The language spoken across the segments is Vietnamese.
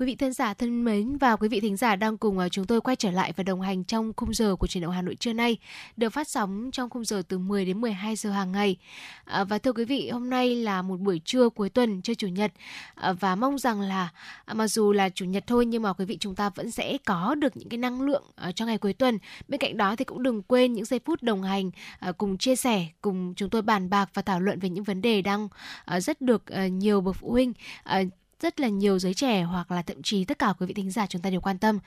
Quý vị thân giả thân mến và quý vị thính giả đang cùng ờ, chúng tôi quay trở lại và đồng hành trong khung giờ của truyền động Hà Nội trưa nay, được phát sóng trong khung giờ từ 10 đến 12 giờ hàng ngày. À, và thưa quý vị, hôm nay là một buổi trưa cuối tuần, trưa chủ nhật à, và mong rằng là à, mặc dù là chủ nhật thôi nhưng mà quý vị chúng ta vẫn sẽ có được những cái năng lượng cho ngày cuối tuần. Bên cạnh đó thì cũng đừng quên những giây phút đồng hành cùng chia sẻ, cùng chúng tôi bàn bạc và thảo luận về những vấn đề đang rất được nhiều bậc phụ huynh rất là nhiều giới trẻ hoặc là thậm chí tất cả quý vị thính giả chúng ta đều quan tâm.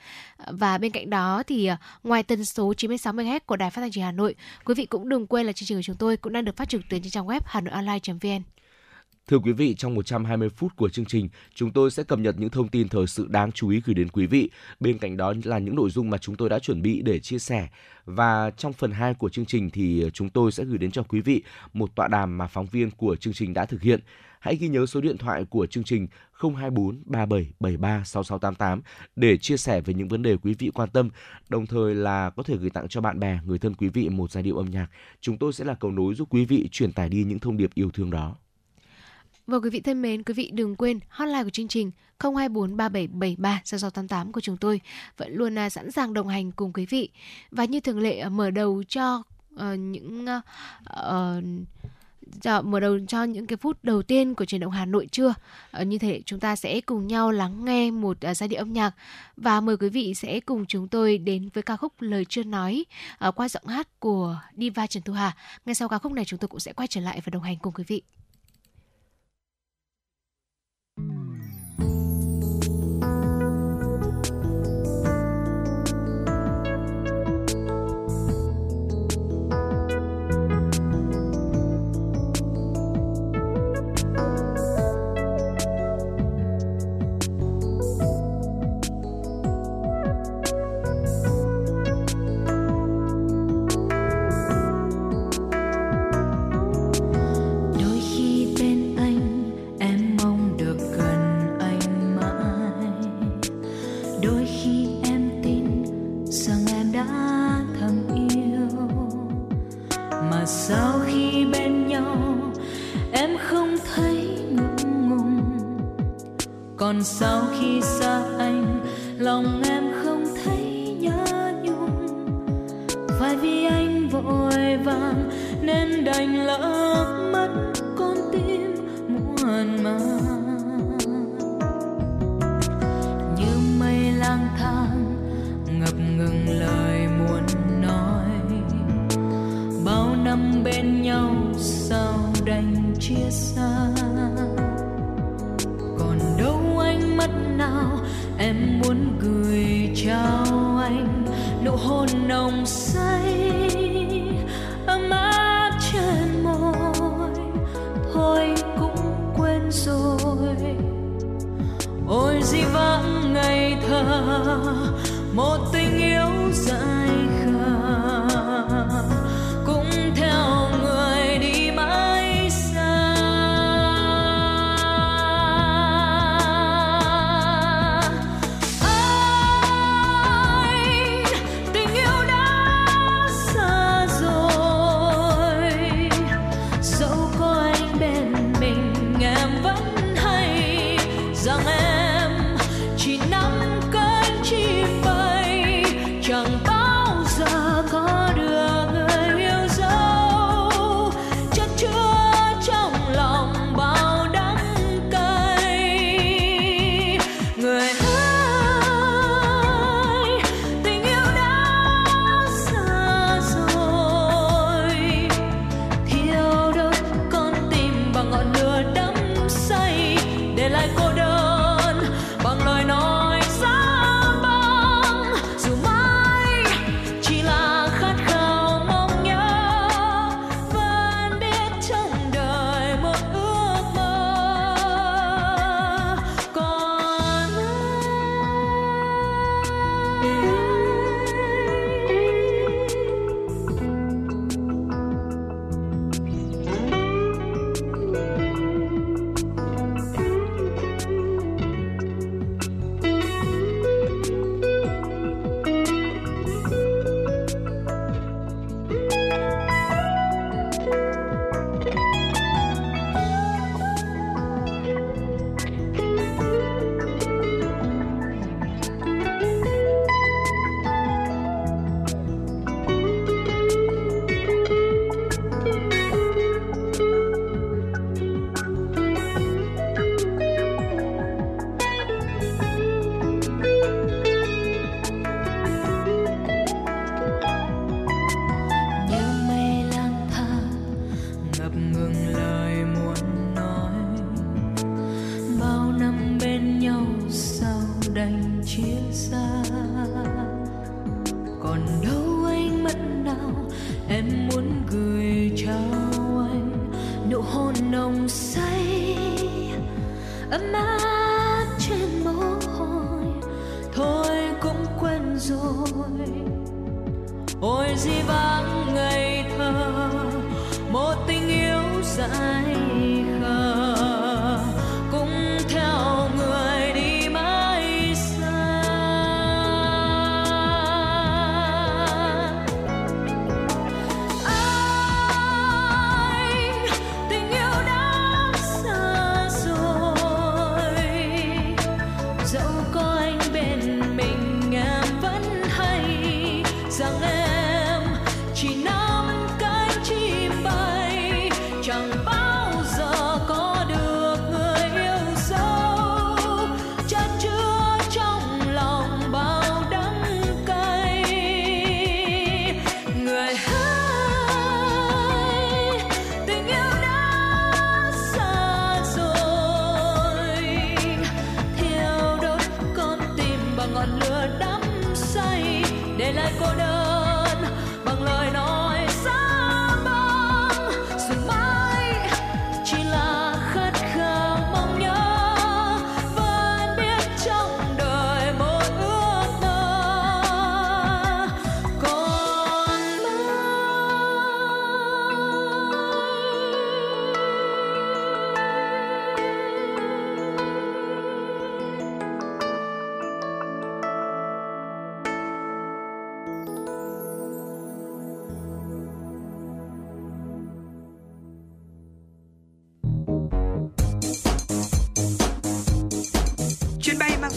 Và bên cạnh đó thì ờ, ngoài tần số 96 MHz của Đài Phát thanh Truyền Hà Nội, quý vị cũng đừng quên là chương trình của chúng tôi cũng đang được phát trực tuyến trên trang web hanoionline.vn. Thưa quý vị, trong 120 phút của chương trình, chúng tôi sẽ cập nhật những thông tin thời sự đáng chú ý gửi đến quý vị. Bên cạnh đó là những nội dung mà chúng tôi đã chuẩn bị để chia sẻ. Và trong phần 2 của chương trình thì chúng tôi sẽ gửi đến cho quý vị một tọa đàm mà phóng viên của chương trình đã thực hiện hãy ghi nhớ số điện thoại của chương trình 024 3773 6688 để chia sẻ về những vấn đề quý vị quan tâm, đồng thời là có thể gửi tặng cho bạn bè, người thân quý vị một giai điệu âm nhạc. Chúng tôi sẽ là cầu nối giúp quý vị truyền tải đi những thông điệp yêu thương đó. Và quý vị thân mến, quý vị đừng quên hotline của chương trình 024 3773 6688 của chúng tôi vẫn luôn à, sẵn sàng đồng hành cùng quý vị. Và như thường lệ à, mở đầu cho uh, những uh, cho, mở đầu cho những cái phút đầu tiên của truyền động Hà Nội trưa ờ, như thế chúng ta sẽ cùng nhau lắng nghe một uh, giai điệu âm nhạc và mời quý vị sẽ cùng chúng tôi đến với ca khúc lời chưa nói uh, qua giọng hát của Diva Trần Thu Hà. Ngay sau ca khúc này chúng tôi cũng sẽ quay trở lại và đồng hành cùng quý vị. Còn sau khi xa anh lòng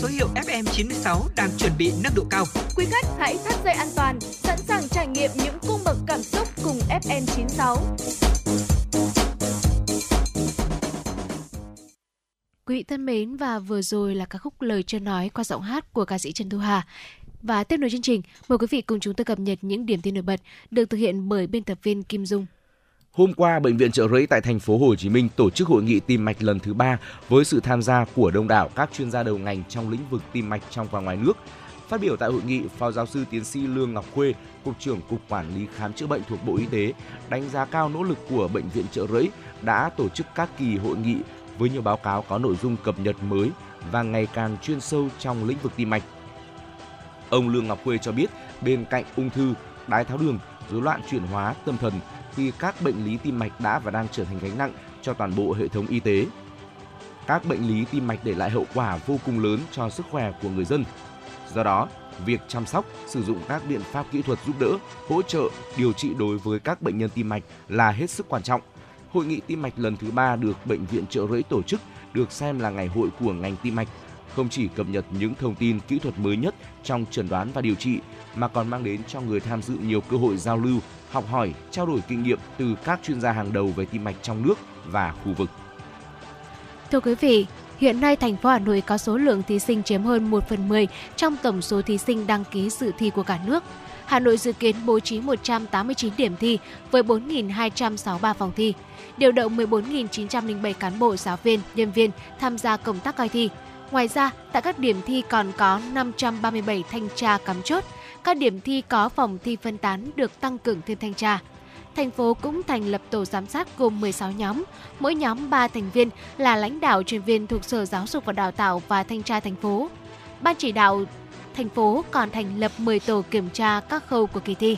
số hiệu FM96 đang chuẩn bị nâng độ cao. Quý khách hãy thắt dây an toàn, sẵn sàng trải nghiệm những cung bậc cảm xúc cùng FN96. Quý vị thân mến và vừa rồi là ca khúc lời chưa nói qua giọng hát của ca sĩ Trần Thu Hà. Và tiếp nối chương trình, mời quý vị cùng chúng tôi cập nhật những điểm tin nổi bật được thực hiện bởi biên tập viên Kim Dung. Hôm qua, bệnh viện Trợ Rẫy tại thành phố Hồ Chí Minh tổ chức hội nghị tim mạch lần thứ ba với sự tham gia của đông đảo các chuyên gia đầu ngành trong lĩnh vực tim mạch trong và ngoài nước. Phát biểu tại hội nghị, Phó giáo sư tiến sĩ Lương Ngọc Khuê, cục trưởng cục quản lý khám chữa bệnh thuộc Bộ Y tế, đánh giá cao nỗ lực của bệnh viện Trợ Rẫy đã tổ chức các kỳ hội nghị với nhiều báo cáo có nội dung cập nhật mới và ngày càng chuyên sâu trong lĩnh vực tim mạch. Ông Lương Ngọc Khuê cho biết, bên cạnh ung thư, đái tháo đường, rối loạn chuyển hóa tâm thần khi các bệnh lý tim mạch đã và đang trở thành gánh nặng cho toàn bộ hệ thống y tế. Các bệnh lý tim mạch để lại hậu quả vô cùng lớn cho sức khỏe của người dân. Do đó, việc chăm sóc, sử dụng các biện pháp kỹ thuật giúp đỡ, hỗ trợ, điều trị đối với các bệnh nhân tim mạch là hết sức quan trọng. Hội nghị tim mạch lần thứ ba được Bệnh viện Trợ Rẫy tổ chức được xem là ngày hội của ngành tim mạch, không chỉ cập nhật những thông tin kỹ thuật mới nhất trong chẩn đoán và điều trị mà còn mang đến cho người tham dự nhiều cơ hội giao lưu, học hỏi, trao đổi kinh nghiệm từ các chuyên gia hàng đầu về tim mạch trong nước và khu vực. Thưa quý vị, hiện nay thành phố Hà Nội có số lượng thí sinh chiếm hơn 1 phần 10 trong tổng số thí sinh đăng ký dự thi của cả nước. Hà Nội dự kiến bố trí 189 điểm thi với 4.263 phòng thi, điều động 14.907 cán bộ giáo viên, nhân viên tham gia công tác coi thi. Ngoài ra, tại các điểm thi còn có 537 thanh tra cắm chốt. Các điểm thi có phòng thi phân tán được tăng cường thêm thanh tra. Thành phố cũng thành lập tổ giám sát gồm 16 nhóm, mỗi nhóm 3 thành viên là lãnh đạo chuyên viên thuộc Sở Giáo dục và Đào tạo và thanh tra thành phố. Ban chỉ đạo thành phố còn thành lập 10 tổ kiểm tra các khâu của kỳ thi.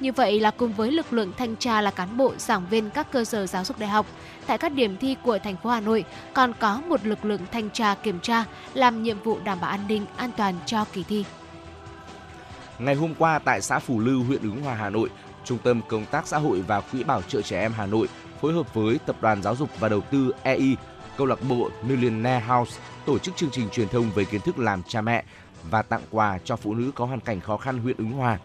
Như vậy là cùng với lực lượng thanh tra là cán bộ, giảng viên các cơ sở giáo dục đại học, tại các điểm thi của thành phố Hà Nội còn có một lực lượng thanh tra kiểm tra làm nhiệm vụ đảm bảo an ninh, an toàn cho kỳ thi. Ngày hôm qua tại xã Phù Lưu, huyện Ứng Hòa, Hà Nội, Trung tâm Công tác Xã hội và Quỹ Bảo trợ Trẻ Em Hà Nội phối hợp với Tập đoàn Giáo dục và Đầu tư EI, câu lạc bộ Millionaire House tổ chức chương trình truyền thông về kiến thức làm cha mẹ và tặng quà cho phụ nữ có hoàn cảnh khó khăn huyện Ứng Hòa.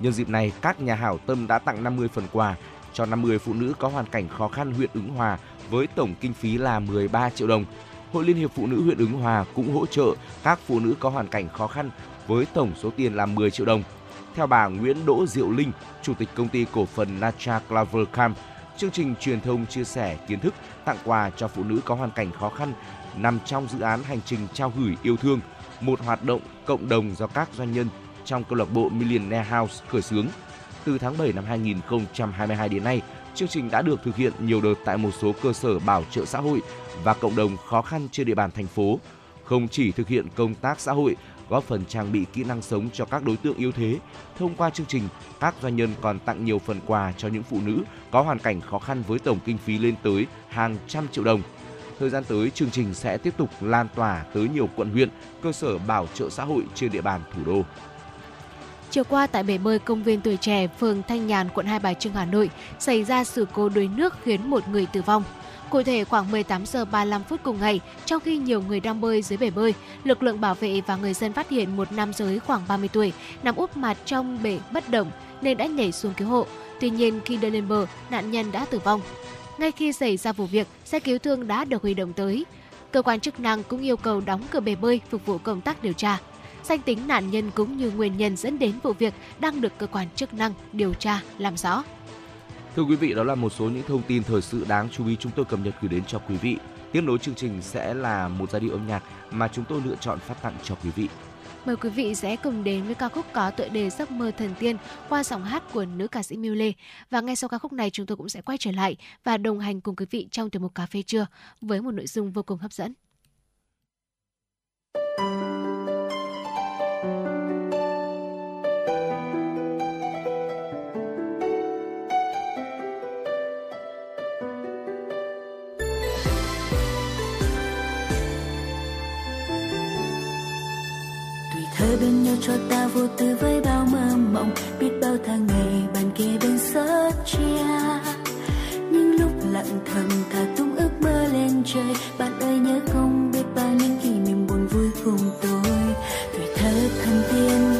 Nhân dịp này, các nhà hảo tâm đã tặng 50 phần quà cho 50 phụ nữ có hoàn cảnh khó khăn huyện Ứng Hòa với tổng kinh phí là 13 triệu đồng. Hội Liên hiệp Phụ nữ huyện Ứng Hòa cũng hỗ trợ các phụ nữ có hoàn cảnh khó khăn với tổng số tiền là 10 triệu đồng. Theo bà Nguyễn Đỗ Diệu Linh, Chủ tịch công ty cổ phần Nacha Claver Camp, chương trình truyền thông chia sẻ kiến thức tặng quà cho phụ nữ có hoàn cảnh khó khăn nằm trong dự án hành trình trao gửi yêu thương một hoạt động cộng đồng do các doanh nhân trong câu lạc bộ Millionaire House khởi xướng. Từ tháng 7 năm 2022 đến nay, chương trình đã được thực hiện nhiều đợt tại một số cơ sở bảo trợ xã hội và cộng đồng khó khăn trên địa bàn thành phố. Không chỉ thực hiện công tác xã hội, góp phần trang bị kỹ năng sống cho các đối tượng yếu thế. Thông qua chương trình, các doanh nhân còn tặng nhiều phần quà cho những phụ nữ có hoàn cảnh khó khăn với tổng kinh phí lên tới hàng trăm triệu đồng. Thời gian tới, chương trình sẽ tiếp tục lan tỏa tới nhiều quận huyện, cơ sở bảo trợ xã hội trên địa bàn thủ đô. Chiều qua tại bể bơi công viên tuổi trẻ, phường Thanh Nhàn, quận Hai Bà Trưng, Hà Nội, xảy ra sự cố đuối nước khiến một người tử vong. Cụ thể khoảng 18 giờ 35 phút cùng ngày, trong khi nhiều người đang bơi dưới bể bơi, lực lượng bảo vệ và người dân phát hiện một nam giới khoảng 30 tuổi nằm úp mặt trong bể bất động nên đã nhảy xuống cứu hộ. Tuy nhiên khi đưa lên bờ, nạn nhân đã tử vong. Ngay khi xảy ra vụ việc, xe cứu thương đã được huy động tới. Cơ quan chức năng cũng yêu cầu đóng cửa bể bơi phục vụ công tác điều tra. Danh tính nạn nhân cũng như nguyên nhân dẫn đến vụ việc đang được cơ quan chức năng điều tra làm rõ. Thưa quý vị, đó là một số những thông tin thời sự đáng chú ý chúng tôi cập nhật gửi đến cho quý vị. Tiếp nối chương trình sẽ là một giai điệu âm nhạc mà chúng tôi lựa chọn phát tặng cho quý vị. Mời quý vị sẽ cùng đến với ca khúc có tựa đề Giấc mơ thần tiên qua giọng hát của nữ ca sĩ Miu Lê. Và ngay sau ca khúc này chúng tôi cũng sẽ quay trở lại và đồng hành cùng quý vị trong tiểu mục cà phê trưa với một nội dung vô cùng hấp dẫn. Thơ bên nhau cho ta vô tư với bao mơ mộng, biết bao tháng ngày bàn kề bên sớt chia. Những lúc lặng thầm thả tung ước mơ lên trời, bạn ơi nhớ không biết bao những kỷ niệm buồn vui cùng tôi. Tuổi thơ thân tiên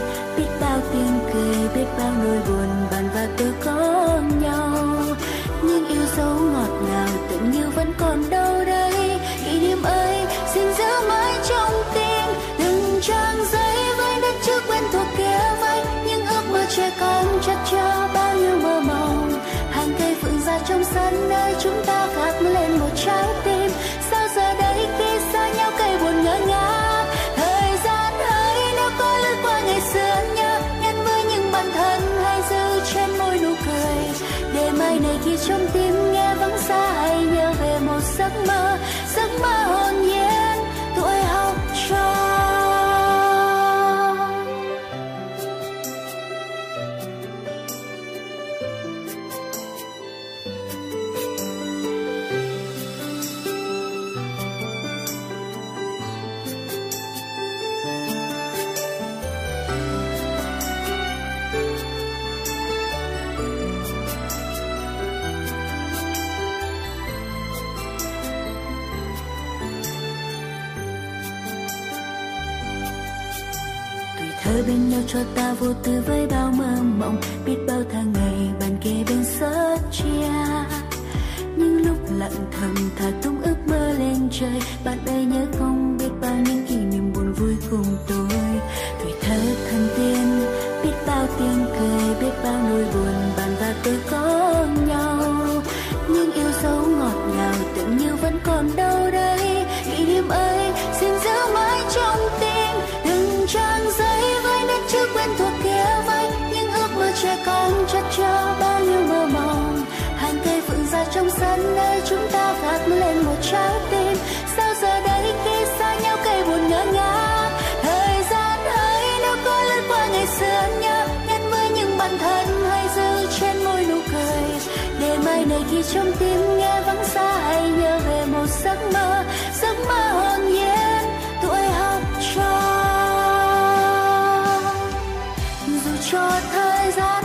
cho ta vô tư với bao mơ mộng, biết bao tháng ngày bàn kề bên sớt chia. Những lúc lặng thầm thả tung ước mơ lên trời, bạn ơi nhớ không biết bao những kỷ niệm buồn vui cùng tôi. Tuổi thơ thần tiên, biết bao tiếng cười, biết bao nỗi buồn bạn và tôi có. Này khi trong tim nghe vắng xa hay nhớ về một giấc mơ. Giấc mơ hồn nhiên, tuổi học trò. Dù cho thời gian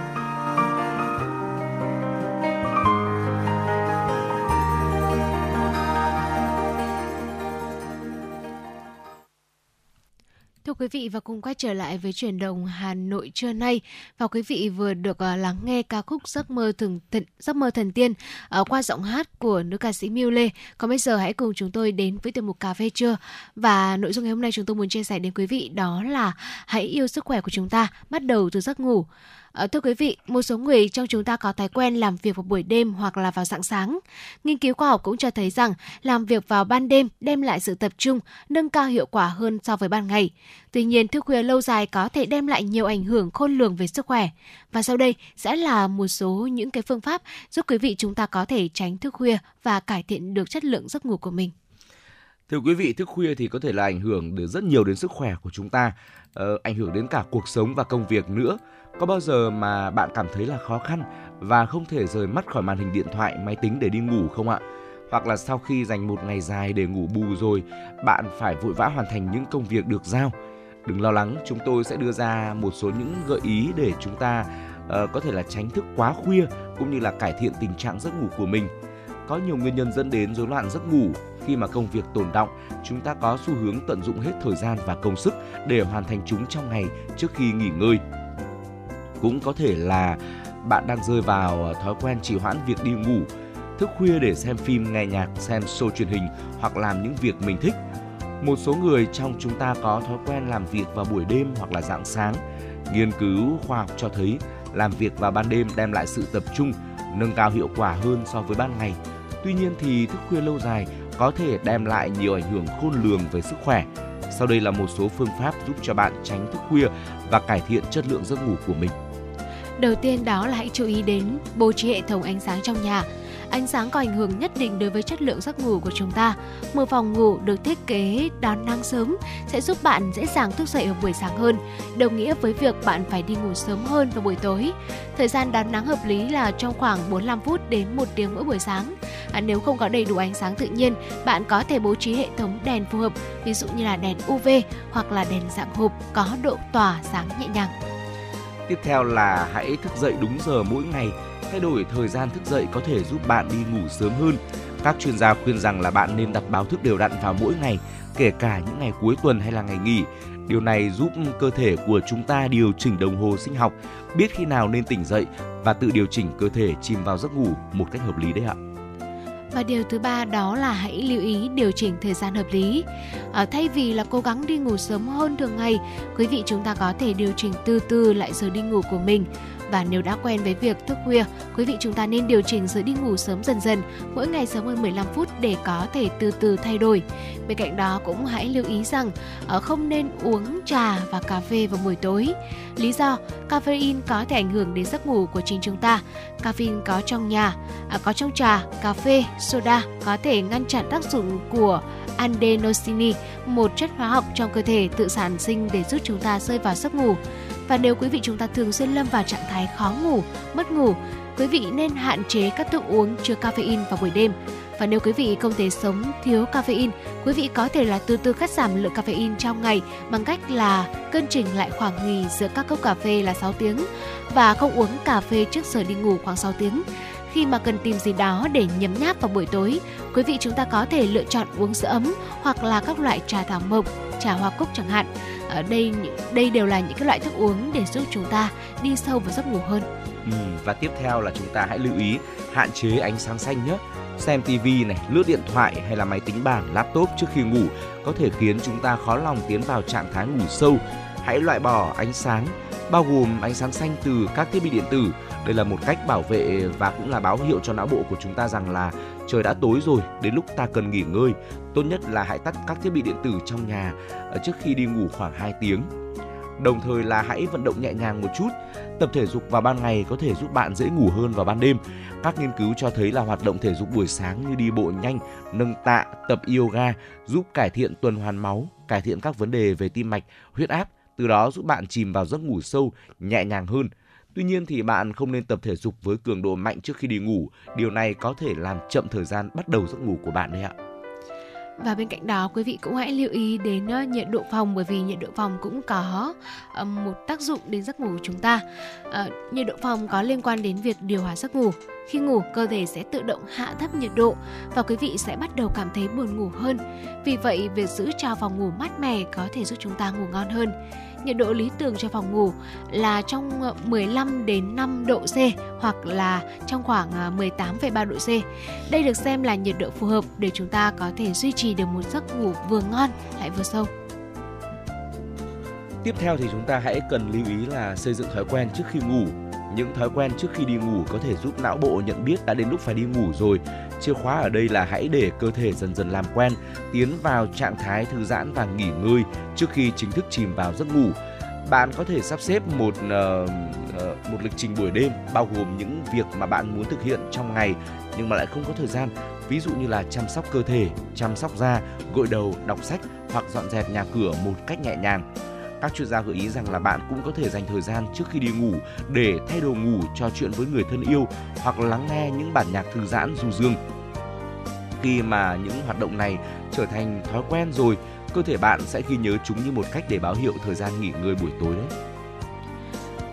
quý vị và cùng quay trở lại với chuyển động Hà Nội trưa nay và quý vị vừa được uh, lắng nghe ca khúc Giấc mơ thường thần, giấc mơ thần tiên uh, qua giọng hát của nữ ca sĩ Miu Lê. Còn bây giờ hãy cùng chúng tôi đến với tiểu mục cà phê trưa và nội dung ngày hôm nay chúng tôi muốn chia sẻ đến quý vị đó là hãy yêu sức khỏe của chúng ta bắt đầu từ giấc ngủ. À, thưa quý vị, một số người trong chúng ta có thói quen làm việc vào buổi đêm hoặc là vào sáng sáng. Nghiên cứu khoa học cũng cho thấy rằng làm việc vào ban đêm đem lại sự tập trung, nâng cao hiệu quả hơn so với ban ngày. Tuy nhiên, thức khuya lâu dài có thể đem lại nhiều ảnh hưởng khôn lường về sức khỏe. Và sau đây sẽ là một số những cái phương pháp giúp quý vị chúng ta có thể tránh thức khuya và cải thiện được chất lượng giấc ngủ của mình. Thưa quý vị, thức khuya thì có thể là ảnh hưởng được rất nhiều đến sức khỏe của chúng ta, ờ, ảnh hưởng đến cả cuộc sống và công việc nữa. Có bao giờ mà bạn cảm thấy là khó khăn và không thể rời mắt khỏi màn hình điện thoại, máy tính để đi ngủ không ạ? Hoặc là sau khi dành một ngày dài để ngủ bù rồi, bạn phải vội vã hoàn thành những công việc được giao. Đừng lo lắng, chúng tôi sẽ đưa ra một số những gợi ý để chúng ta uh, có thể là tránh thức quá khuya cũng như là cải thiện tình trạng giấc ngủ của mình. Có nhiều nguyên nhân dẫn đến rối loạn giấc ngủ khi mà công việc tồn động, chúng ta có xu hướng tận dụng hết thời gian và công sức để hoàn thành chúng trong ngày trước khi nghỉ ngơi cũng có thể là bạn đang rơi vào à, thói quen trì hoãn việc đi ngủ, thức khuya để xem phim, nghe nhạc, xem show truyền hình hoặc làm những việc mình thích. Một số người trong chúng ta có thói quen làm việc vào buổi đêm hoặc là dạng sáng. Nghiên cứu khoa học cho thấy làm việc vào ban đêm đem lại sự tập trung, nâng cao hiệu quả hơn so với ban ngày. Tuy nhiên thì thức khuya lâu dài có thể đem lại nhiều ảnh hưởng khôn lường về sức khỏe. Sau đây là một số phương pháp giúp cho bạn tránh thức khuya và cải thiện chất lượng giấc ngủ của mình. Đầu tiên đó là hãy chú ý đến bố trí hệ thống ánh sáng trong nhà. Ánh sáng có ảnh hưởng nhất định đối với chất lượng giấc ngủ của chúng ta. Một phòng ngủ được thiết kế đón nắng sớm sẽ giúp bạn dễ dàng thức dậy vào buổi sáng hơn, đồng nghĩa với việc bạn phải đi ngủ sớm hơn vào buổi tối. Thời gian đón nắng hợp lý là trong khoảng 45 phút đến 1 tiếng mỗi buổi sáng. À, nếu không có đầy đủ ánh sáng tự nhiên, bạn có thể bố trí hệ thống đèn phù hợp, ví dụ như là đèn UV hoặc là đèn dạng hộp có độ tỏa sáng nhẹ nhàng. Tiếp theo là hãy thức dậy đúng giờ mỗi ngày. Thay đổi thời gian thức dậy có thể giúp bạn đi ngủ sớm hơn. Các chuyên gia khuyên rằng là bạn nên đặt báo thức đều đặn vào mỗi ngày, kể cả những ngày cuối tuần hay là ngày nghỉ. Điều này giúp cơ thể của chúng ta điều chỉnh đồng hồ sinh học, biết khi nào nên tỉnh dậy và tự điều chỉnh cơ thể chìm vào giấc ngủ một cách hợp lý đấy ạ. Và điều thứ ba đó là hãy lưu ý điều chỉnh thời gian hợp lý. À, thay vì là cố gắng đi ngủ sớm hơn thường ngày, quý vị chúng ta có thể điều chỉnh từ từ lại giờ đi ngủ của mình. Và nếu đã quen với việc thức khuya, quý vị chúng ta nên điều chỉnh giờ đi ngủ sớm dần dần, mỗi ngày sớm hơn 15 phút để có thể từ từ thay đổi. Bên cạnh đó cũng hãy lưu ý rằng ờ, không nên uống trà và cà phê vào buổi tối. Lý do, caffeine có thể ảnh hưởng đến giấc ngủ của chính chúng ta. Caffeine có trong nhà, à, có trong trà, cà phê, soda có thể ngăn chặn tác dụng của adenosine, một chất hóa học trong cơ thể tự sản sinh để giúp chúng ta rơi vào giấc ngủ. Và nếu quý vị chúng ta thường xuyên lâm vào trạng thái khó ngủ, mất ngủ, quý vị nên hạn chế các thức uống chứa caffeine vào buổi đêm. Và nếu quý vị không thể sống thiếu caffeine, quý vị có thể là từ từ cắt giảm lượng caffeine trong ngày bằng cách là cân chỉnh lại khoảng nghỉ giữa các cốc cà phê là 6 tiếng và không uống cà phê trước giờ đi ngủ khoảng 6 tiếng. Khi mà cần tìm gì đó để nhấm nháp vào buổi tối, quý vị chúng ta có thể lựa chọn uống sữa ấm hoặc là các loại trà thảo mộc, trà hoa cúc chẳng hạn. Ở đây đây đều là những cái loại thức uống để giúp chúng ta đi sâu vào giấc ngủ hơn. Ừ, và tiếp theo là chúng ta hãy lưu ý hạn chế ánh sáng xanh nhé. Xem TV này, lướt điện thoại hay là máy tính bảng, laptop trước khi ngủ có thể khiến chúng ta khó lòng tiến vào trạng thái ngủ sâu. Hãy loại bỏ ánh sáng bao gồm ánh sáng xanh từ các thiết bị điện tử. Đây là một cách bảo vệ và cũng là báo hiệu cho não bộ của chúng ta rằng là trời đã tối rồi, đến lúc ta cần nghỉ ngơi. Tốt nhất là hãy tắt các thiết bị điện tử trong nhà ờ, trước khi đi ngủ khoảng 2 tiếng. Đồng thời là hãy vận động nhẹ nhàng một chút. Tập thể dục vào ban ngày có thể giúp bạn dễ ngủ hơn vào ban đêm. Các nghiên cứu cho thấy là hoạt động thể dục buổi sáng như đi bộ nhanh, nâng tạ, tập yoga giúp cải thiện tuần hoàn máu, cải thiện các vấn đề về tim mạch, huyết áp, từ đó giúp bạn chìm vào giấc ngủ sâu, nhẹ nhàng hơn. Tuy nhiên thì bạn không nên tập thể dục với cường độ mạnh trước khi đi ngủ. Điều này có thể làm chậm thời gian bắt đầu giấc ngủ của bạn đấy ạ. Và bên cạnh đó quý vị cũng hãy lưu ý đến ờ, nhiệt độ phòng bởi vì nhiệt độ phòng cũng có ờ, một tác dụng đến giấc ngủ của chúng ta. Ờ, nhiệt độ phòng có liên quan đến việc điều hòa giấc ngủ. Khi ngủ, cơ thể sẽ tự động hạ thấp nhiệt độ và quý vị sẽ bắt đầu cảm thấy buồn ngủ hơn. Vì vậy, việc giữ cho phòng ngủ mát mẻ có thể giúp chúng ta ngủ ngon hơn. Nhiệt độ lý tưởng cho phòng ngủ là trong ờ, 15 đến 5 độ C hoặc là trong khoảng ờ, 18,3 độ C. Đây được xem là nhiệt độ phù hợp để chúng ta có thể duy trì được một giấc ngủ vừa ngon lại vừa sâu. Tiếp theo thì chúng ta hãy cần lưu ý là xây dựng thói quen trước khi ngủ. Những thói quen trước khi đi ngủ có thể giúp não bộ nhận biết đã đến lúc phải đi ngủ rồi. Chìa khóa ở đây là hãy để cơ thể dần dần làm quen, tiến vào trạng thái thư giãn và nghỉ ngơi trước khi chính thức chìm vào giấc ngủ. Bạn có thể sắp xếp một uh, uh, một lịch trình buổi đêm bao gồm những việc mà bạn muốn thực hiện trong ngày nhưng mà lại không có thời gian. Ví dụ như là chăm sóc cơ thể, chăm sóc da, gội đầu, đọc sách hoặc dọn dẹp nhà cửa một cách nhẹ nhàng các chuyên gia gợi ý rằng là bạn cũng có thể dành thời gian trước khi đi ngủ để thay đồ ngủ trò chuyện với người thân yêu hoặc lắng nghe những bản nhạc thư giãn du dương. Khi mà những hoạt động này trở thành thói quen rồi, cơ thể bạn sẽ ghi nhớ chúng như một cách để báo hiệu thời gian nghỉ ngơi buổi tối đấy.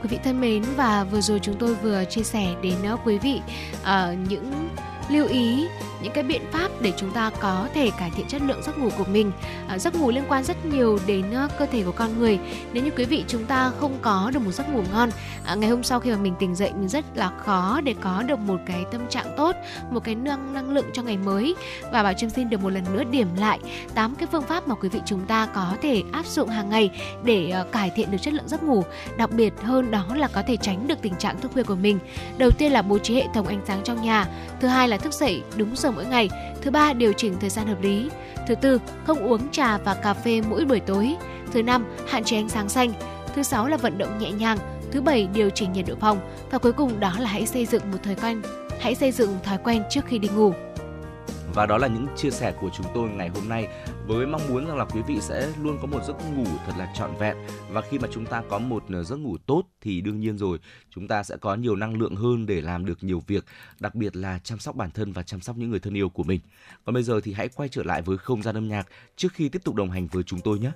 Quý vị thân mến và vừa rồi chúng tôi vừa chia sẻ đến ờ, quý vị uh, những lưu ý những cái biện pháp để chúng ta có thể cải thiện chất lượng giấc ngủ của mình. À, giấc ngủ liên quan rất nhiều đến uh, cơ thể của con người. Nếu như quý vị chúng ta không có được một giấc ngủ ngon, à, ngày hôm sau khi mà mình tỉnh dậy mình rất là khó để có được một cái tâm trạng tốt, một cái năng năng lượng cho ngày mới. Và Bảo Trâm xin được một lần nữa điểm lại 8 cái phương pháp mà quý vị chúng ta có thể áp dụng hàng ngày để uh, cải thiện được chất lượng giấc ngủ. Đặc biệt hơn đó là có thể tránh được tình trạng thức khuya của mình. Đầu tiên là bố trí hệ thống ánh sáng trong nhà. Thứ hai là thức dậy đúng giờ mỗi ngày. Thứ ba, điều chỉnh thời gian hợp lý. Thứ tư, không uống trà và cà phê mỗi buổi tối. Thứ năm, hạn chế ánh sáng xanh. Thứ sáu là vận động nhẹ nhàng. Thứ bảy, điều chỉnh nhiệt độ phòng. Và cuối cùng đó là hãy xây dựng một thói quen hãy xây dựng thói quen trước khi đi ngủ. Và đó là những chia sẻ của chúng tôi ngày hôm nay với mong muốn rằng là quý vị sẽ luôn có một giấc ngủ thật là trọn vẹn và khi mà chúng ta có một ờ, giấc ngủ tốt thì đương nhiên rồi chúng ta sẽ có nhiều năng lượng hơn để làm được nhiều việc, đặc biệt là chăm sóc bản thân và chăm sóc những người thân yêu của mình. Còn bây giờ thì hãy quay trở lại với không gian âm nhạc trước khi tiếp tục đồng hành với chúng tôi nhé.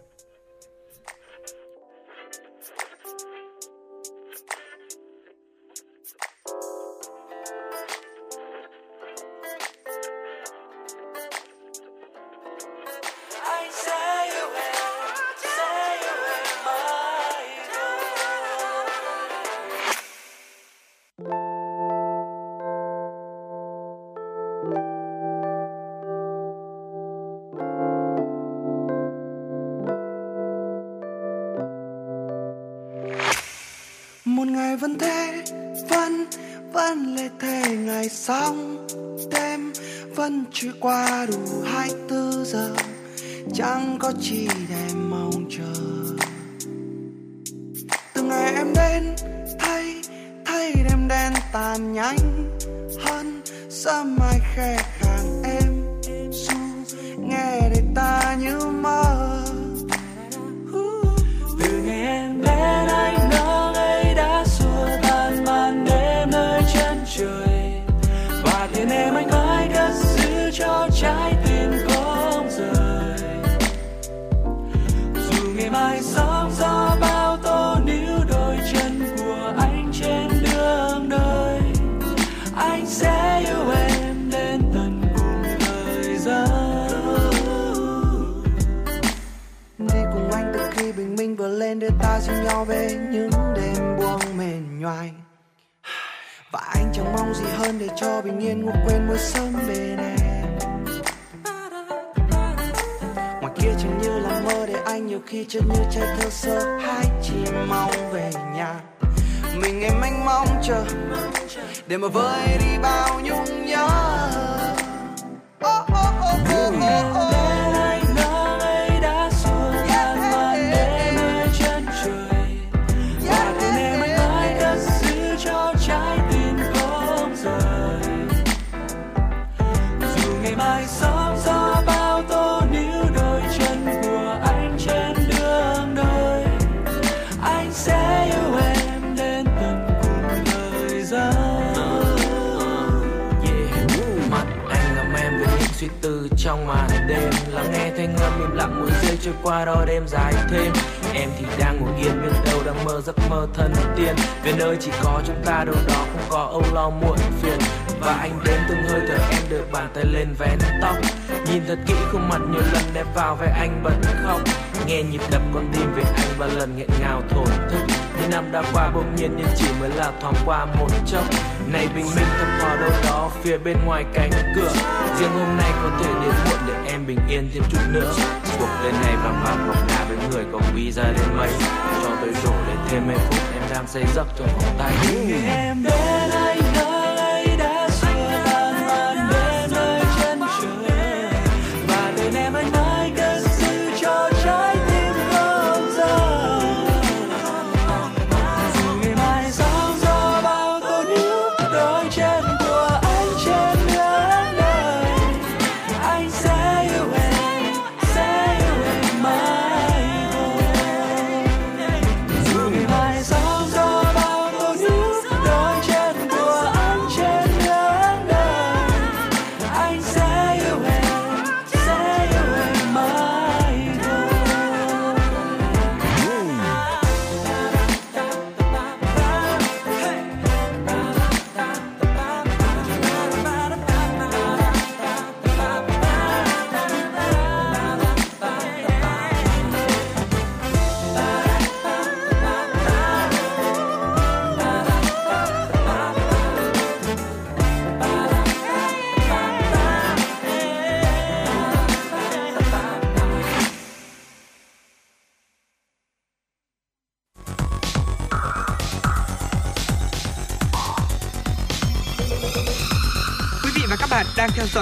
Từ trong màn đêm. Lắng nghe thanh âm im lặng mỗi giây trôi qua đó đêm dài thêm. Em thì đang ngồi yên biết đâu đang mơ giấc mơ thân tiên. Về nơi chỉ có chúng ta, đâu đó không có âu lo muộn phiền. Và anh đến từng hơi thở em được bàn tay lên vén tóc. Nhìn thật kỹ khuôn mặt nhiều lần đẹp vào vai anh bật khóc. Nghe nhịp đập con tim về anh và lần nghẹn ngào thổn thức. Những năm đã qua bỗng nhiên nhưng chỉ mới là thoáng qua một chốc. Này bình minh thầm thò đâu đó phía bên ngoài cánh cửa riêng hôm nay có thể đến muộn để em bình yên thêm chút nữa. Cuộc đời này vàng vàng ngọc ngà với người có quý ra đến mấy. Cho tôi đổ để thêm mấy phút em đang say giấc trong vòng tay. Em đến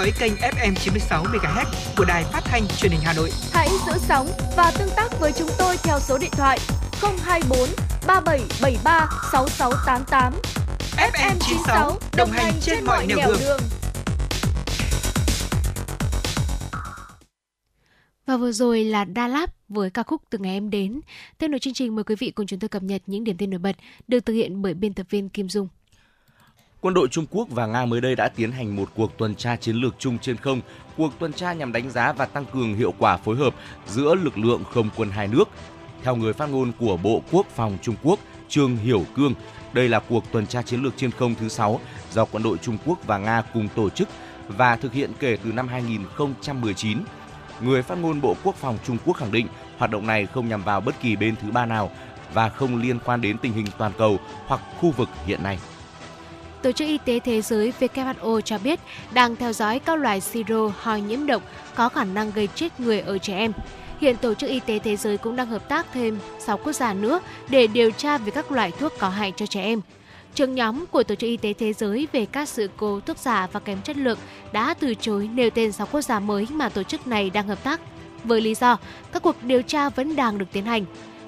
dõi kênh FM 96 MHz của đài phát thanh truyền hình Hà Nội. Hãy giữ sóng và tương tác với chúng tôi theo số điện thoại 024 3773 6688. FM 96 đồng hành trên mọi nẻo đường. Và vừa rồi là Đa Láp với ca khúc Từ ngày em đến. Tiếp nối chương trình mời quý vị cùng chúng tôi cập nhật những điểm tin nổi bật được thực hiện bởi biên tập viên Kim Dung. Quân đội Trung Quốc và Nga mới đây đã tiến hành một cuộc tuần tra chiến lược chung trên không. Cuộc tuần tra nhằm đánh giá và tăng cường hiệu quả phối hợp giữa lực lượng không quân hai nước. Theo người phát ngôn của Bộ Quốc phòng Trung Quốc, Trương Hiểu Cương, đây là cuộc tuần tra chiến lược trên không thứ 6 do quân đội Trung Quốc và Nga cùng tổ chức và thực hiện kể từ năm 2019. Người phát ngôn Bộ Quốc phòng Trung Quốc khẳng định hoạt động này không nhằm vào bất kỳ bên thứ ba nào và không liên quan đến tình hình toàn cầu hoặc khu vực hiện nay. Tổ chức Y tế Thế giới WHO cho biết đang theo dõi các loài siro ho nhiễm độc có khả năng gây chết người ở trẻ em. Hiện Tổ chức Y tế Thế giới cũng đang hợp tác thêm 6 quốc gia nữa để điều tra về các loại thuốc có hại cho trẻ em. Trường nhóm của Tổ chức Y tế Thế giới về các sự cố thuốc giả và kém chất lượng đã từ chối nêu tên 6 quốc gia mới mà tổ chức này đang hợp tác, với lý do các cuộc điều tra vẫn đang được tiến hành.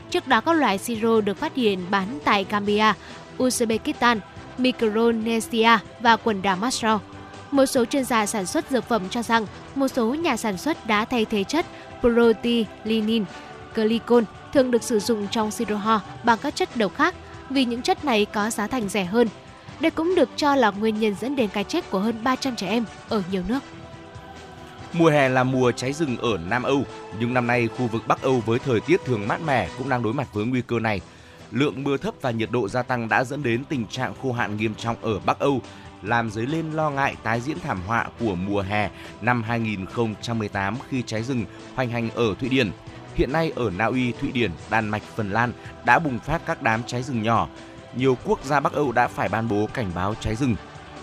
Trước đó các loại siro được phát hiện bán tại Gambia, Uzbekistan, Micronesia và quần đảo Marshall. Một số chuyên gia sản xuất dược phẩm cho rằng một số nhà sản xuất đã thay thế chất protilinin, glycol thường được sử dụng trong siro ho bằng các chất độc khác vì những chất này có giá thành rẻ hơn. Đây cũng được cho là nguyên nhân dẫn đến cái chết của hơn 300 trẻ em ở nhiều nước. Mùa hè là mùa cháy rừng ở Nam Âu, nhưng năm nay khu vực Bắc Âu với thời tiết thường mát mẻ cũng đang đối mặt với nguy cơ này. Lượng mưa thấp và nhiệt độ gia tăng đã dẫn đến tình trạng khô hạn nghiêm trọng ở Bắc Âu, làm dấy lên lo ngại tái diễn thảm họa của mùa hè năm 2018 khi cháy rừng hoành hành ở Thụy Điển. Hiện nay ở Na Uy, Thụy Điển, Đan Mạch, Phần Lan đã bùng phát các đám cháy rừng nhỏ. Nhiều quốc gia Bắc Âu đã phải ban bố cảnh báo cháy rừng.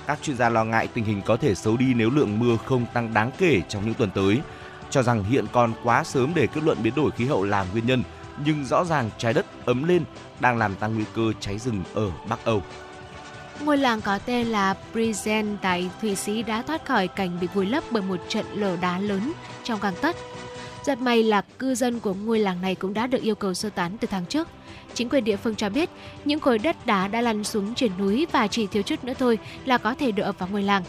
Các chuyên gia lo ngại tình hình có thể xấu đi nếu lượng mưa không tăng đáng kể trong những tuần tới, cho rằng hiện còn quá sớm để kết luận biến đổi khí hậu là nguyên nhân, nhưng rõ ràng trái đất ấm lên đang làm tăng nguy cơ cháy rừng ở Bắc Âu. Ngôi làng có tên là Brisen tại Thụy Sĩ đã thoát khỏi cảnh bị vùi lấp bởi một trận lở đá lớn trong gang tấc. Giật may là cư dân của ngôi làng này cũng đã được yêu cầu sơ tán từ tháng trước. Chính quyền địa phương cho biết, những khối đất đá đã lăn xuống trên núi và chỉ thiếu chút nữa thôi là có thể đổ ập vào ngôi làng.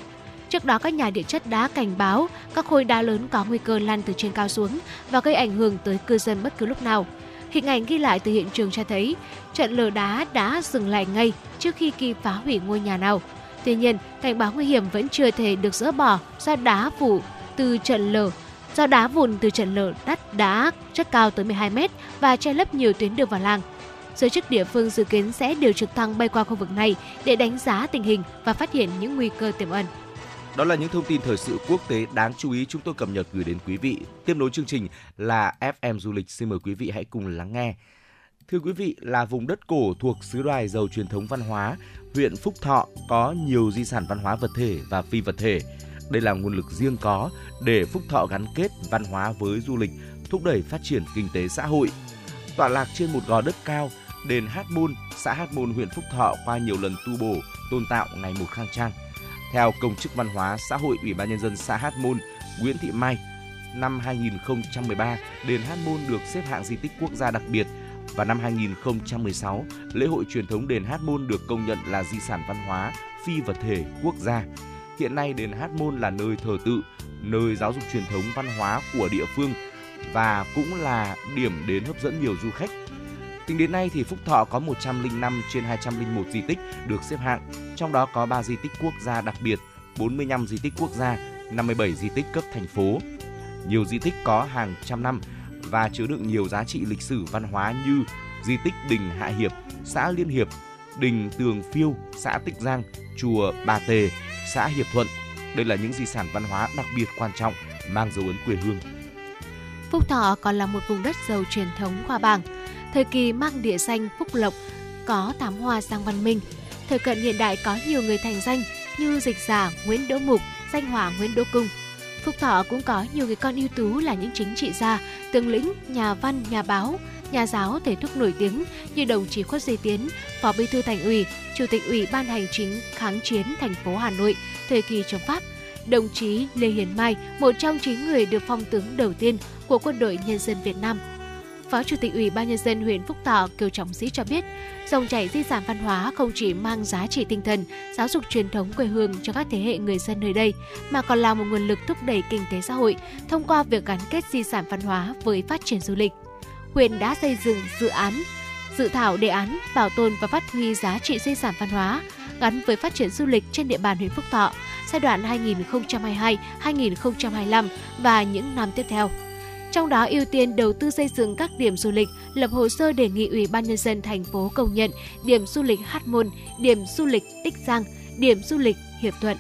Trước đó, các nhà địa chất đã cảnh báo các khối đá lớn có nguy cơ lăn từ trên cao xuống và gây ảnh hưởng tới cư dân bất cứ lúc nào. Hình ảnh ghi lại từ hiện trường cho thấy trận lở đá đã dừng lại ngay trước khi kịp phá hủy ngôi nhà nào. Tuy nhiên, cảnh báo nguy hiểm vẫn chưa thể được dỡ bỏ do đá phủ từ trận lở do đá vụn từ trận lở đất đá chất cao tới 12 mét và che lấp nhiều tuyến đường vào làng. Giới chức địa phương dự kiến sẽ điều trực thăng bay qua khu vực này để đánh giá tình hình và phát hiện những nguy cơ tiềm ẩn. Đó là những thông tin thời sự quốc tế đáng chú ý chúng tôi cập nhật gửi đến quý vị. Tiếp nối chương trình là FM Du lịch. Xin mời quý vị hãy cùng lắng nghe. Thưa quý vị, là vùng đất cổ thuộc xứ đoài giàu truyền thống văn hóa, huyện Phúc Thọ có nhiều di sản văn hóa vật thể và phi vật thể. Đây là nguồn lực riêng có để Phúc Thọ gắn kết văn hóa với du lịch, thúc đẩy phát triển kinh tế xã hội. Tọa lạc trên một gò đất cao, đền Hát Môn, xã Hát Môn, huyện Phúc Thọ qua nhiều lần tu bổ, tôn tạo ngày một khang trang. Theo công chức văn hóa xã hội Ủy ban nhân dân xã Hát Môn, Nguyễn Thị Mai, năm 2013, đền Hát Môn được xếp hạng di tích quốc gia đặc biệt và năm 2016, lễ hội truyền thống đền Hát Môn được công nhận là di sản văn hóa phi vật thể quốc gia. Hiện nay đền Hát Môn là nơi thờ tự, nơi giáo dục truyền thống văn hóa của địa phương và cũng là điểm đến hấp dẫn nhiều du khách. Tính đến nay thì Phúc Thọ có 105 trên 201 di tích được xếp hạng, trong đó có 3 di tích quốc gia đặc biệt, 45 di tích quốc gia, 57 di tích cấp thành phố. Nhiều di tích có hàng trăm năm và chứa đựng nhiều giá trị lịch sử văn hóa như di tích đình Hạ Hiệp, xã Liên Hiệp, đình Tường Phiêu, xã Tích Giang, chùa Bà Tề, xã Hiệp Thuận. Đây là những di sản văn hóa đặc biệt quan trọng mang dấu ấn quê hương. Phúc Thọ còn là một vùng đất giàu truyền thống khoa bảng. Thời kỳ mang địa danh Phúc Lộc có tám hoa sang văn minh. Thời cận hiện đại có nhiều người thành danh như dịch giả Nguyễn Đỗ Mục, danh hỏa Nguyễn Đỗ Cung. Phúc Thọ cũng có nhiều người con ưu tú là những chính trị gia, tướng lĩnh, nhà văn, nhà báo, nhà giáo thể thức nổi tiếng như đồng chí Khuất Duy Tiến, Phó Bí thư Thành ủy, Chủ tịch Ủy ban Hành chính kháng chiến thành phố Hà Nội thời kỳ chống Pháp, đồng chí Lê Hiền Mai, một trong chín người được phong tướng đầu tiên của Quân đội Nhân dân Việt Nam. Phó Chủ tịch Ủy ban Nhân dân huyện Phúc Thọ Kiều Trọng Sĩ cho biết, dòng chảy di sản văn hóa không chỉ mang giá trị tinh thần, giáo dục truyền thống quê hương cho các thế hệ người dân nơi đây, mà còn là một nguồn lực thúc đẩy kinh tế xã hội thông qua việc gắn kết di sản văn hóa với phát triển du lịch. Huyện đã xây dựng dự án dự thảo đề án bảo tồn và phát huy giá trị di sản văn hóa gắn với phát triển du lịch trên địa bàn huyện Phúc Thọ giai đoạn 2022-2025 và những năm tiếp theo. Trong đó ưu tiên đầu tư xây dựng các điểm du lịch, lập hồ sơ đề nghị Ủy ban nhân dân thành phố công nhận điểm du lịch Hát Môn, điểm du lịch Tích Giang, điểm du lịch Hiệp Thuận.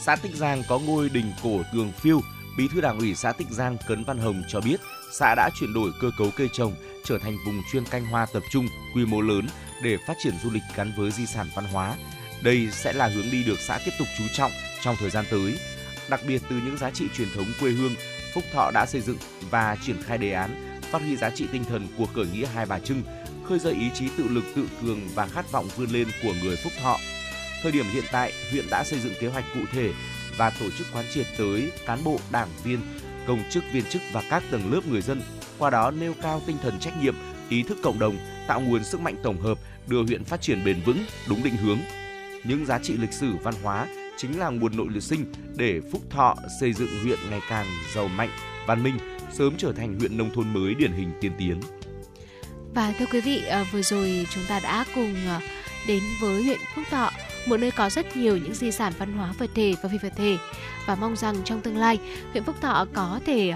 Xã Tích Giang có ngôi đình cổ tường phiêu, Bí thư Đảng ủy xã Tích Giang Cấn Văn Hồng cho biết, xã đã chuyển đổi cơ cấu cây trồng trở thành vùng chuyên canh hoa tập trung quy mô lớn để phát triển du lịch gắn với di sản văn hóa. Đây sẽ là hướng đi được xã tiếp tục chú trọng trong thời gian tới. Đặc biệt từ những giá trị truyền thống quê hương, Phúc Thọ đã xây dựng và triển khai đề án phát huy giá trị tinh thần của khởi nghĩa Hai Bà Trưng, khơi dậy ý chí tự lực tự cường và khát vọng vươn lên của người Phúc Thọ. Thời điểm hiện tại, huyện đã xây dựng kế hoạch cụ thể và tổ chức quán triệt tới cán bộ, đảng viên, công chức viên chức và các tầng lớp người dân, qua đó nêu cao tinh thần trách nhiệm, ý thức cộng đồng, tạo nguồn sức mạnh tổng hợp đưa huyện phát triển bền vững, đúng định hướng. Những giá trị lịch sử văn hóa chính là nguồn nội lực sinh để Phúc Thọ xây dựng huyện ngày càng giàu mạnh, văn minh, sớm trở thành huyện nông thôn mới điển hình tiên tiến. Và thưa quý vị, ờ, vừa rồi chúng ta đã cùng ờ, đến với huyện Phúc Thọ, một nơi có rất nhiều những di sản văn hóa vật thể và phi vật thể và mong rằng trong tương lai huyện Phúc Thọ có thể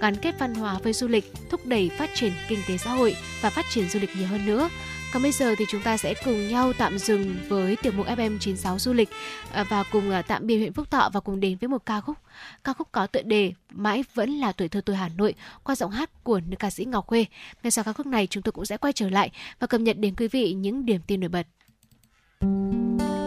gắn kết văn hóa với du lịch, thúc đẩy phát triển kinh tế xã hội và phát triển du lịch nhiều hơn nữa. Còn bây giờ thì chúng ta sẽ cùng nhau tạm dừng với tiểu mục FM96 du lịch à, và cùng à, tạm biệt huyện Phúc Thọ và cùng đến với một ca khúc. Ca khúc có tựa đề Mãi vẫn là tuổi thơ tôi Hà Nội qua giọng hát của nữ ca sĩ Ngọc Khuê. Ngay sau ca khúc này, chúng tôi cũng sẽ quay trở lại và cập nhật đến quý vị những điểm tin nổi bật. nhớ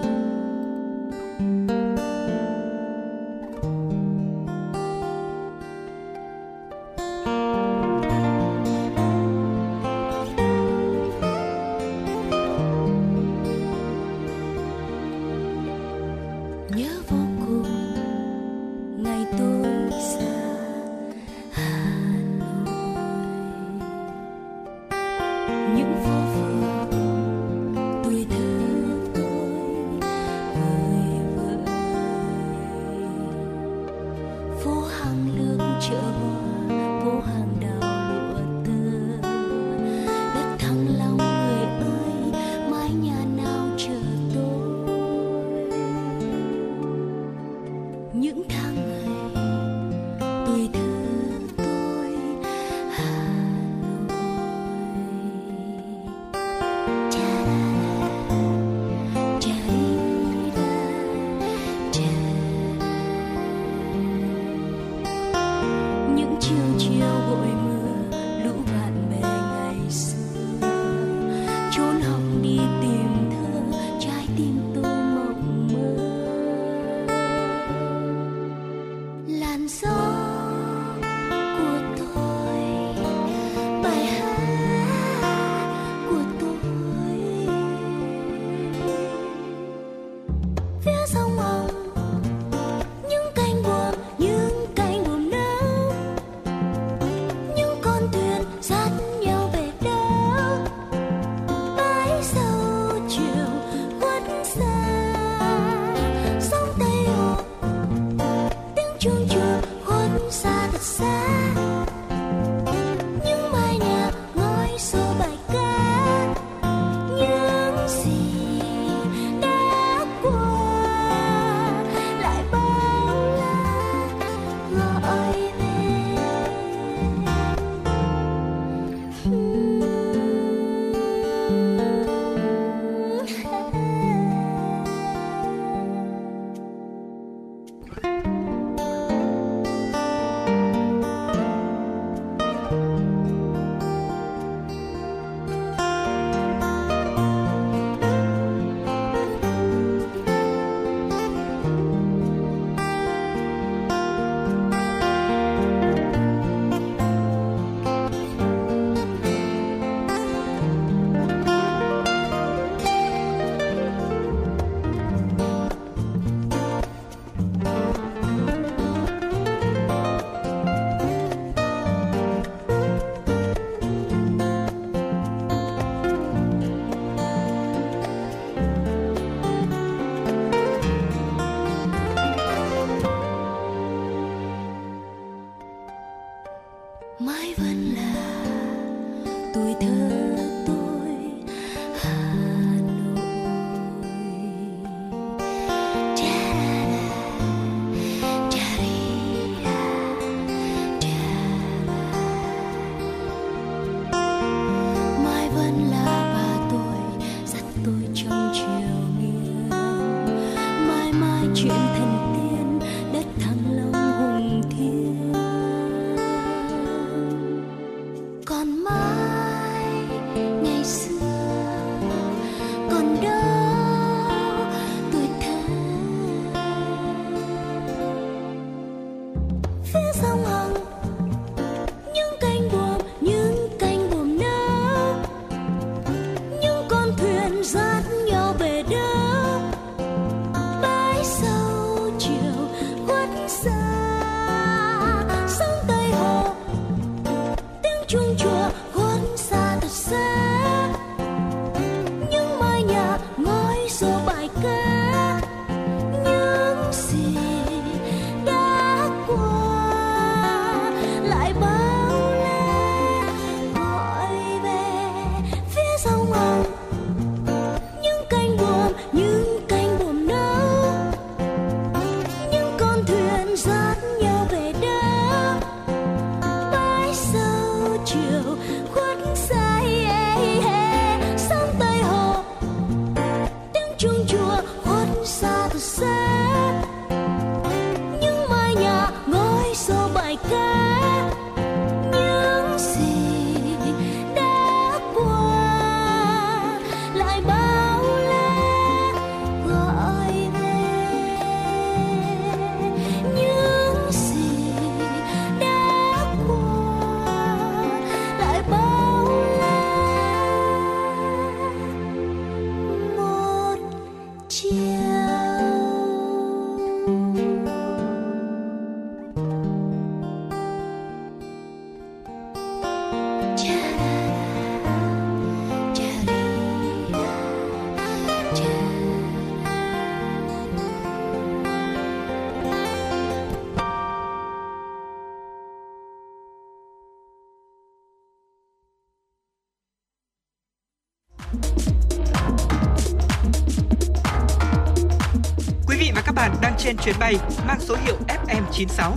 và các bạn đang trên chuyến bay mang số hiệu FM96.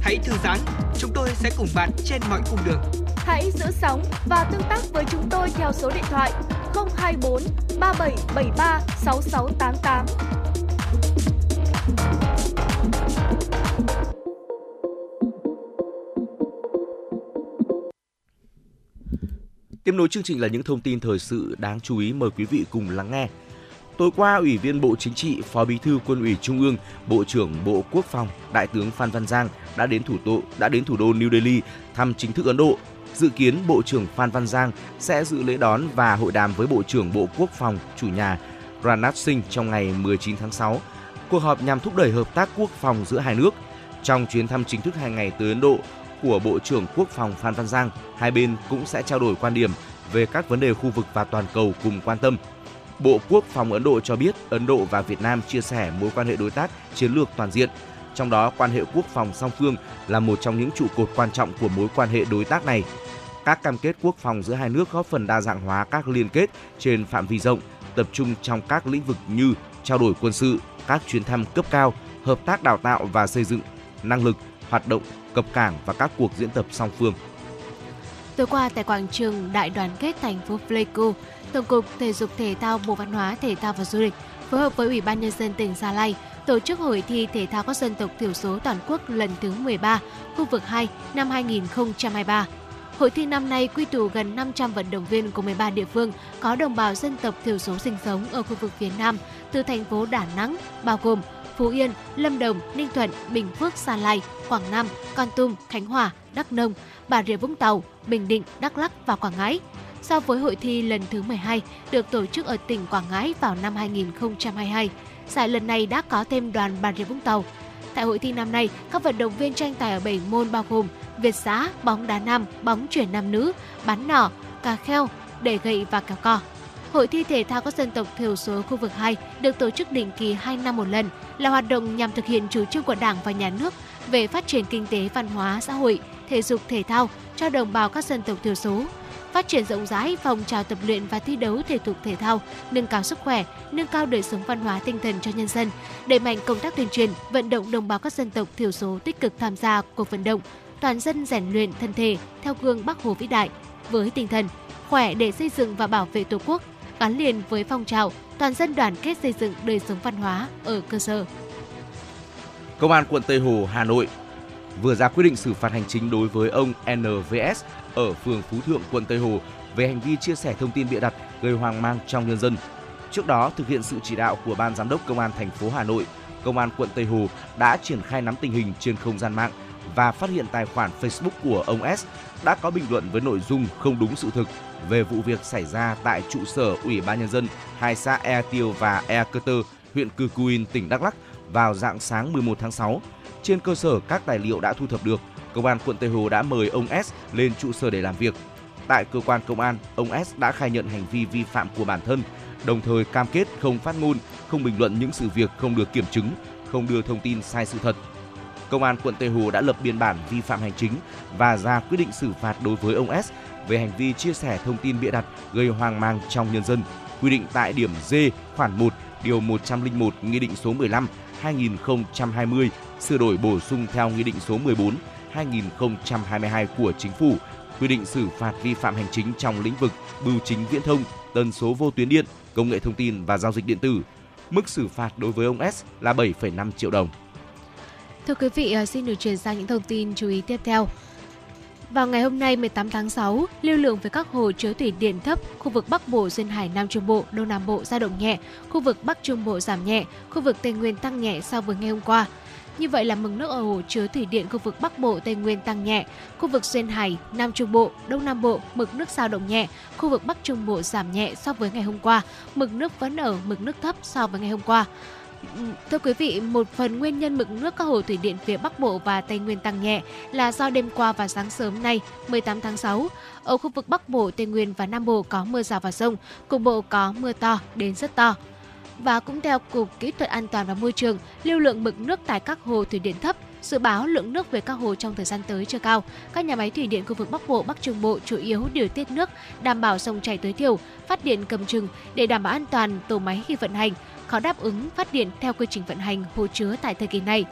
Hãy thư giãn, chúng tôi sẽ cùng bạn trên mọi cung đường. Hãy giữ sóng và tương tác với chúng tôi theo số điện thoại 024 3773 6688. Tiếp nối chương trình là những thông tin thời sự đáng chú ý mời quý vị cùng lắng nghe. Tối qua, Ủy viên Bộ Chính trị, Phó Bí thư Quân ủy Trung ương, Bộ trưởng Bộ Quốc phòng, Đại tướng Phan Văn Giang đã đến thủ đô đã đến thủ đô New Delhi thăm chính thức Ấn Độ. Dự kiến Bộ trưởng Phan Văn Giang sẽ dự lễ đón và hội đàm với Bộ trưởng Bộ Quốc phòng chủ nhà Ranath Singh trong ngày 19 tháng 6. Cuộc họp nhằm thúc đẩy hợp tác quốc phòng giữa hai nước. Trong chuyến thăm chính thức hai ngày tới Ấn Độ của Bộ trưởng Quốc phòng Phan Văn Giang, hai bên cũng sẽ trao đổi quan điểm về các vấn đề khu vực và toàn cầu cùng quan tâm. Bộ Quốc phòng Ấn Độ cho biết Ấn Độ và Việt Nam chia sẻ mối quan hệ đối tác chiến lược toàn diện. Trong đó, quan hệ quốc phòng song phương là một trong những trụ cột quan trọng của mối quan hệ đối tác này. Các cam kết quốc phòng giữa hai nước góp phần đa dạng hóa các liên kết trên phạm vi rộng, tập trung trong các lĩnh vực như trao đổi quân sự, các chuyến thăm cấp cao, hợp tác đào tạo và xây dựng năng lực, hoạt động cập cảng và các cuộc diễn tập song phương. Tối qua tại quảng trường Đại đoàn kết thành phố Pleiku, Tổng cục Thể dục Thể thao Bộ Văn hóa Thể thao và Du lịch phối hợp với Ủy ban nhân dân tỉnh Gia Lai tổ chức hội thi thể thao các dân tộc thiểu số toàn quốc lần thứ 13, khu vực 2 năm 2023. Hội thi năm nay quy tụ gần 500 vận động viên của 13 địa phương có đồng bào dân tộc thiểu số sinh sống ở khu vực phía Nam từ thành phố Đà Nẵng, bao gồm Phú Yên, Lâm Đồng, Ninh Thuận, Bình Phước, Sa Lai, Quảng Nam, Con Tum, Khánh Hòa, Đắk Nông, Bà Rịa Vũng Tàu, Bình Định, Đắk Lắk và Quảng Ngãi. So với hội thi lần thứ 12 được tổ chức ở tỉnh Quảng Ngãi vào năm 2022, giải lần này đã có thêm đoàn Bà Rịa Vũng Tàu. Tại hội thi năm nay, các vận động viên tranh tài ở 7 môn bao gồm Việt xã, bóng đá nam, bóng chuyển nam nữ, bắn nỏ, cà kheo, đẩy gậy và kéo co. Hội thi thể thao các dân tộc thiểu số khu vực 2 được tổ chức định kỳ 2 năm một lần, là hoạt động nhằm thực hiện chủ trương của Đảng và Nhà nước về phát triển kinh tế, văn hóa, xã hội, thể dục thể thao cho đồng bào các dân tộc thiểu số, phát triển rộng rãi phong trào tập luyện và thi đấu thể dục thể thao, nâng cao sức khỏe, nâng cao đời sống văn hóa tinh thần cho nhân dân, đẩy mạnh công tác tuyên truyền, vận động đồng bào các dân tộc thiểu số tích cực tham gia cuộc vận động, toàn dân rèn luyện thân thể theo gương Bắc Hồ vĩ đại với tinh thần khỏe để xây dựng và bảo vệ Tổ quốc, gắn liền với phong trào toàn dân đoàn kết xây dựng đời sống văn hóa ở cơ sở. Công an quận Tây Hồ, Hà Nội vừa ra quyết định xử phạt hành chính đối với ông NVS ở phường Phú Thượng, quận Tây Hồ về hành vi chia sẻ thông tin bịa đặt gây hoang mang trong nhân dân. Trước đó, thực hiện sự chỉ đạo của Ban Giám đốc Công an thành phố Hà Nội, Công an quận Tây Hồ đã triển khai nắm tình hình trên không gian mạng và phát hiện tài khoản Facebook của ông S đã có bình luận với nội dung không đúng sự thực về vụ việc xảy ra tại trụ sở Ủy ban nhân dân hai xã Ea Tiêu và Ea Cơ Tơ, huyện Cư Cuin, tỉnh Đắk Lắk vào dạng sáng 11 tháng 6. Trên cơ sở các tài liệu đã thu thập được, Công an quận Tây Hồ đã mời ông S lên trụ sở để làm việc. Tại cơ quan công an, ông S đã khai nhận hành vi vi phạm của bản thân, đồng thời cam kết không phát ngôn, không bình luận những sự việc không được kiểm chứng, không đưa thông tin sai sự thật. Công an quận Tây Hồ đã lập biên bản vi phạm hành chính và ra quyết định xử phạt đối với ông S về hành vi chia sẻ thông tin bịa đặt gây hoang mang trong nhân dân, quy định tại điểm D khoản 1 điều 101 Nghị định số 15 2020 sửa đổi bổ sung theo Nghị định số 14 2022 của Chính phủ quy định xử phạt vi phạm hành chính trong lĩnh vực bưu chính viễn thông, tần số vô tuyến điện, công nghệ thông tin và giao dịch điện tử. Mức xử phạt đối với ông S là 7,5 triệu đồng. Thưa quý vị, ờ, xin được truyền sang những thông tin chú ý tiếp theo. Vào ngày hôm nay 18 tháng 6, lưu lượng về các hồ chứa thủy điện thấp, khu vực Bắc Bộ, Duyên Hải, Nam Trung Bộ, Đông Nam Bộ dao động nhẹ, khu vực Bắc Trung Bộ giảm nhẹ, khu vực Tây Nguyên tăng nhẹ so với ngày hôm qua. Như vậy là mực nước ở hồ chứa thủy điện khu vực Bắc Bộ, Tây Nguyên tăng nhẹ, khu vực Duyên Hải, Nam Trung Bộ, Đông Nam Bộ mực nước dao động nhẹ, khu vực Bắc Trung Bộ giảm nhẹ so với ngày hôm qua, mực nước vẫn ở mực nước thấp so với ngày hôm qua. Thưa quý vị, một phần nguyên nhân mực nước các hồ thủy điện phía Bắc Bộ và Tây Nguyên tăng nhẹ là do đêm qua và sáng sớm nay 18 tháng 6, ở khu vực Bắc Bộ, Tây Nguyên và Nam Bộ có mưa rào và rông, cục bộ có mưa to đến rất to. Và cũng theo Cục Kỹ thuật An toàn và Môi trường, lưu lượng mực nước tại các hồ thủy điện thấp, dự báo lượng nước về các hồ trong thời gian tới chưa cao. Các nhà máy thủy điện khu vực Bắc Bộ, Bắc Trung Bộ chủ yếu điều tiết nước, đảm bảo sông chảy tối thiểu, phát điện cầm chừng để đảm bảo an toàn tổ máy khi vận hành khó đáp ứng phát điện theo quy trình vận hành hồ chứa tại thời kỳ này.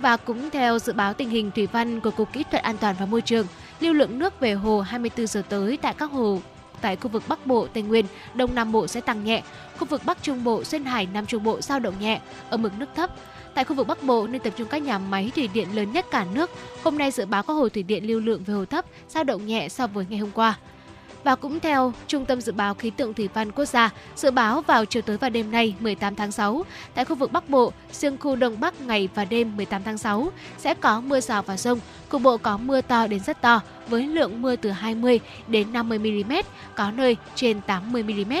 Và cũng theo dự báo tình hình thủy văn của Cục Kỹ thuật An toàn và Môi trường, lưu lượng nước về hồ 24 giờ tới tại các hồ tại khu vực Bắc Bộ, Tây Nguyên, Đông Nam Bộ sẽ tăng nhẹ. Khu vực Bắc Trung Bộ, Duyên Hải, Nam Trung Bộ dao động nhẹ ở mực nước thấp. Tại khu vực Bắc Bộ nên tập trung các nhà máy thủy điện lớn nhất cả nước. Hôm nay dự báo các hồ thủy điện lưu lượng về hồ thấp dao động nhẹ so với ngày hôm qua. Và cũng theo Trung tâm Dự báo Khí tượng Thủy văn Quốc gia, dự báo vào chiều tối và đêm nay 18 tháng 6, tại khu vực Bắc Bộ, riêng khu Đông Bắc ngày và đêm 18 tháng 6 sẽ có mưa rào và rông, cục bộ có mưa to đến rất to với lượng mưa từ 20 đến 50 mm, có nơi trên 80 mm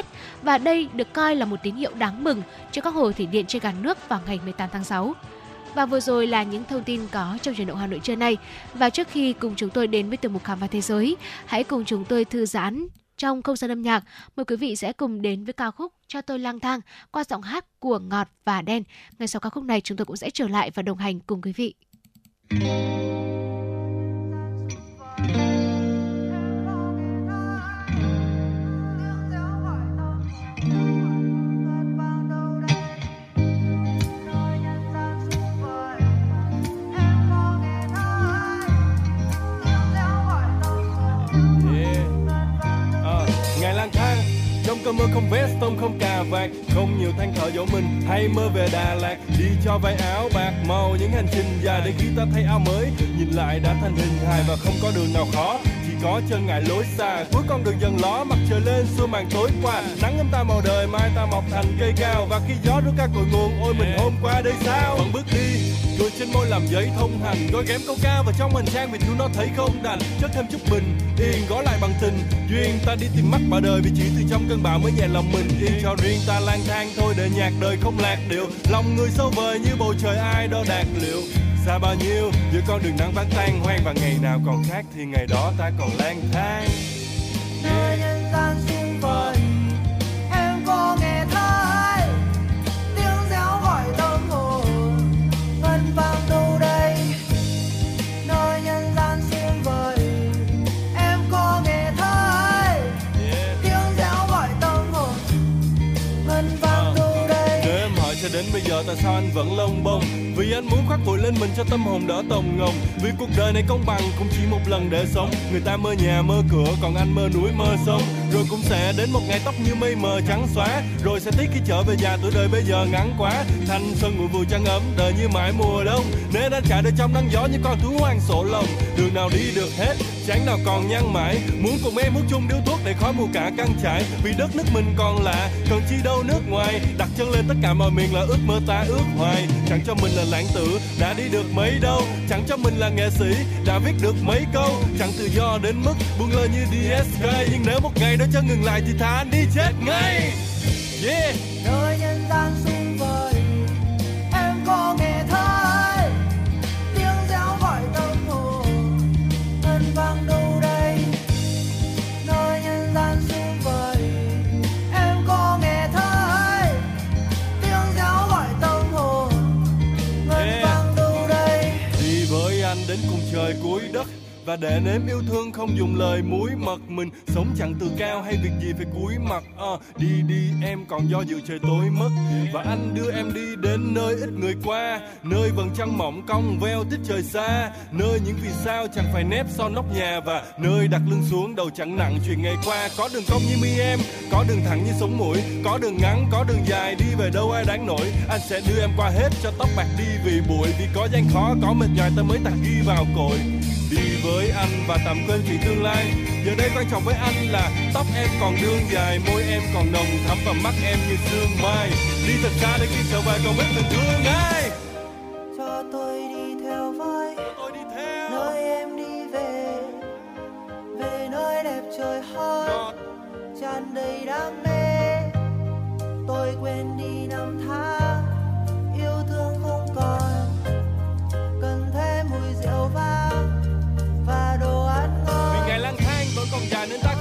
và đây được coi là một tín hiệu đáng mừng cho các hồ thủy điện trên cả nước vào ngày 18 tháng 6. Và vừa rồi là những thông tin có trong truyền động Hà Nội trưa nay. Và trước khi cùng chúng tôi đến với tiểu mục khám phá thế giới, hãy cùng chúng tôi thư giãn trong không gian âm nhạc. Mời quý vị sẽ cùng đến với ca khúc Cho tôi lang thang qua giọng hát của Ngọt và Đen. Ngay sau ca khúc này chúng tôi cũng sẽ trở lại và đồng hành cùng quý vị. Mơ không vest tông không cà vạt, không nhiều than thở dỗ mình. Hay mơ về đà lạt, đi cho vay áo bạc, màu những hành trình dài để khi ta thấy áo mới. Nhìn lại đã thành hình hài và không có đường nào khó. Chỉ có chân ngại lối xa, cuối con đường dần ló, mặt trời lên, xua màn tối qua. Nắng ấm ta màu đời, mai ta mọc thành cây cao. Và khi gió rút ca cội nguồn, ôi mình hôm qua đây sao? Vẫn bước đi cười trên môi làm giấy thông hành. Gói ghém câu ca và trong hành trang vì chúng nó thấy không đành. Chất thêm chút bình, yên gói lại bằng tình. Duyên ta đi tìm mắt bà đời vì chỉ từ trong cơn bão mới nhẹ lòng mình. Yên cho riêng ta lang thang thôi để nhạc đời không lạc điệu. Lòng người sâu vời như bầu trời ai đó đạt liệu. Xa bao nhiêu, giữa con đường nắng vắng tan hoang và ngày nào còn khác thì ngày đó ta còn lang thang. Đến bây giờ tại sao anh vẫn lông bông? Vì anh muốn khoác vội lên mình cho tâm hồn đỡ tồng ngồng. Vì cuộc đời này công bằng, không chỉ một lần để sống. Người ta mơ nhà, mơ cửa, còn anh mơ núi, mơ sông. Rồi cũng sẽ đến một ngày tóc như mây mờ trắng xóa. Rồi sẽ tiếc khi trở về già tuổi đời bây giờ ngắn quá. Thanh xuân ngủ vừa trăng ấm, đời như mãi mùa đông. Nên anh chạy đời trong nắng gió như con thú hoang sổ lồng Đường nào đi được hết, chán nào còn nhăn mãi. Muốn cùng em hút chung điếu thuốc để khói mù cả căng trải Vì đất nước mình còn lạ còn chi đâu nước ngoài. Đặt chân lên tất cả mọi miền là ước mơ ta ước hoài. Chẳng cho mình là lãng tử, đã đi được mấy đâu. Chẳng cho mình là nghệ sĩ, đã viết được mấy câu. Chẳng tự do đến mức buông lơ như DSK Nhưng nếu một ngày đó cho ngừng lại thì thà anh đi chết ngay. Yeah. Nơi nhân gian xung và để nếm yêu thương không dùng lời muối mật mình. Sống chẳng từ cao hay việc gì phải cúi mặt. À, đi đi em còn do dự trời tối mất. Và anh đưa em đi đến nơi ít người qua. Nơi vầng trăng mỏng cong veo tích trời xa. Nơi những vì sao chẳng phải nép sau nóc nhà. Và nơi đặt lưng xuống đầu chẳng nặng chuyện ngày qua. Có đường cong như mi em có đường thẳng như sống mũi. Có đường ngắn có đường dài đi về đâu ai đáng nổi. Anh sẽ đưa em qua hết cho tóc bạc đi vì bụi. Vì có gian khó có mệt nhòi ta mới tặng ghi vào cội đi với anh và tạm quên chuyện tương lai. Giờ đây quan trọng với anh là tóc em còn đương dài môi em còn nồng thắm và mắt em như sương mai. Đi thật xa để khi trở về còn biết mình thương ai cho tôi đi theo với tôi đi theo. nơi em đi về. Về nơi đẹp trời hơn tràn đầy đam mê. Tôi quên đi năm tháng yêu thương không còn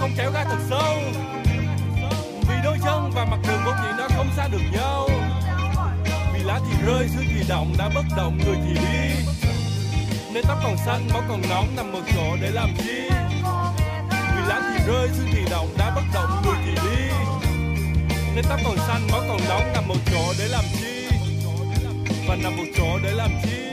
không kéo ra thật sâu. Vì đôi chân và mặt đường vốn dĩ nó không xa được nhau. Vì lá thì rơi xưa thì động đã bất động, người thì đi. Nên tóc còn xanh, máu còn nóng, nằm một chỗ để làm chi? Vì lá thì rơi xưa thì động đã bất động, người thì đi. Nên tóc còn xanh, máu còn nóng, nằm một chỗ để làm chi? Và nằm một chỗ để làm chi?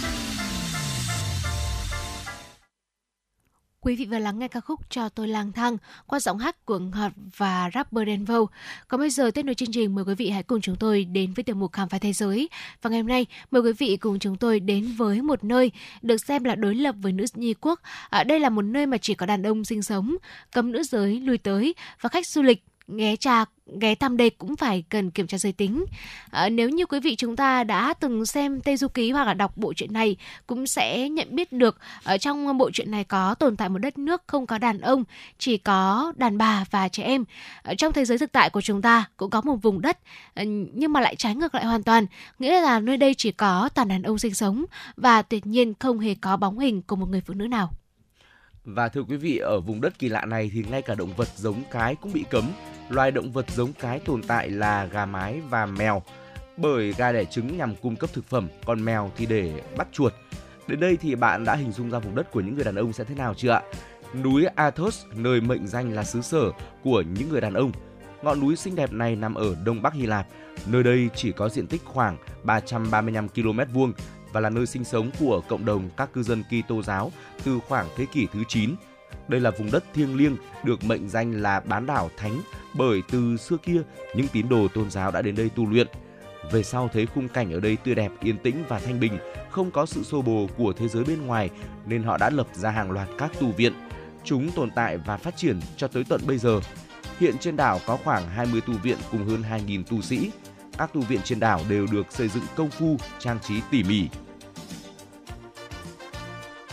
Quý vị vừa lắng nghe ca khúc Cho tôi lang thang qua giọng hát của Ngọt và rapper Denvo. Còn bây giờ tiếp nối chương trình mời quý vị hãy cùng chúng tôi đến với tiểu mục khám phá thế giới. Và ngày hôm nay mời quý vị cùng chúng tôi đến với một nơi được xem là đối lập với nữ nhi quốc. À, đây là một nơi mà chỉ có đàn ông sinh sống, cấm nữ giới lui tới và khách du lịch ghé trà ghé thăm đây cũng phải cần kiểm tra giới tính. À, nếu như quý vị chúng ta đã từng xem Tây Du Ký hoặc là đọc bộ truyện này cũng sẽ nhận biết được ở trong bộ truyện này có tồn tại một đất nước không có đàn ông, chỉ có đàn bà và trẻ em. Ở trong thế giới thực tại của chúng ta cũng có một vùng đất ờ, nhưng mà lại trái ngược lại hoàn toàn, nghĩa là nơi đây chỉ có toàn đàn ông sinh sống và tuyệt nhiên không hề có bóng hình của một người phụ nữ nào. Và thưa quý vị, ở vùng đất kỳ lạ này thì ngay cả động vật giống cái cũng bị cấm. Loài động vật giống cái tồn tại là gà mái và mèo. Bởi gà đẻ trứng nhằm cung cấp thực phẩm, còn mèo thì để bắt chuột. Đến đây thì bạn đã hình dung ra vùng đất của những người đàn ông sẽ thế nào chưa ạ? Núi Athos, nơi mệnh danh là xứ sở của những người đàn ông. Ngọn núi xinh đẹp này nằm ở đông bắc Hy Lạp. Nơi đây chỉ có diện tích khoảng 335 km vuông và là nơi sinh sống của cộng đồng các cư dân Kitô giáo từ khoảng thế kỷ thứ 9. Đây là vùng đất thiêng liêng được mệnh danh là bán đảo thánh bởi từ xưa kia những tín đồ tôn giáo đã đến đây tu luyện. Về sau thấy khung cảnh ở đây tươi đẹp, yên tĩnh và thanh bình, không có sự xô bồ của thế giới bên ngoài nên họ đã lập ra hàng loạt các tu viện. Chúng tồn tại và phát triển cho tới tận bây giờ. Hiện trên đảo có khoảng 20 tu viện cùng hơn 2.000 tu sĩ. Các tu viện trên đảo đều được xây dựng công phu, trang trí tỉ mỉ,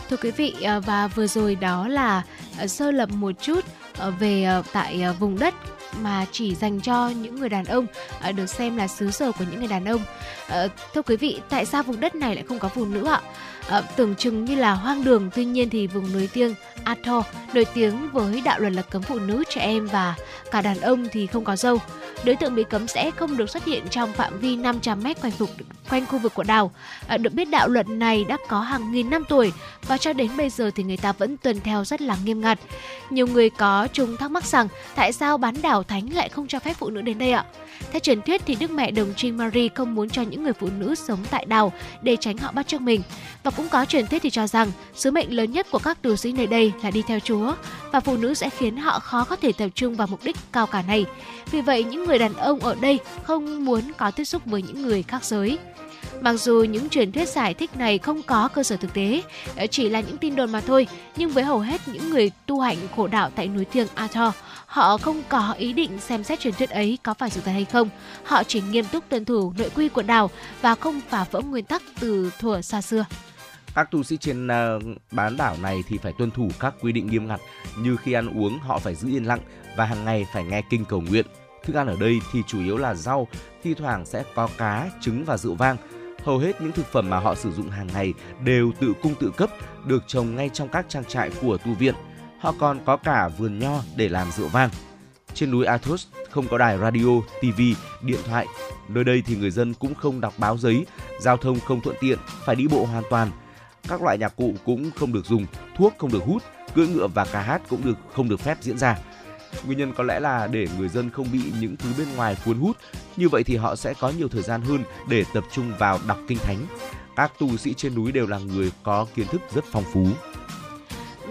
Thưa quý vị à, và vừa rồi đó là à, sơ lập một chút à, về tại vùng đất mà chỉ dành cho những người đàn ông được xem là xứ sở của những người đàn ông. Thưa quý vị, tại sao vùng đất này lại không có phụ nữ ạ? À, tưởng chừng như là hoang đường, tuy nhiên thì vùng núi tiếng Athor nổi tiếng với đạo luật là cấm phụ nữ, trẻ em và cả đàn ông thì không có dâu. Đối tượng bị cấm sẽ không được xuất hiện trong phạm vi 500 mét quanh vực quanh khu vực của đảo. À, được biết đạo luật này đã có hàng nghìn năm tuổi và cho đến bây giờ thì người ta vẫn tuân theo rất là nghiêm ngặt. Nhiều người có chung thắc mắc rằng tại sao bán đảo thánh lại không cho phép phụ nữ đến đây ạ? Theo truyền thuyết thì Đức Mẹ Đồng Trinh Marie không muốn cho những người phụ nữ sống tại đảo để tránh họ bắt chước mình. Và cũng có truyền thuyết thì cho rằng sứ mệnh lớn nhất của các tu sĩ nơi đây là đi theo Chúa và phụ nữ sẽ khiến họ khó có thể tập trung vào mục đích cao cả này. Vì vậy những người đàn ông ở đây không muốn có tiếp xúc với những người khác giới. Mặc dù những truyền thuyết giải thích này không có cơ sở thực tế, ờ, chỉ là những tin đồn mà thôi, nhưng với hầu hết những người tu hành khổ đạo tại núi thiêng Athor, họ không có ý định xem xét truyền thuyết ấy có phải sự thật hay không. Họ chỉ nghiêm túc tuân thủ nội quy của đảo và không phá vỡ nguyên tắc từ thuở xa xưa. Các tu sĩ trên uh, bán đảo này thì phải tuân thủ các quy định nghiêm ngặt như khi ăn uống họ phải giữ yên lặng và hàng ngày phải nghe kinh cầu nguyện. Thức ăn ở đây thì chủ yếu là rau, thi thoảng sẽ có cá, trứng và rượu vang. Hầu hết những thực phẩm mà họ sử dụng hàng ngày đều tự cung tự cấp, được trồng ngay trong các trang trại của tu viện. Họ còn có cả vườn nho để làm rượu vang. Trên núi Athos không có đài radio, TV, điện thoại. Nơi đây thì người dân cũng không đọc báo giấy, giao thông không thuận tiện, phải đi bộ hoàn toàn. Các loại nhạc cụ cũng không được dùng, thuốc không được hút, cưỡi ngựa và ca hát cũng được không được phép diễn ra. Nguyên nhân có lẽ là để người dân không bị những thứ bên ngoài cuốn hút, như vậy thì họ sẽ có nhiều thời gian hơn để tập trung vào đọc kinh thánh. Các tu sĩ trên núi đều là người có kiến thức rất phong phú.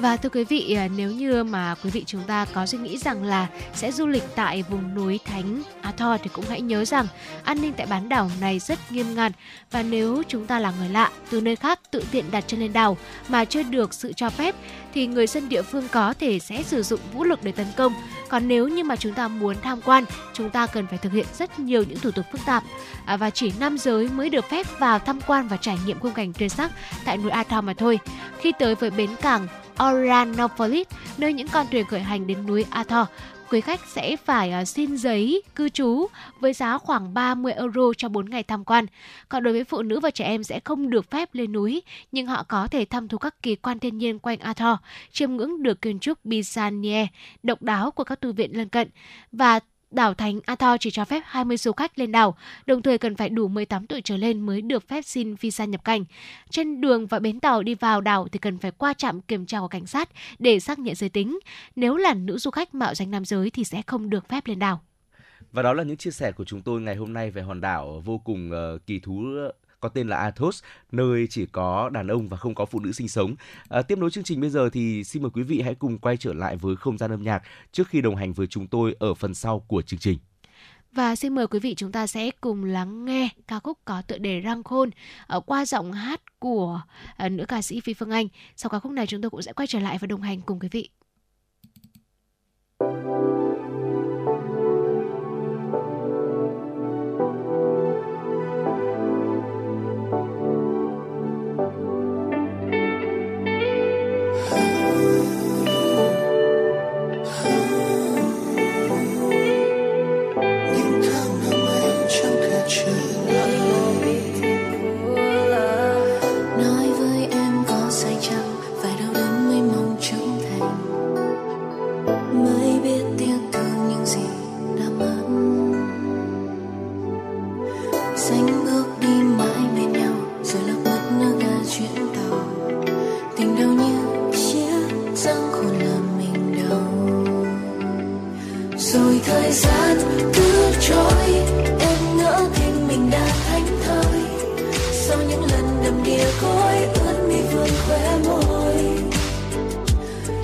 Và thưa quý vị, à, nếu như mà quý vị chúng ta có suy nghĩ rằng là sẽ du lịch tại vùng núi Thánh Athor thì cũng hãy nhớ rằng an ninh tại bán đảo này rất nghiêm ngặt và nếu chúng ta là người lạ từ nơi khác tự tiện đặt chân lên đảo mà chưa được sự cho phép thì người dân địa phương có thể sẽ sử dụng vũ lực để tấn công. Còn nếu như mà chúng ta muốn tham quan, chúng ta cần phải thực hiện rất nhiều những thủ tục phức tạp à, và chỉ nam giới mới được phép vào tham quan và trải nghiệm khung cảnh tuyệt sắc tại núi Athor mà thôi. Khi tới với bến cảng Oranopolis, nơi những con thuyền khởi hành đến núi Athor. Quý khách sẽ phải ờ, xin giấy cư trú với giá khoảng 30 euro cho 4 ngày tham quan. Còn đối với phụ nữ và trẻ em sẽ không được phép lên núi, nhưng họ có thể thăm thú các kỳ quan thiên nhiên quanh Athor, chiêm ngưỡng được kiến trúc Bizantier độc đáo của các tu viện lân cận và Đảo Thánh Athor chỉ cho phép 20 du khách lên đảo, đồng thời cần phải đủ 18 tuổi trở lên mới được phép xin visa nhập cảnh. Trên đường và bến tàu đi vào đảo thì cần phải qua trạm kiểm tra của cảnh sát để xác nhận giới tính. Nếu là nữ du khách mạo danh nam giới thì sẽ không được phép lên đảo. Và đó là những chia sẻ của chúng tôi ngày hôm nay về hòn đảo vô cùng uh, kỳ thú có tên là Athos, nơi chỉ có đàn ông và không có phụ nữ sinh sống. À, tiếp nối chương trình bây giờ thì xin mời quý vị hãy cùng quay trở lại với không gian âm nhạc trước khi đồng hành với chúng tôi ở phần sau của chương trình. Và xin mời quý vị chúng ta sẽ cùng lắng nghe ca khúc có tựa đề Răng Khôn ở qua giọng hát của ờ, nữ ca sĩ Phi Phương Anh. Sau ca khúc này chúng tôi cũng sẽ quay trở lại và đồng hành cùng quý vị. khóe môi.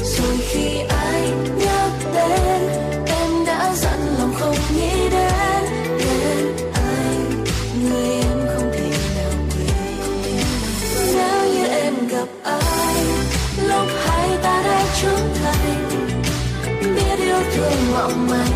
Rồi khi anh nhắc tên em đã dặn lòng không nghĩ đến đến anh. Người em không thể nào quên. Nếu như em gặp ai, lúc hai ta đã trưởng thành, biết yêu thương mộng manh.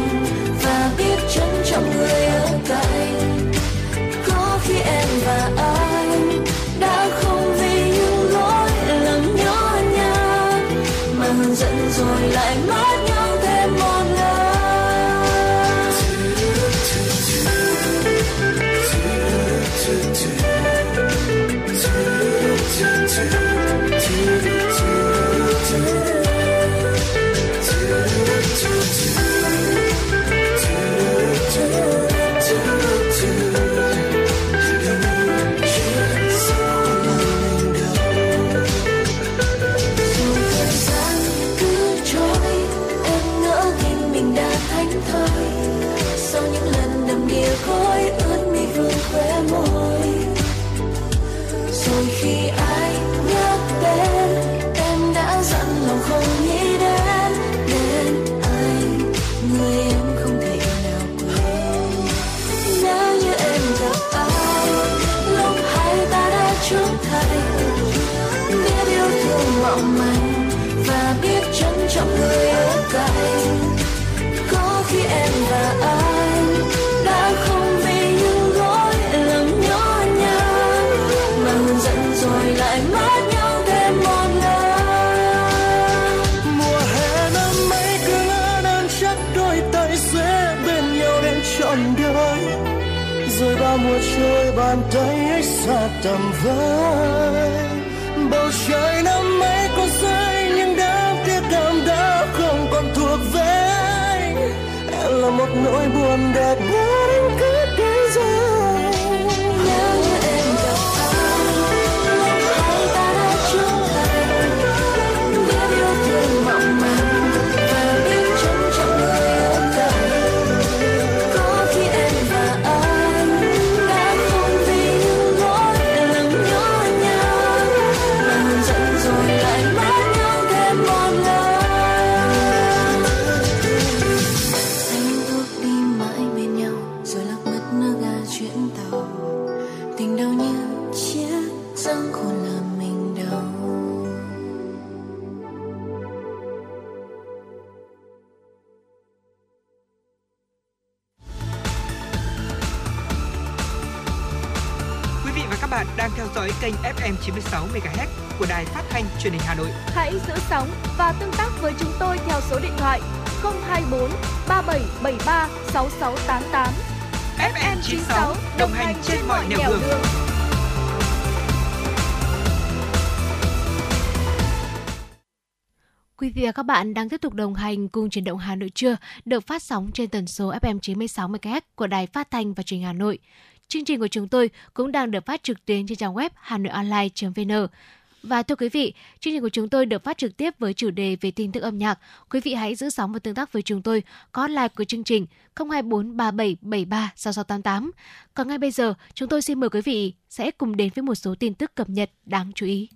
qua mùa trôi bàn tay ấy xa tầm với bầu trời năm ấy còn rơi, nhưng đáng tiếc cảm đã không còn thuộc về. Em là một nỗi buồn đẹp ngỡ kênh FM 96 MHz của đài phát thanh truyền hình Hà Nội. Hãy giữ sóng và tương tác với chúng tôi theo số điện thoại 024 3773 6688. FM 96 đồng hành trên mọi nẻo đường. đường. Quý vị và các bạn đang tiếp tục đồng hành cùng chuyển động Hà Nội trưa được phát sóng trên tần số FM 96 MHz của Đài Phát thanh và Truyền hình Hà Nội. Chương trình của chúng tôi cũng đang được phát trực tuyến trên trang web hanoionline.vn. Và thưa quý vị, chương trình của chúng tôi được phát trực tiếp với chủ đề về tin tức âm nhạc. Quý vị hãy giữ sóng và tương tác với chúng tôi có live của chương trình 024 3773 6688. Còn ngay bây giờ, chúng tôi xin mời quý vị sẽ cùng đến với một số tin tức cập nhật đáng chú ý.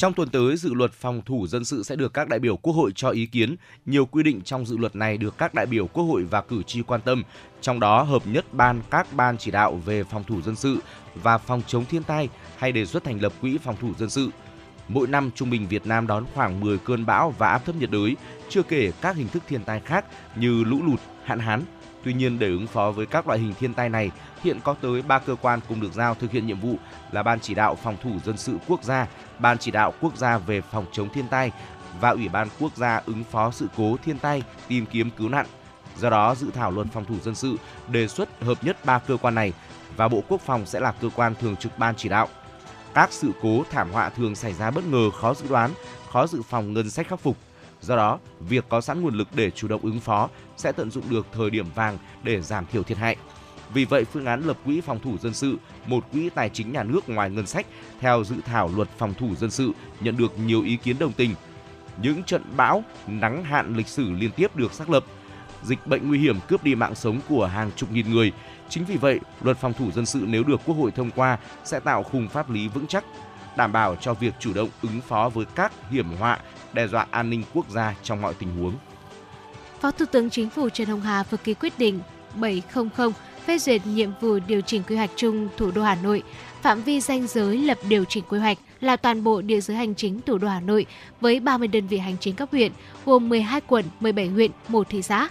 Trong tuần tới, dự luật phòng thủ dân sự sẽ được các đại biểu Quốc hội cho ý kiến. Nhiều quy định trong dự luật này được các đại biểu Quốc hội và cử tri quan tâm, trong đó hợp nhất ban các ban chỉ đạo về phòng thủ dân sự và phòng chống thiên tai hay đề xuất thành lập quỹ phòng thủ dân sự. Mỗi năm trung bình Việt Nam đón khoảng 10 cơn bão và áp thấp nhiệt đới, chưa kể các hình thức thiên tai khác như lũ lụt, hạn hán. Tuy nhiên để ứng phó với các loại hình thiên tai này, hiện có tới 3 cơ quan cùng được giao thực hiện nhiệm vụ là Ban chỉ đạo phòng thủ dân sự quốc gia, Ban chỉ đạo quốc gia về phòng chống thiên tai và Ủy ban quốc gia ứng phó sự cố thiên tai, tìm kiếm cứu nạn. Do đó, dự thảo luật phòng thủ dân sự đề xuất hợp nhất ba cơ quan này và Bộ Quốc phòng sẽ là cơ quan thường trực ban chỉ đạo. Các sự cố thảm họa thường xảy ra bất ngờ khó dự đoán, khó dự phòng ngân sách khắc phục. Do đó, việc có sẵn nguồn lực để chủ động ứng phó sẽ tận dụng được thời điểm vàng để giảm thiểu thiệt hại. Vì vậy, phương án lập quỹ phòng thủ dân sự, một quỹ tài chính nhà nước ngoài ngân sách theo dự thảo luật phòng thủ dân sự nhận được nhiều ý kiến đồng tình. Những trận bão, nắng hạn lịch sử liên tiếp được xác lập. Dịch bệnh nguy hiểm cướp đi mạng sống của hàng chục nghìn người. Chính vì vậy, luật phòng thủ dân sự nếu được Quốc hội thông qua sẽ tạo khung pháp lý vững chắc, đảm bảo cho việc chủ động ứng phó với các hiểm họa đe dọa an ninh quốc gia trong mọi tình huống. Phó Thủ tướng Chính phủ Trần Hồng Hà vừa ký quyết định 700 phê duyệt nhiệm vụ điều chỉnh quy hoạch chung thủ đô Hà Nội. Phạm vi danh giới lập điều chỉnh quy hoạch là toàn bộ địa giới hành chính thủ đô Hà Nội với 30 đơn vị hành chính cấp huyện, gồm 12 quận, 17 huyện, một thị xã.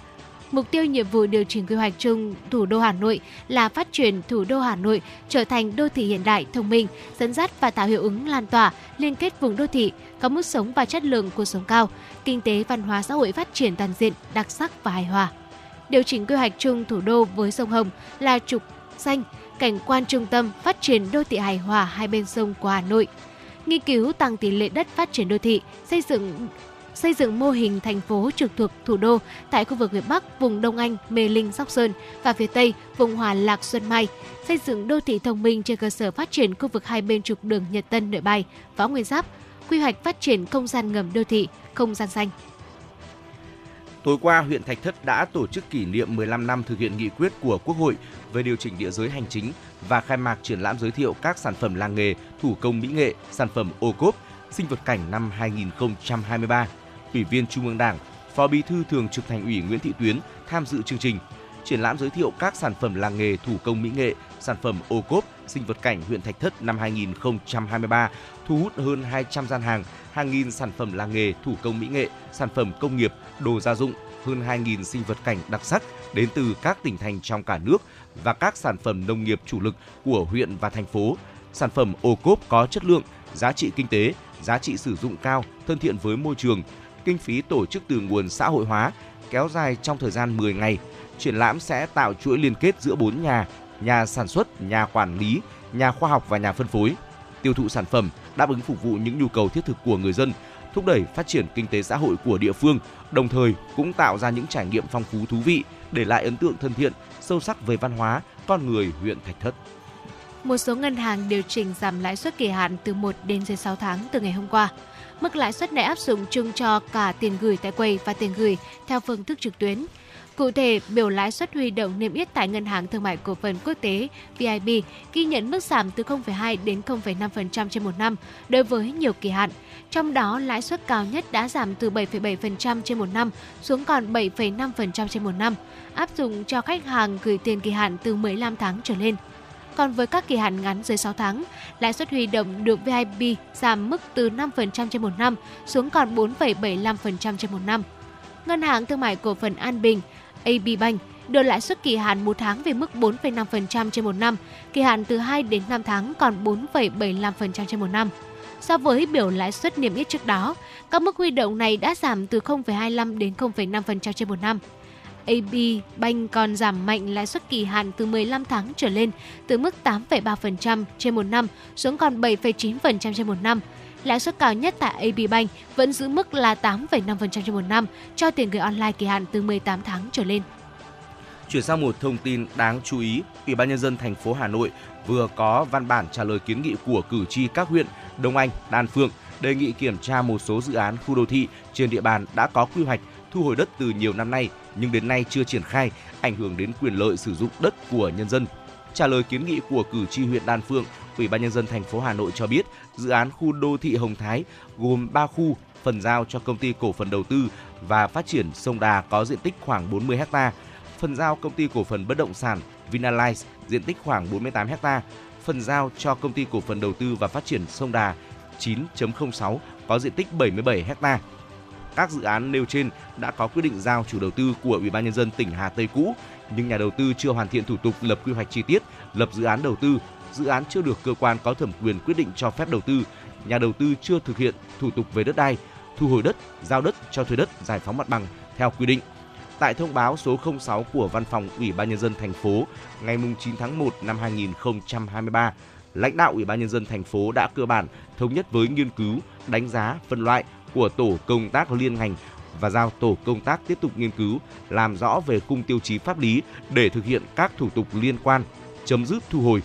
Mục tiêu nhiệm vụ điều chỉnh quy hoạch chung thủ đô Hà Nội là phát triển thủ đô Hà Nội trở thành đô thị hiện đại, thông minh, dẫn dắt và tạo hiệu ứng lan tỏa, liên kết vùng đô thị, có mức sống và chất lượng cuộc sống cao, kinh tế văn hóa xã hội phát triển toàn diện, đặc sắc và hài hòa điều chỉnh quy hoạch chung thủ đô với sông Hồng là trục xanh, cảnh quan trung tâm phát triển đô thị hài hòa hai bên sông của Hà Nội. Nghiên cứu tăng tỷ lệ đất phát triển đô thị, xây dựng xây dựng mô hình thành phố trực thuộc thủ đô tại khu vực miền Bắc, vùng Đông Anh, Mê Linh, Sóc Sơn và phía Tây, vùng Hòa Lạc, Xuân Mai, xây dựng đô thị thông minh trên cơ sở phát triển khu vực hai bên trục đường Nhật Tân, Nội Bài, Võ Nguyên Giáp, quy hoạch phát triển không gian ngầm đô thị, không gian xanh. Tối qua, huyện Thạch Thất đã tổ chức kỷ niệm 15 năm thực hiện nghị quyết của Quốc hội về điều chỉnh địa giới hành chính và khai mạc triển lãm giới thiệu các sản phẩm làng nghề, thủ công mỹ nghệ, sản phẩm ô cốp, sinh vật cảnh năm 2023. Ủy viên Trung ương Đảng, Phó Bí thư Thường trực Thành ủy Nguyễn Thị Tuyến tham dự chương trình. Triển lãm giới thiệu các sản phẩm làng nghề, thủ công mỹ nghệ, sản phẩm ô cốp, sinh vật cảnh huyện Thạch Thất năm 2023 thu hút hơn 200 gian hàng, hàng nghìn sản phẩm làng nghề, thủ công mỹ nghệ, sản phẩm công nghiệp, đồ gia dụng, hơn 2.000 sinh vật cảnh đặc sắc đến từ các tỉnh thành trong cả nước và các sản phẩm nông nghiệp chủ lực của huyện và thành phố. Sản phẩm ô cốp có chất lượng, giá trị kinh tế, giá trị sử dụng cao, thân thiện với môi trường, kinh phí tổ chức từ nguồn xã hội hóa, kéo dài trong thời gian 10 ngày. Triển lãm sẽ tạo chuỗi liên kết giữa bốn nhà, nhà sản xuất, nhà quản lý, nhà khoa học và nhà phân phối. Tiêu thụ sản phẩm đáp ứng phục vụ những nhu cầu thiết thực của người dân, thúc đẩy phát triển kinh tế xã hội của địa phương, đồng thời cũng tạo ra những trải nghiệm phong phú thú vị, để lại ấn tượng thân thiện, sâu sắc về văn hóa, con người huyện Thạch Thất. Một số ngân hàng điều chỉnh giảm lãi suất kỳ hạn từ 1 đến dưới 6 tháng từ ngày hôm qua. Mức lãi suất này áp dụng chung cho cả tiền gửi tại quầy và tiền gửi theo phương thức trực tuyến. Cụ thể, biểu lãi suất huy động niêm yết tại Ngân hàng Thương mại Cổ phần Quốc tế VIB ghi nhận mức giảm từ 0,2 đến 0,5% trên một năm đối với nhiều kỳ hạn. Trong đó, lãi suất cao nhất đã giảm từ 7,7% trên một năm xuống còn 7,5% trên một năm, áp dụng cho khách hàng gửi tiền kỳ hạn từ 15 tháng trở lên. Còn với các kỳ hạn ngắn dưới 6 tháng, lãi suất huy động được VIB giảm mức từ 5% trên một năm xuống còn 4,75% trên một năm. Ngân hàng Thương mại Cổ phần An Bình AB Bank đưa lãi suất kỳ hạn 1 tháng về mức 4,5% trên một năm, kỳ hạn từ 2 đến 5 tháng còn 4,75% trên một năm. So với biểu lãi suất niêm yết trước đó, các mức huy động này đã giảm từ 0,25 đến 0,5% trên một năm. AB Bank còn giảm mạnh lãi suất kỳ hạn từ 15 tháng trở lên từ mức 8,3% trên một năm xuống còn 7,9% trên một năm. Lãi suất cao nhất tại AB Bank vẫn giữ mức là 8,5% trên một năm cho tiền gửi online kỳ hạn từ 18 tháng trở lên. Chuyển sang một thông tin đáng chú ý, Ủy ban nhân dân thành phố Hà Nội vừa có văn bản trả lời kiến nghị của cử tri các huyện Đông Anh, Đan Phượng đề nghị kiểm tra một số dự án khu đô thị trên địa bàn đã có quy hoạch thu hồi đất từ nhiều năm nay nhưng đến nay chưa triển khai, ảnh hưởng đến quyền lợi sử dụng đất của nhân dân. Trả lời kiến nghị của cử tri huyện Đan Phượng, Ủy ban nhân dân thành phố Hà Nội cho biết, dự án khu đô thị Hồng Thái gồm 3 khu, phần giao cho công ty cổ phần đầu tư và phát triển sông Đà có diện tích khoảng 40 ha, phần giao công ty cổ phần bất động sản Vinalize diện tích khoảng 48 ha, phần giao cho công ty cổ phần đầu tư và phát triển sông Đà 9.06 có diện tích 77 ha. Các dự án nêu trên đã có quyết định giao chủ đầu tư của Ủy ban nhân dân tỉnh Hà Tây cũ, nhưng nhà đầu tư chưa hoàn thiện thủ tục lập quy hoạch chi tiết, lập dự án đầu tư, dự án chưa được cơ quan có thẩm quyền quyết định cho phép đầu tư, nhà đầu tư chưa thực hiện thủ tục về đất đai, thu hồi đất, giao đất cho thuê đất, giải phóng mặt bằng theo quy định. Tại thông báo số 06 của Văn phòng Ủy ban nhân dân thành phố ngày 9 tháng 1 năm 2023, lãnh đạo Ủy ban nhân dân thành phố đã cơ bản thống nhất với nghiên cứu, đánh giá, phân loại của tổ công tác liên ngành và giao tổ công tác tiếp tục nghiên cứu, làm rõ về khung tiêu chí pháp lý để thực hiện các thủ tục liên quan, chấm dứt thu hồi.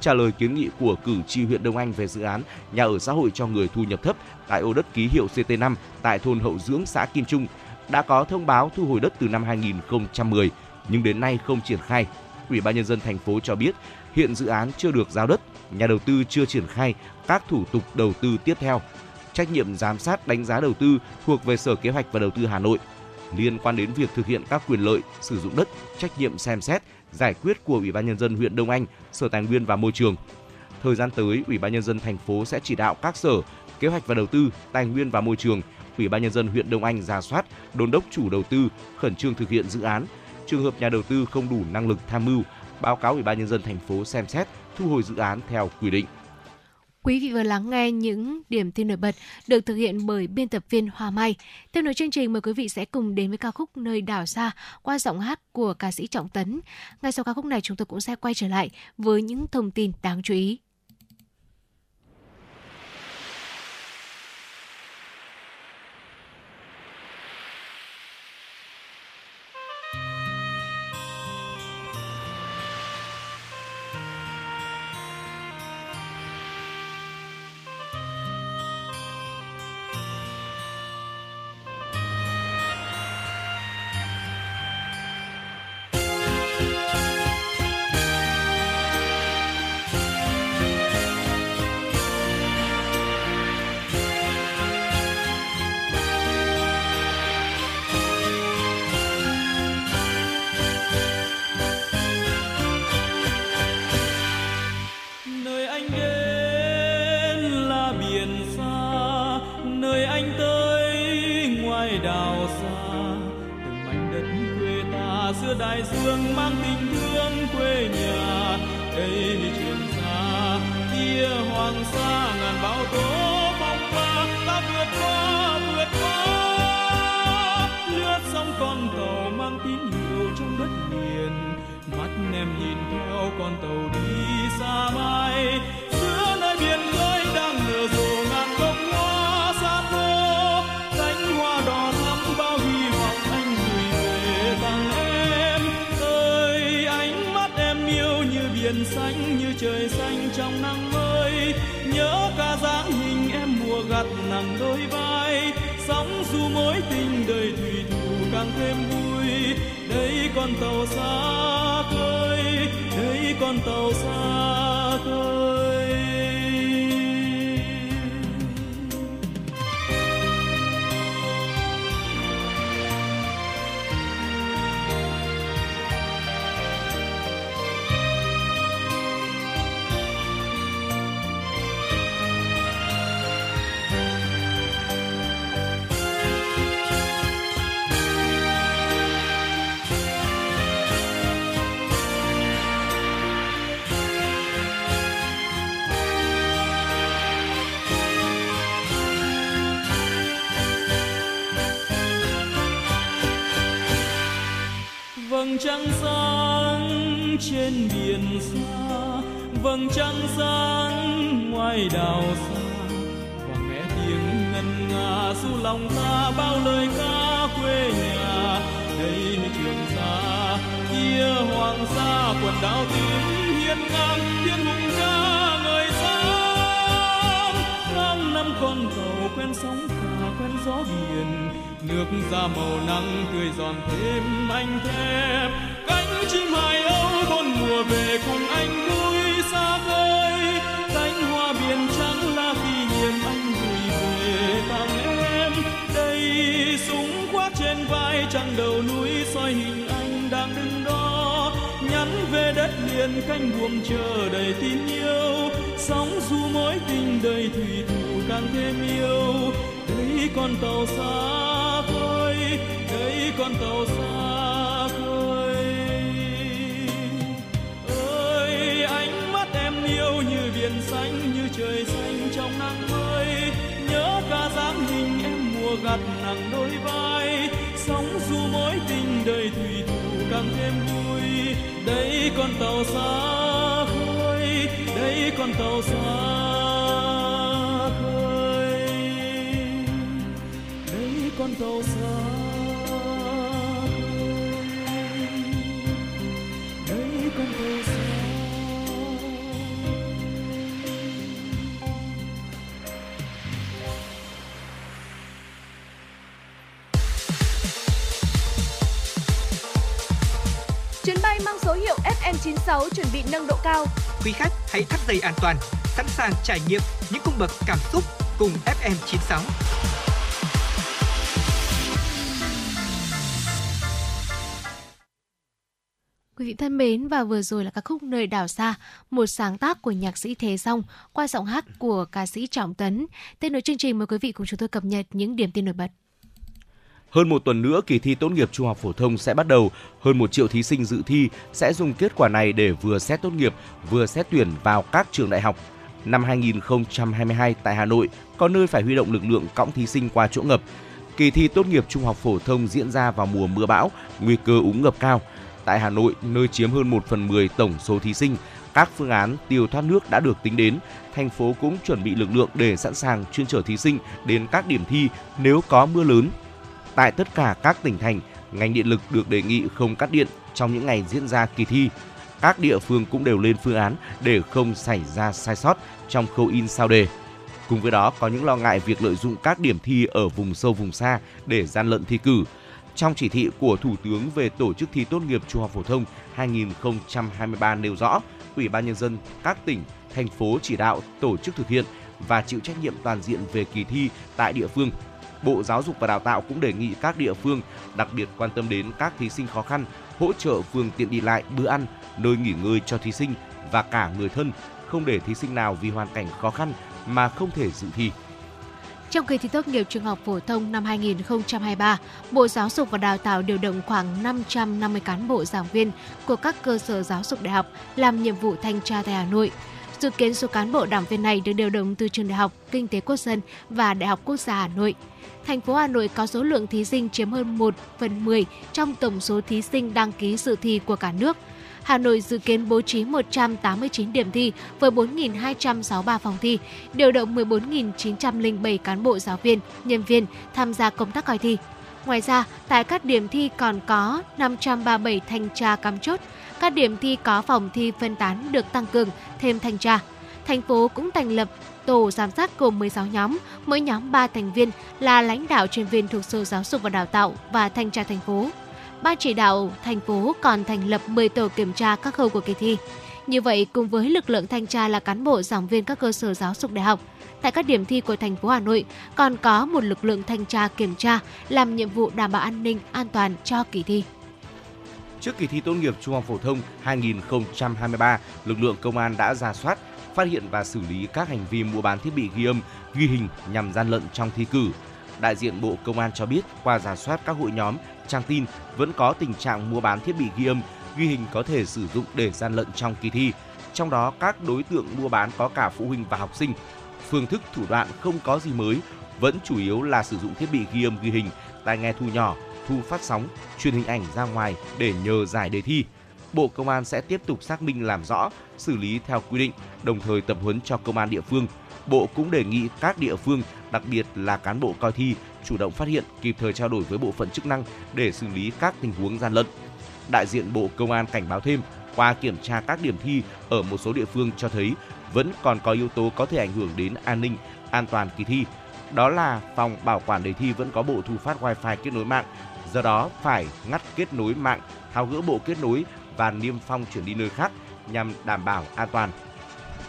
Trả lời kiến nghị của cử tri huyện Đông Anh về dự án nhà ở xã hội cho người thu nhập thấp tại ô đất ký hiệu CT5 tại thôn Hậu Dưỡng, xã Kim Trung, đã có thông báo thu hồi đất từ năm 2010 nhưng đến nay không triển khai. Ủy ban nhân dân thành phố cho biết hiện dự án chưa được giao đất, nhà đầu tư chưa triển khai các thủ tục đầu tư tiếp theo trách nhiệm giám sát đánh giá đầu tư thuộc về Sở Kế hoạch và Đầu tư Hà Nội liên quan đến việc thực hiện các quyền lợi sử dụng đất, trách nhiệm xem xét, giải quyết của Ủy ban nhân dân huyện Đông Anh, Sở Tài nguyên và Môi trường. Thời gian tới, Ủy ban nhân dân thành phố sẽ chỉ đạo các sở kế hoạch và đầu tư, tài nguyên và môi trường, Ủy ban nhân dân huyện Đông Anh ra soát, đôn đốc chủ đầu tư khẩn trương thực hiện dự án. Trường hợp nhà đầu tư không đủ năng lực tham mưu, báo cáo Ủy ban nhân dân thành phố xem xét thu hồi dự án theo quy định. Quý vị vừa lắng nghe những điểm tin nổi bật được thực hiện bởi biên tập viên Hoa Mai. Tiếp nối chương trình, mời quý vị sẽ cùng đến với ca khúc Nơi đảo xa qua giọng hát của ca sĩ Trọng Tấn. Ngay sau ca khúc này, chúng tôi cũng sẽ quay trở lại với những thông tin đáng chú ý. Nơi đào xa. Và nghe tiếng ngân nga du lòng ta bao lời ca quê nhà. Đây trường sa, kia hoàng sa, quần đảo tím hiên ngang thiên hùng ca người sáng tháng năm con tàu quen sóng cả quen gió biển, nước da màu nắng tươi giòn thêm anh thép. Cánh chim hải âu bốn mùa về cùng anh vui xa khơi cánh trắng là kỷ niệm anh gửi về tặng em. Đây súng khoác trên vai trăng đầu núi soi hình anh đang đứng đó. Nhắn về đất liền canh buồm chờ đầy tin yêu. Sóng du mối tình đầy thủy thủ càng thêm yêu. Đây con tàu xa thôi đây con tàu xa hình gặt nặng đôi vai, sóng du mối tình đời thủy thủ càng thêm vui. Đây con tàu xa khơi, đây con tàu xa FM96 chuẩn bị nâng độ cao. Quý khách hãy thắt dây an toàn, sẵn sàng trải nghiệm những cung bậc cảm xúc cùng FM96. Quý vị thân mến và vừa rồi là ca khúc Nơi đảo xa, một sáng tác của nhạc sĩ Thế Song qua giọng hát của ca sĩ Trọng Tấn. Tiếp nối chương trình mời quý vị cùng chúng tôi cập nhật những điểm tin nổi bật. Hơn một tuần nữa, kỳ thi tốt nghiệp trung học phổ thông sẽ bắt đầu. Hơn một triệu thí sinh dự thi sẽ dùng kết quả này để vừa xét tốt nghiệp, vừa xét tuyển vào các trường đại học. Năm 2022 tại Hà Nội, có nơi phải huy động lực lượng cõng thí sinh qua chỗ ngập. Kỳ thi tốt nghiệp trung học phổ thông diễn ra vào mùa mưa bão, nguy cơ úng ngập cao. Tại Hà Nội, nơi chiếm hơn 1 phần 10 tổng số thí sinh, các phương án tiêu thoát nước đã được tính đến. Thành phố cũng chuẩn bị lực lượng để sẵn sàng chuyên chở thí sinh đến các điểm thi nếu có mưa lớn. Tại tất cả các tỉnh thành, ngành điện lực được đề nghị không cắt điện trong những ngày diễn ra kỳ thi. Các địa phương cũng đều lên phương án để không xảy ra sai sót trong khâu in sao đề. Cùng với đó có những lo ngại việc lợi dụng các điểm thi ở vùng sâu vùng xa để gian lận thi cử. Trong chỉ thị của Thủ tướng về tổ chức thi tốt nghiệp trung học phổ thông 2023 nêu rõ, Ủy ban nhân dân các tỉnh, thành phố chỉ đạo tổ chức thực hiện và chịu trách nhiệm toàn diện về kỳ thi tại địa phương. Bộ Giáo dục và Đào tạo cũng đề nghị các địa phương đặc biệt quan tâm đến các thí sinh khó khăn, hỗ trợ phương tiện đi lại, bữa ăn, nơi nghỉ ngơi cho thí sinh và cả người thân, không để thí sinh nào vì hoàn cảnh khó khăn mà không thể dự thi. Trong kỳ thi tốt nghiệp trung học phổ thông năm 2023, Bộ Giáo dục và Đào tạo điều động khoảng 550 cán bộ giảng viên của các cơ sở giáo dục đại học làm nhiệm vụ thanh tra tại Hà Nội. Dự kiến số cán bộ đảng viên này được điều động từ trường Đại học Kinh tế Quốc dân và Đại học Quốc gia Hà Nội. Thành phố Hà Nội có số lượng thí sinh chiếm hơn 1 phần 10 trong tổng số thí sinh đăng ký dự thi của cả nước. Hà Nội dự kiến bố trí 189 điểm thi với 4.263 phòng thi, điều động 14.907 cán bộ giáo viên, nhân viên tham gia công tác coi thi. Ngoài ra, tại các điểm thi còn có 537 thanh tra cắm chốt, các điểm thi có phòng thi phân tán được tăng cường thêm thanh tra. Thành phố cũng thành lập tổ giám sát gồm 16 nhóm, mỗi nhóm 3 thành viên là lãnh đạo chuyên viên thuộc Sở Giáo dục và Đào tạo và thanh tra thành phố. Ban chỉ đạo thành phố còn thành lập 10 tổ kiểm tra các khâu của kỳ thi. Như vậy, cùng với lực lượng thanh tra là cán bộ giảng viên các cơ sở giáo dục đại học, tại các điểm thi của thành phố Hà Nội còn có một lực lượng thanh tra kiểm tra làm nhiệm vụ đảm bảo an ninh, an toàn cho kỳ thi. Trước kỳ thi tốt nghiệp trung học phổ thông 2023, lực lượng công an đã ra soát, phát hiện và xử lý các hành vi mua bán thiết bị ghi âm, ghi hình nhằm gian lận trong thi cử. Đại diện Bộ Công an cho biết qua giả soát các hội nhóm, trang tin vẫn có tình trạng mua bán thiết bị ghi âm, ghi hình có thể sử dụng để gian lận trong kỳ thi. Trong đó các đối tượng mua bán có cả phụ huynh và học sinh. Phương thức thủ đoạn không có gì mới, vẫn chủ yếu là sử dụng thiết bị ghi âm ghi hình, tai nghe thu nhỏ, thu phát sóng, truyền hình ảnh ra ngoài để nhờ giải đề thi. Bộ Công an sẽ tiếp tục xác minh làm rõ, xử lý theo quy định, đồng thời tập huấn cho công an địa phương. Bộ cũng đề nghị các địa phương, đặc biệt là cán bộ coi thi, chủ động phát hiện, kịp thời trao đổi với bộ phận chức năng để xử lý các tình huống gian lận. Đại diện Bộ Công an cảnh báo thêm, qua kiểm tra các điểm thi ở một số địa phương cho thấy vẫn còn có yếu tố có thể ảnh hưởng đến an ninh, an toàn kỳ thi. Đó là phòng bảo quản đề thi vẫn có bộ thu phát wifi kết nối mạng, do đó phải ngắt kết nối mạng, tháo gỡ bộ kết nối và niêm phong chuyển đi nơi khác nhằm đảm bảo an toàn.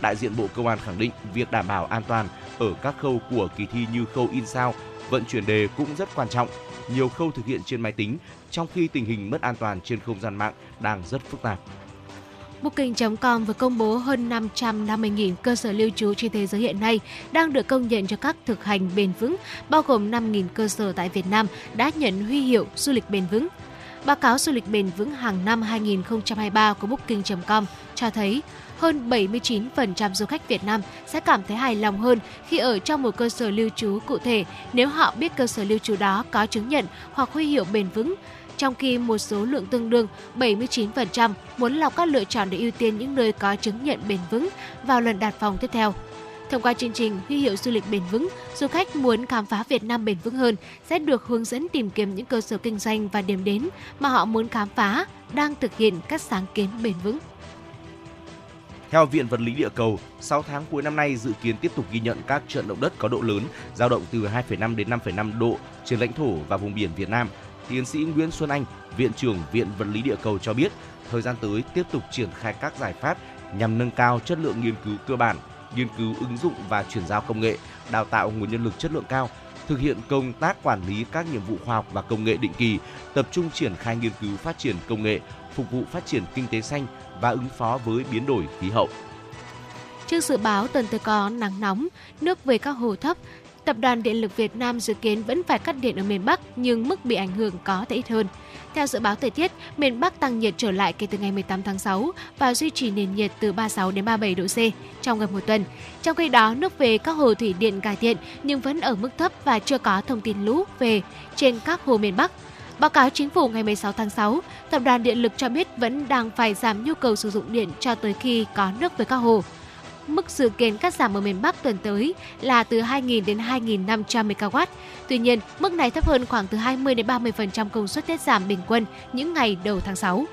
Đại diện Bộ Công an khẳng định việc đảm bảo an toàn ở các khâu của kỳ thi như khâu in sao, vận chuyển đề cũng rất quan trọng. Nhiều khâu thực hiện trên máy tính, trong khi tình hình mất an toàn trên không gian mạng đang rất phức tạp. Booking.com vừa công bố hơn 550.000 cơ sở lưu trú trên thế giới hiện nay đang được công nhận cho các thực hành bền vững, bao gồm 5.000 cơ sở tại Việt Nam đã nhận huy hiệu du lịch bền vững. Báo cáo du lịch bền vững hàng năm 2023 của Booking.com cho thấy hơn 79% du khách Việt Nam sẽ cảm thấy hài lòng hơn khi ở trong một cơ sở lưu trú cụ thể nếu họ biết cơ sở lưu trú đó có chứng nhận hoặc huy hiệu bền vững trong khi một số lượng tương đương 79% muốn lọc các lựa chọn để ưu tiên những nơi có chứng nhận bền vững vào lần đặt phòng tiếp theo. Thông qua chương trình Huy hiệu du lịch bền vững, du khách muốn khám phá Việt Nam bền vững hơn sẽ được hướng dẫn tìm kiếm những cơ sở kinh doanh và điểm đến mà họ muốn khám phá, đang thực hiện các sáng kiến bền vững. Theo Viện Vật lý Địa cầu, 6 tháng cuối năm nay dự kiến tiếp tục ghi nhận các trận động đất có độ lớn, dao động từ 2,5 đến 5,5 độ trên lãnh thổ và vùng biển Việt Nam. Tiến sĩ Nguyễn Xuân Anh, Viện trưởng Viện Vật lý Địa cầu cho biết, thời gian tới tiếp tục triển khai các giải pháp nhằm nâng cao chất lượng nghiên cứu cơ bản, nghiên cứu ứng dụng và chuyển giao công nghệ, đào tạo nguồn nhân lực chất lượng cao, thực hiện công tác quản lý các nhiệm vụ khoa học và công nghệ định kỳ, tập trung triển khai nghiên cứu phát triển công nghệ, phục vụ phát triển kinh tế xanh và ứng phó với biến đổi khí hậu. Trước dự báo tuần tới có nắng nóng, nước về các hồ thấp, Tập đoàn Điện lực Việt Nam dự kiến vẫn phải cắt điện ở miền Bắc nhưng mức bị ảnh hưởng có thể ít hơn. Theo dự báo thời tiết, miền Bắc tăng nhiệt trở lại kể từ ngày 18 tháng 6 và duy trì nền nhiệt từ 36 đến 37 độ C trong gần một tuần. Trong khi đó, nước về các hồ thủy điện cải thiện nhưng vẫn ở mức thấp và chưa có thông tin lũ về trên các hồ miền Bắc. Báo cáo chính phủ ngày 16 tháng 6, Tập đoàn Điện lực cho biết vẫn đang phải giảm nhu cầu sử dụng điện cho tới khi có nước về các hồ. Mức dự kiến cắt giảm ở miền Bắc tuần tới là từ 2.000 đến 2.500 MW. Tuy nhiên, mức này thấp hơn khoảng từ 20 đến 30% công suất tiết giảm bình quân những ngày đầu tháng 6.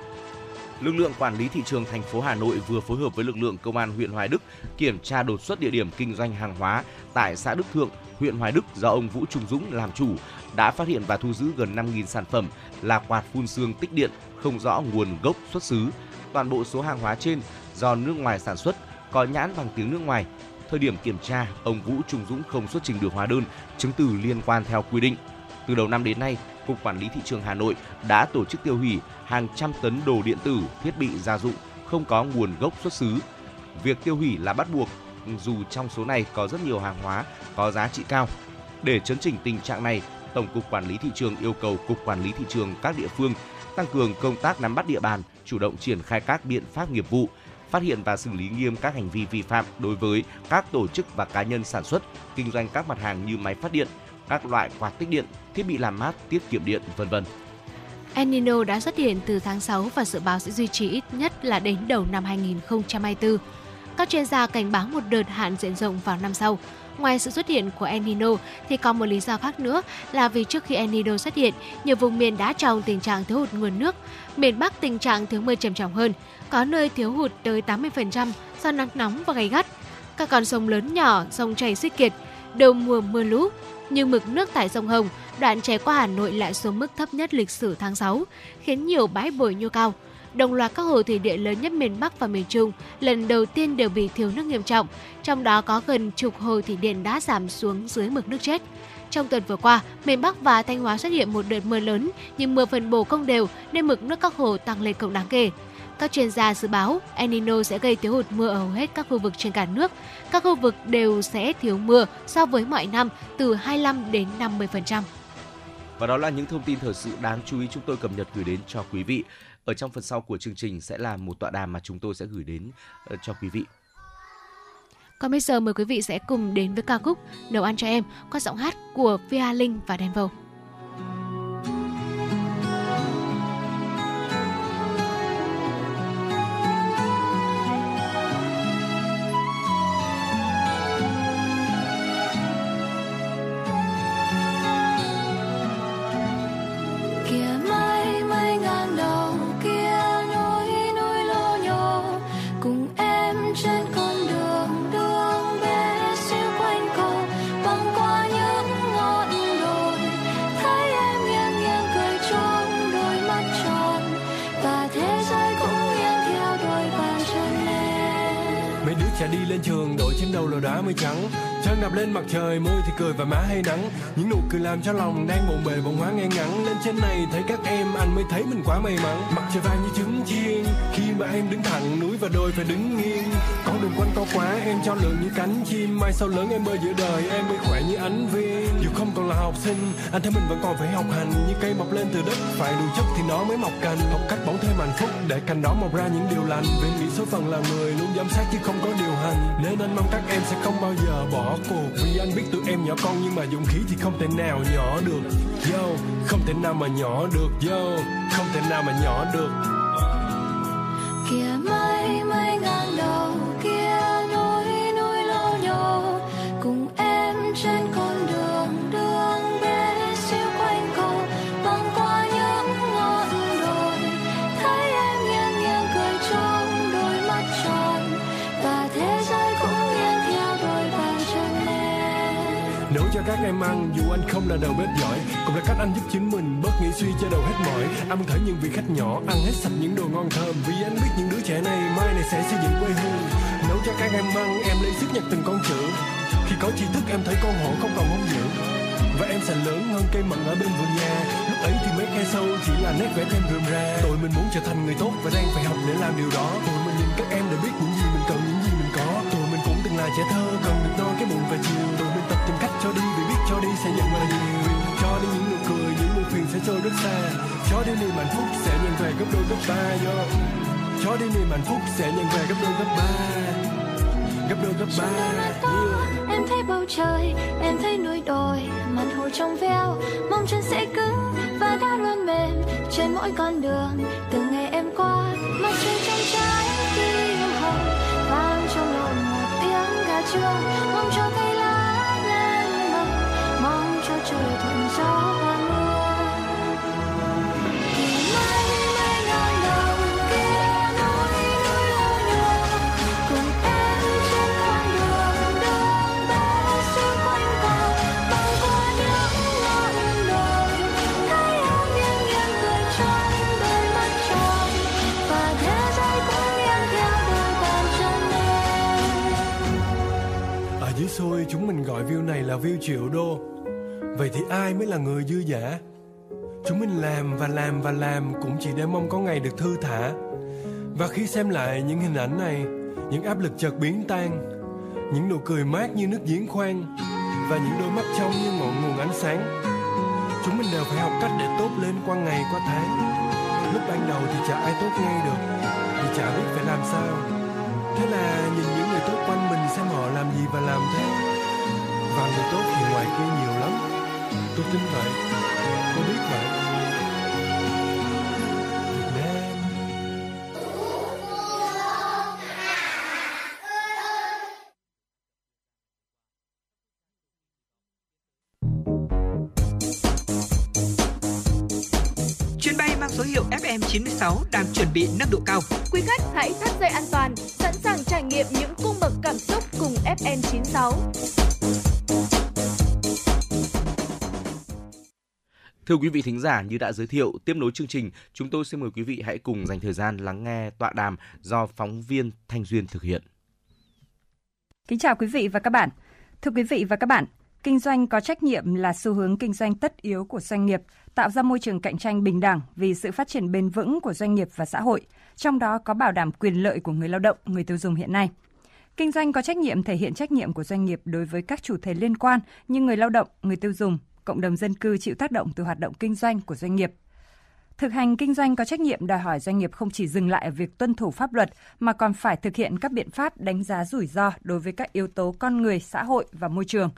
Lực lượng quản lý thị trường thành phố Hà Nội vừa phối hợp với lực lượng công an huyện Hoài Đức kiểm tra đột xuất địa điểm kinh doanh hàng hóa tại xã Đức Thượng, huyện Hoài Đức do ông Vũ Trung Dũng làm chủ, đã phát hiện và thu giữ gần 5.000 sản phẩm là quạt phun sương tích điện không rõ nguồn gốc xuất xứ. Toàn bộ số hàng hóa trên do nước ngoài sản xuất có nhãn bằng tiếng nước ngoài. Thời điểm kiểm tra, ông Vũ Trung Dũng không xuất trình được hóa đơn, chứng từ liên quan theo quy định. Từ đầu năm đến nay, Cục Quản lý Thị trường Hà Nội đã tổ chức tiêu hủy hàng trăm tấn đồ điện tử, thiết bị gia dụng không có nguồn gốc xuất xứ. Việc tiêu hủy là bắt buộc dù trong số này có rất nhiều hàng hóa có giá trị cao. Để chấn chỉnh tình trạng này, Tổng cục Quản lý thị trường yêu cầu Cục Quản lý thị trường các địa phương tăng cường công tác nắm bắt địa bàn, chủ động triển khai các biện pháp nghiệp vụ, phát hiện và xử lý nghiêm các hành vi vi phạm đối với các tổ chức và cá nhân sản xuất, kinh doanh các mặt hàng như máy phát điện, các loại quạt tích điện, thiết bị làm mát, tiết kiệm điện, vân vân. El Nino đã xuất hiện từ tháng 6 và dự báo sẽ duy trì ít nhất là đến đầu năm 2024. Các chuyên gia cảnh báo một đợt hạn diện rộng vào năm sau. Ngoài sự xuất hiện của El Nino thì còn một lý do khác nữa là vì trước khi El Nino xuất hiện, nhiều vùng miền đã trong tình trạng thiếu hụt nguồn nước. Miền Bắc tình trạng thiếu mưa trầm trọng hơn, có nơi thiếu hụt tới 80% do nắng nóng và gay gắt. Các con sông lớn nhỏ, sông chảy suy kiệt, đầu mùa mưa lũ, nhưng mực nước tại sông Hồng, đoạn chảy qua Hà Nội lại xuống mức thấp nhất lịch sử tháng 6, khiến nhiều bãi bồi nhô cao. Đồng loạt các hồ thủy điện lớn nhất miền Bắc và miền Trung lần đầu tiên đều bị thiếu nước nghiêm trọng, trong đó có gần chục hồ thủy điện đã giảm xuống dưới mực nước chết. Trong tuần vừa qua, miền Bắc và Thanh Hóa xuất hiện một đợt mưa lớn, nhưng mưa phân bổ không đều nên mực nước các hồ tăng lên không đáng kể. Các chuyên gia dự báo El Nino sẽ gây thiếu hụt mưa ở hầu hết các khu vực trên cả nước. Các khu vực đều sẽ thiếu mưa so với mọi năm từ 25 đến 50%. Và đó là những thông tin thời sự đáng chú ý chúng tôi cập nhật gửi đến cho quý vị. Ở trong phần sau của chương trình sẽ là một tọa đàm mà chúng tôi sẽ gửi đến ờ, cho quý vị. Còn bây giờ mời quý vị sẽ cùng đến với ca khúc Nấu ăn cho em qua giọng hát của Pia Linh và Đen đạp lên mặt trời, môi thì cười và má hay nắng. Những nụ cười làm cho lòng đang bộn bề bồng hóa ngang ngắn. Lên trên này thấy các em, anh mới thấy mình quá may mắn. Mặt trời vàng như trứng chiên, khi mà em đứng thẳng, núi và đôi phải đứng nghiêng. Con đường quanh co quá, em cho lượng như cánh chim. Mai sau lớn em bơi giữa đời em mới khỏe như ánh viên. Dù không còn là học sinh, anh thấy mình vẫn còn phải học hành. Như cây mọc lên từ đất, phải đủ chất thì nó mới mọc cành. Học cách bỗng thêm hạnh phúc, để cành đó mọc ra những điều lành. Vì nghĩ số phận là người luôn giám sát chứ không có điều hành. Nên anh mong các em sẽ không bao giờ bỏ cuộc vì anh biết tụi em nhỏ con nhưng mà dũng khí thì không thể nào nhỏ được. Yo, không thể nào mà nhỏ được, yo, không thể nào mà nhỏ được. Kia mây mây ngang đầu em ăn, dù anh không là đầu bếp giỏi, cũng là cách anh giúp chính mình, bớt nghĩ suy cho đầu hết mỏi. Anh thử thấy những vị khách nhỏ, ăn hết sạch những đồ ngon thơm. Vì anh biết những đứa trẻ này mai này sẽ xây dựng quê hương. Nấu cho các em ăn, em lấy sức nhặt từng con chữ. Khi có tri thức, em thấy con hổ không còn hung dữ. Và em sẽ lớn hơn cây mận ở bên vườn nhà. Lúc ấy thì mấy khe sâu chỉ là nét vẽ thêm rườm ra tụi mình muốn trở thành người tốt và đang phải học để làm điều đó. Tụi mình nhìn các em để biết những gì mình cần, những gì mình có. Tụi mình cũng từng là trẻ thơ, cần được no cái bụng và chiều. Tụi mình tập tìm cách cho đi vì biết cho đi sẽ nhận lại nhiều. Cho đi những nụ cười những buồn phiền sẽ trôi rất xa. Cho đi niềm hạnh phúc sẽ nhận về gấp đôi gấp ba yo. Cho đi niềm hạnh phúc sẽ nhận về gấp đôi gấp ba gấp đôi gấp ba yeah. em thấy bầu trời em thấy núi đồi mặt hồ trong veo. Mong chân sẽ cứng và đã luôn mềm trên mỗi con đường. Từ ngày em qua mặt trời trong trái tim hồng. Vang trong lòng một tiếng gà trưa mong cho cây ở dưới chúng mình gọi view này là view triệu đô vậy thì ai mới là người dư giả chúng mình làm và làm và làm cũng chỉ để mong có ngày được thư thả. Và khi xem lại những hình ảnh này, những áp lực chợt biến tan, những nụ cười mát như nước giếng khoan, và những đôi mắt trong như ngọn nguồn ánh sáng, chúng mình đều phải học cách để tốt lên qua ngày, qua tháng. Lúc ban đầu thì chả ai tốt ngay được vì chả biết phải làm sao. Thế là nhìn những người tốt quanh mình xem họ làm gì và làm thế. Và người tốt thì ngoài kia nhiều. lắm tôi tin vậy tôi biết vậy Việt Nam Chuyến bay mang số hiệu FM96 đang chuẩn bị nâng độ cao. Quý khách hãy thắt dây an toàn, sẵn sàng trải nghiệm những cung bậc cảm xúc cùng FN96. Thưa quý vị thính giả, như đã giới thiệu, tiếp nối chương trình, chúng tôi xin mời quý vị hãy cùng dành thời gian lắng nghe tọa đàm do phóng viên Thanh Duyên thực hiện. Kính chào quý vị và các bạn. Thưa quý vị và các bạn, kinh doanh có trách nhiệm là xu hướng kinh doanh tất yếu của doanh nghiệp, tạo ra môi trường cạnh tranh bình đẳng vì sự phát triển bền vững của doanh nghiệp và xã hội, trong đó có bảo đảm quyền lợi của người lao động, người tiêu dùng hiện nay. Kinh doanh có trách nhiệm thể hiện trách nhiệm của doanh nghiệp đối với các chủ thể liên quan như người lao động, người tiêu dùng, cộng đồng dân cư chịu tác động từ hoạt động kinh doanh của doanh nghiệp. Thực hành kinh doanh có trách nhiệm đòi hỏi doanh nghiệp không chỉ dừng lại ở việc tuân thủ pháp luật mà còn phải thực hiện các biện pháp đánh giá rủi ro đối với các yếu tố con người, xã hội và môi trường,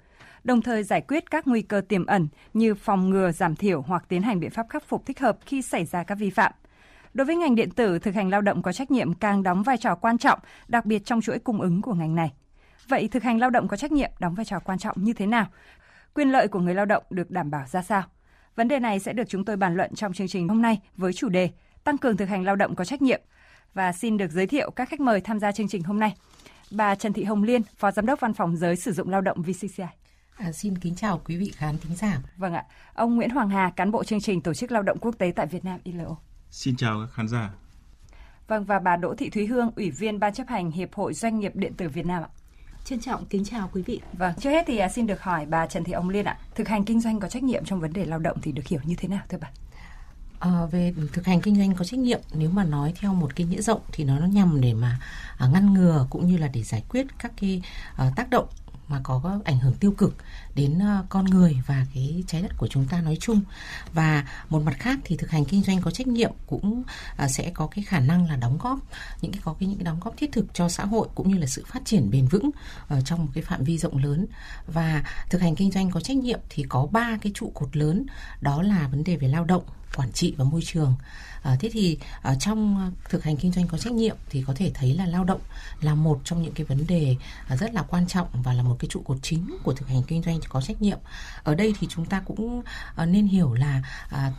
đồng thời giải quyết các nguy cơ tiềm ẩn như phòng ngừa, giảm thiểu hoặc tiến hành biện pháp khắc phục thích hợp khi xảy ra các vi phạm. Đối với ngành điện tử, thực hành lao động có trách nhiệm càng đóng vai trò quan trọng, đặc biệt trong chuỗi cung ứng của ngành này. Vậy thực hành lao động có trách nhiệm đóng vai trò quan trọng như thế nào? Quyền lợi của người lao động được đảm bảo ra sao? Vấn đề này sẽ được chúng tôi bàn luận trong chương trình hôm nay với chủ đề Tăng cường thực hành lao động có trách nhiệm. Và xin được giới thiệu các khách mời tham gia chương trình hôm nay. Bà Trần Thị Hồng Liên, Phó Giám đốc Văn phòng Giới Sử dụng Lao động VCCI. À, xin kính chào quý vị khán thính giả. Vâng ạ. Ông Nguyễn Hoàng Hà, cán bộ chương trình Tổ chức Lao động Quốc tế tại Việt Nam ILO. Xin chào các khán giả. Vâng và bà Đỗ Thị Thúy Hương, Ủy viên Ban chấp hành Hiệp hội Doanh nghiệp điện tử Việt Nam ạ. Trân trọng kính chào quý vị. Vâng, trước hết thì à, xin được hỏi bà Trần Thị Ông Liên ạ, thực hành kinh doanh có trách nhiệm trong vấn đề lao động thì được hiểu như thế nào thưa bà? À, về thực hành kinh doanh có trách nhiệm nếu mà nói theo một cái nghĩa rộng thì nó nó nhằm để mà à, ngăn ngừa cũng như là để giải quyết các cái à, tác động mà có ảnh hưởng tiêu cực đến ờ, con người và cái trái đất của chúng ta nói chung. Và một mặt khác thì thực hành kinh doanh có trách nhiệm cũng ờ, sẽ có cái khả năng là đóng góp, những cái, có cái những cái đóng góp thiết thực cho xã hội cũng như là sự phát triển bền vững ở trong một cái phạm vi rộng lớn. Và thực hành kinh doanh có trách nhiệm thì có ba cái trụ cột lớn, đó là vấn đề về lao động, quản trị và môi trường. À, thế thì à, trong ờ, thực hành kinh doanh có trách nhiệm thì có thể thấy là lao động là một trong những cái vấn đề à, rất là quan trọng và là một cái trụ cột chính của thực hành kinh doanh có trách nhiệm. Ở đây thì chúng ta cũng à, nên hiểu là à,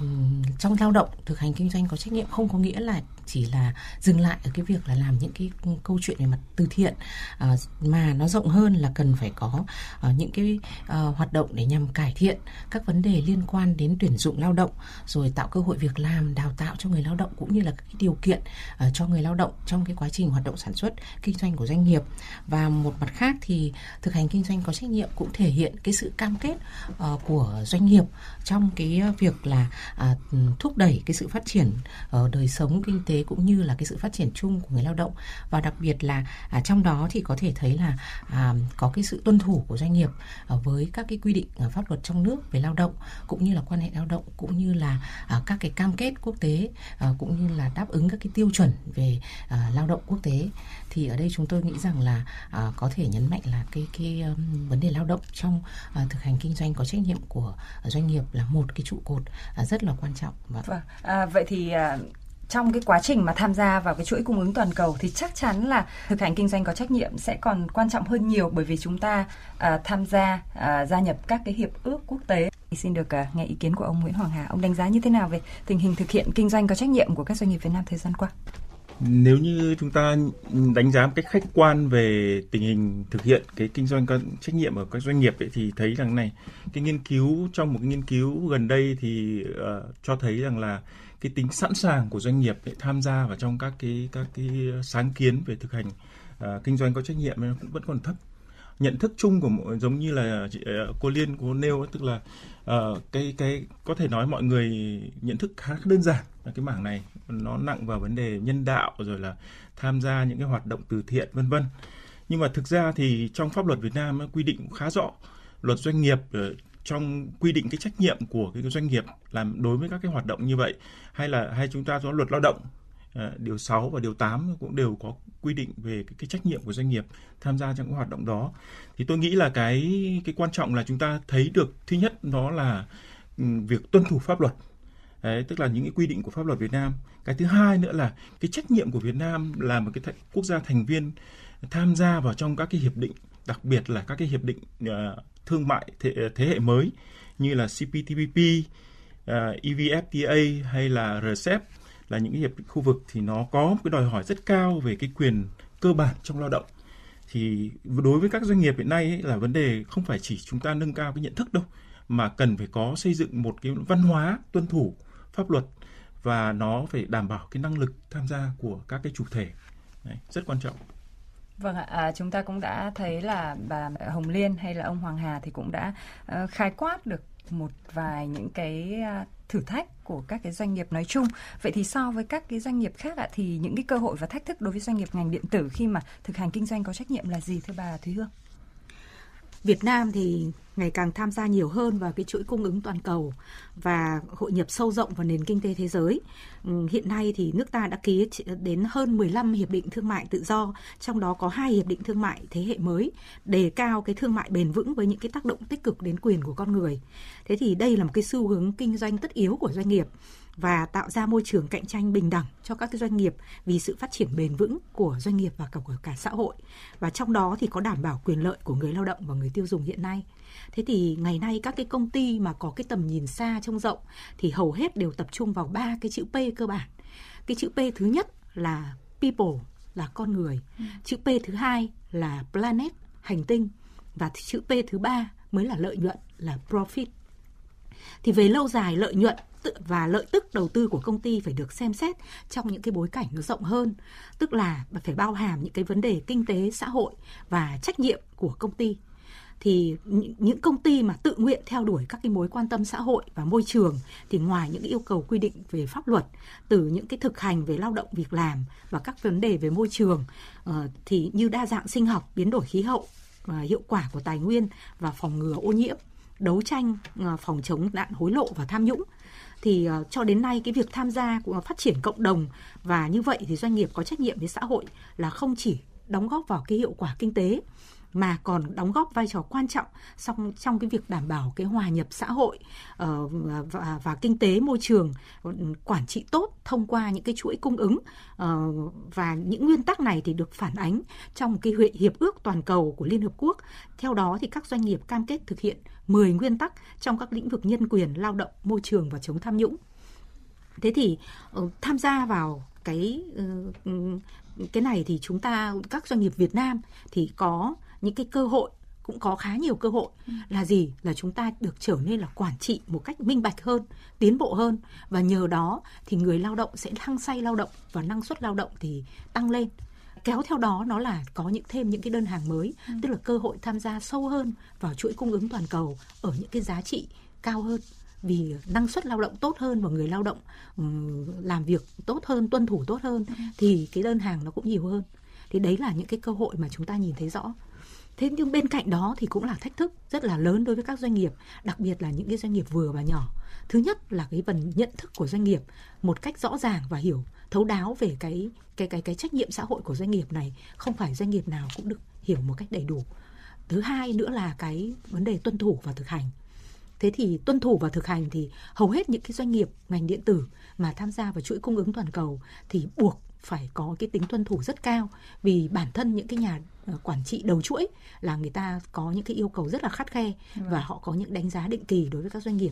trong lao động thực hành kinh doanh có trách nhiệm không có nghĩa là chỉ là dừng lại ở cái việc là làm những cái câu chuyện về mặt từ thiện à, mà nó rộng hơn là cần phải có à, những cái à, hoạt động để nhằm cải thiện các vấn đề liên quan đến tuyển dụng lao động rồi tạo cơ hội việc làm đào tạo cho người lao động cũng như là các cái điều kiện à, cho người lao động trong cái quá trình hoạt động sản xuất kinh doanh của doanh nghiệp. Và một mặt khác thì thực hành kinh doanh có trách nhiệm cũng thể hiện cái sự cam kết uh, của doanh nghiệp trong cái việc là à, thúc đẩy cái sự phát triển ở đời sống kinh tế cũng như là cái sự phát triển chung của người lao động. Và đặc biệt là à, trong đó thì có thể thấy là à, có cái sự tuân thủ của doanh nghiệp à, với các cái quy định à, pháp luật trong nước về lao động cũng như là quan hệ lao động cũng như là à, các cái cam kết quốc tế à, cũng như là đáp ứng các cái tiêu chuẩn về à, lao động quốc tế. Thì ở đây chúng tôi nghĩ rằng là à, có thể nhấn mạnh là cái cái um, vấn đề lao động trong à, thực hành kinh doanh có trách nhiệm của doanh nghiệp là một cái trụ cột à, rất là quan trọng. Vâng. vâng. À, vậy thì à, trong cái quá trình mà tham gia vào cái chuỗi cung ứng toàn cầu thì chắc chắn là thực hành kinh doanh có trách nhiệm sẽ còn quan trọng hơn nhiều bởi vì chúng ta à, tham gia à, gia nhập các cái hiệp ước quốc tế. Xin được à, nghe ý kiến của ông Nguyễn Hoàng Hà. Ông đánh giá như thế nào về tình hình thực hiện kinh doanh có trách nhiệm của các doanh nghiệp Việt Nam thời gian qua? Nếu như chúng ta đánh giá một cách khách quan về tình hình thực hiện cái kinh doanh có trách nhiệm ở các doanh nghiệp ấy, thì thấy rằng này cái nghiên cứu trong một cái nghiên cứu gần đây thì uh, cho thấy rằng là cái tính sẵn sàng của doanh nghiệp để tham gia vào trong các cái các cái sáng kiến về thực hành uh, kinh doanh có trách nhiệm nó cũng vẫn còn thấp nhận thức chung của mọi giống như là chị, ờ, cô liên cô nêu tức là uh, cái cái có thể nói mọi người nhận thức khá đơn giản là cái mảng này. Nó nặng vào vấn đề nhân đạo rồi là tham gia những cái hoạt động từ thiện vân vân. Nhưng mà thực ra thì trong pháp luật Việt Nam quy định khá rõ luật doanh nghiệp ờ, trong quy định cái trách nhiệm của cái doanh nghiệp làm đối với các cái hoạt động như vậy hay là hay chúng ta có luật lao động Ờ, điều 6 và điều 8 cũng đều có quy định về cái, cái trách nhiệm của doanh nghiệp tham gia trong cái hoạt động đó. Thì tôi nghĩ là cái cái quan trọng là chúng ta thấy được thứ nhất đó là ừ, việc tuân thủ pháp luật. Đấy, tức là những cái quy định của pháp luật Việt Nam. Cái thứ hai nữa là cái trách nhiệm của Việt Nam là một cái th- quốc gia thành viên tham gia vào trong các cái hiệp định, đặc biệt là các cái hiệp định uh, thương mại thế, thế hệ mới như là CPTPP, uh, ờ, EVFTA hay là RCEP là những cái hiệp định khu vực thì nó có một cái đòi hỏi rất cao về cái quyền cơ bản trong lao động. Thì đối với các doanh nghiệp hiện nay ấy, là vấn đề không phải chỉ chúng ta nâng cao cái nhận thức đâu mà cần phải có xây dựng một cái văn hóa tuân thủ pháp luật và nó phải đảm bảo cái năng lực tham gia của các cái chủ thể Đấy, rất quan trọng Vâng ạ, à, chúng ta cũng đã thấy là bà Hồng Liên hay là ông Hoàng Hà thì cũng đã ờ, uh, khai quát được một vài những cái uh, thử thách của các cái doanh nghiệp nói chung. Vậy thì so với các cái doanh nghiệp khác ạ, thì những cái cơ hội và thách thức đối với doanh nghiệp ngành điện tử khi mà thực hành kinh doanh có trách nhiệm là gì, thưa bà Thúy Hương? Việt Nam thì ngày càng tham gia nhiều hơn vào cái chuỗi cung ứng toàn cầu và hội nhập sâu rộng vào nền kinh tế thế giới. Ừ, hiện nay thì nước ta đã ký đến hơn 15 hiệp định thương mại tự do, trong đó có hai hiệp định thương mại thế hệ mới đề cao cái thương mại bền vững với những cái tác động tích cực đến quyền của con người. Thế thì đây là một cái xu hướng kinh doanh tất yếu của doanh nghiệp và tạo ra môi trường cạnh tranh bình đẳng cho các cái doanh nghiệp vì sự phát triển bền vững của doanh nghiệp và cả của cả xã hội. Và trong đó thì có đảm bảo quyền lợi của người lao động và người tiêu dùng hiện nay. Thế thì ngày nay các cái công ty mà có cái tầm nhìn xa trông rộng thì hầu hết đều tập trung vào ba cái chữ P cơ bản. Cái chữ P thứ nhất là people là con người. Ừ. chữ P thứ hai là planet hành tinh. Và chữ P thứ ba mới là lợi nhuận là profit. Thì về lâu dài lợi nhuận và lợi tức đầu tư của công ty phải được xem xét trong những cái bối cảnh nó rộng hơn. Tức là phải bao hàm những cái vấn đề kinh tế, xã hội và trách nhiệm của công ty. Thì những công ty mà tự nguyện theo đuổi các cái mối quan tâm xã hội và môi trường thì ngoài những yêu cầu quy định về pháp luật, từ những cái thực hành về lao động việc làm và các vấn đề về môi trường ờ, thì như đa dạng sinh học, biến đổi khí hậu và hiệu quả của tài nguyên và phòng ngừa ô nhiễm, đấu tranh ờ, phòng chống nạn hối lộ và tham nhũng thì uh, cho đến nay cái việc tham gia cũng phát triển cộng đồng và như vậy thì doanh nghiệp có trách nhiệm với xã hội là không chỉ đóng góp vào cái hiệu quả kinh tế mà còn đóng góp vai trò quan trọng trong trong cái việc đảm bảo cái hòa nhập xã hội uh, và, và kinh tế môi trường quản trị tốt thông qua những cái chuỗi cung ứng uh, và những nguyên tắc này thì được phản ánh trong cái hiệp ước toàn cầu của Liên Hợp Quốc. Theo đó thì các doanh nghiệp cam kết thực hiện 10 nguyên tắc trong các lĩnh vực nhân quyền, lao động, môi trường và chống tham nhũng. Thế thì uh, tham gia vào cái uh, cái này thì chúng ta các doanh nghiệp Việt Nam thì có những cái cơ hội cũng có khá nhiều cơ hội ừ. là gì là chúng ta được trở nên là quản trị một cách minh bạch hơn tiến bộ hơn và nhờ đó thì người lao động sẽ hăng say lao động và năng suất lao động thì tăng lên kéo theo đó nó là có những thêm những cái đơn hàng mới ừ. tức là cơ hội tham gia sâu hơn vào chuỗi cung ứng toàn cầu ở những cái giá trị cao hơn vì năng suất lao động tốt hơn và người lao động um, làm việc tốt hơn tuân thủ tốt hơn ừ. thì cái đơn hàng nó cũng nhiều hơn thì đấy là những cái cơ hội mà chúng ta nhìn thấy rõ thế nhưng bên cạnh đó thì cũng là thách thức rất là lớn đối với các doanh nghiệp đặc biệt là những cái doanh nghiệp vừa và nhỏ thứ nhất là cái phần nhận thức của doanh nghiệp một cách rõ ràng và hiểu thấu đáo về cái cái cái cái trách nhiệm xã hội của doanh nghiệp này không phải doanh nghiệp nào cũng được hiểu một cách đầy đủ. Thứ hai nữa là cái vấn đề tuân thủ và thực hành. Thế thì tuân thủ và thực hành thì hầu hết những cái doanh nghiệp ngành điện tử mà tham gia vào chuỗi cung ứng toàn cầu thì buộc phải có cái tính tuân thủ rất cao. Vì bản thân những cái nhà ờ, quản trị đầu chuỗi là người ta có những cái yêu cầu rất là khắt khe và vâng. họ có những đánh giá định kỳ đối với các doanh nghiệp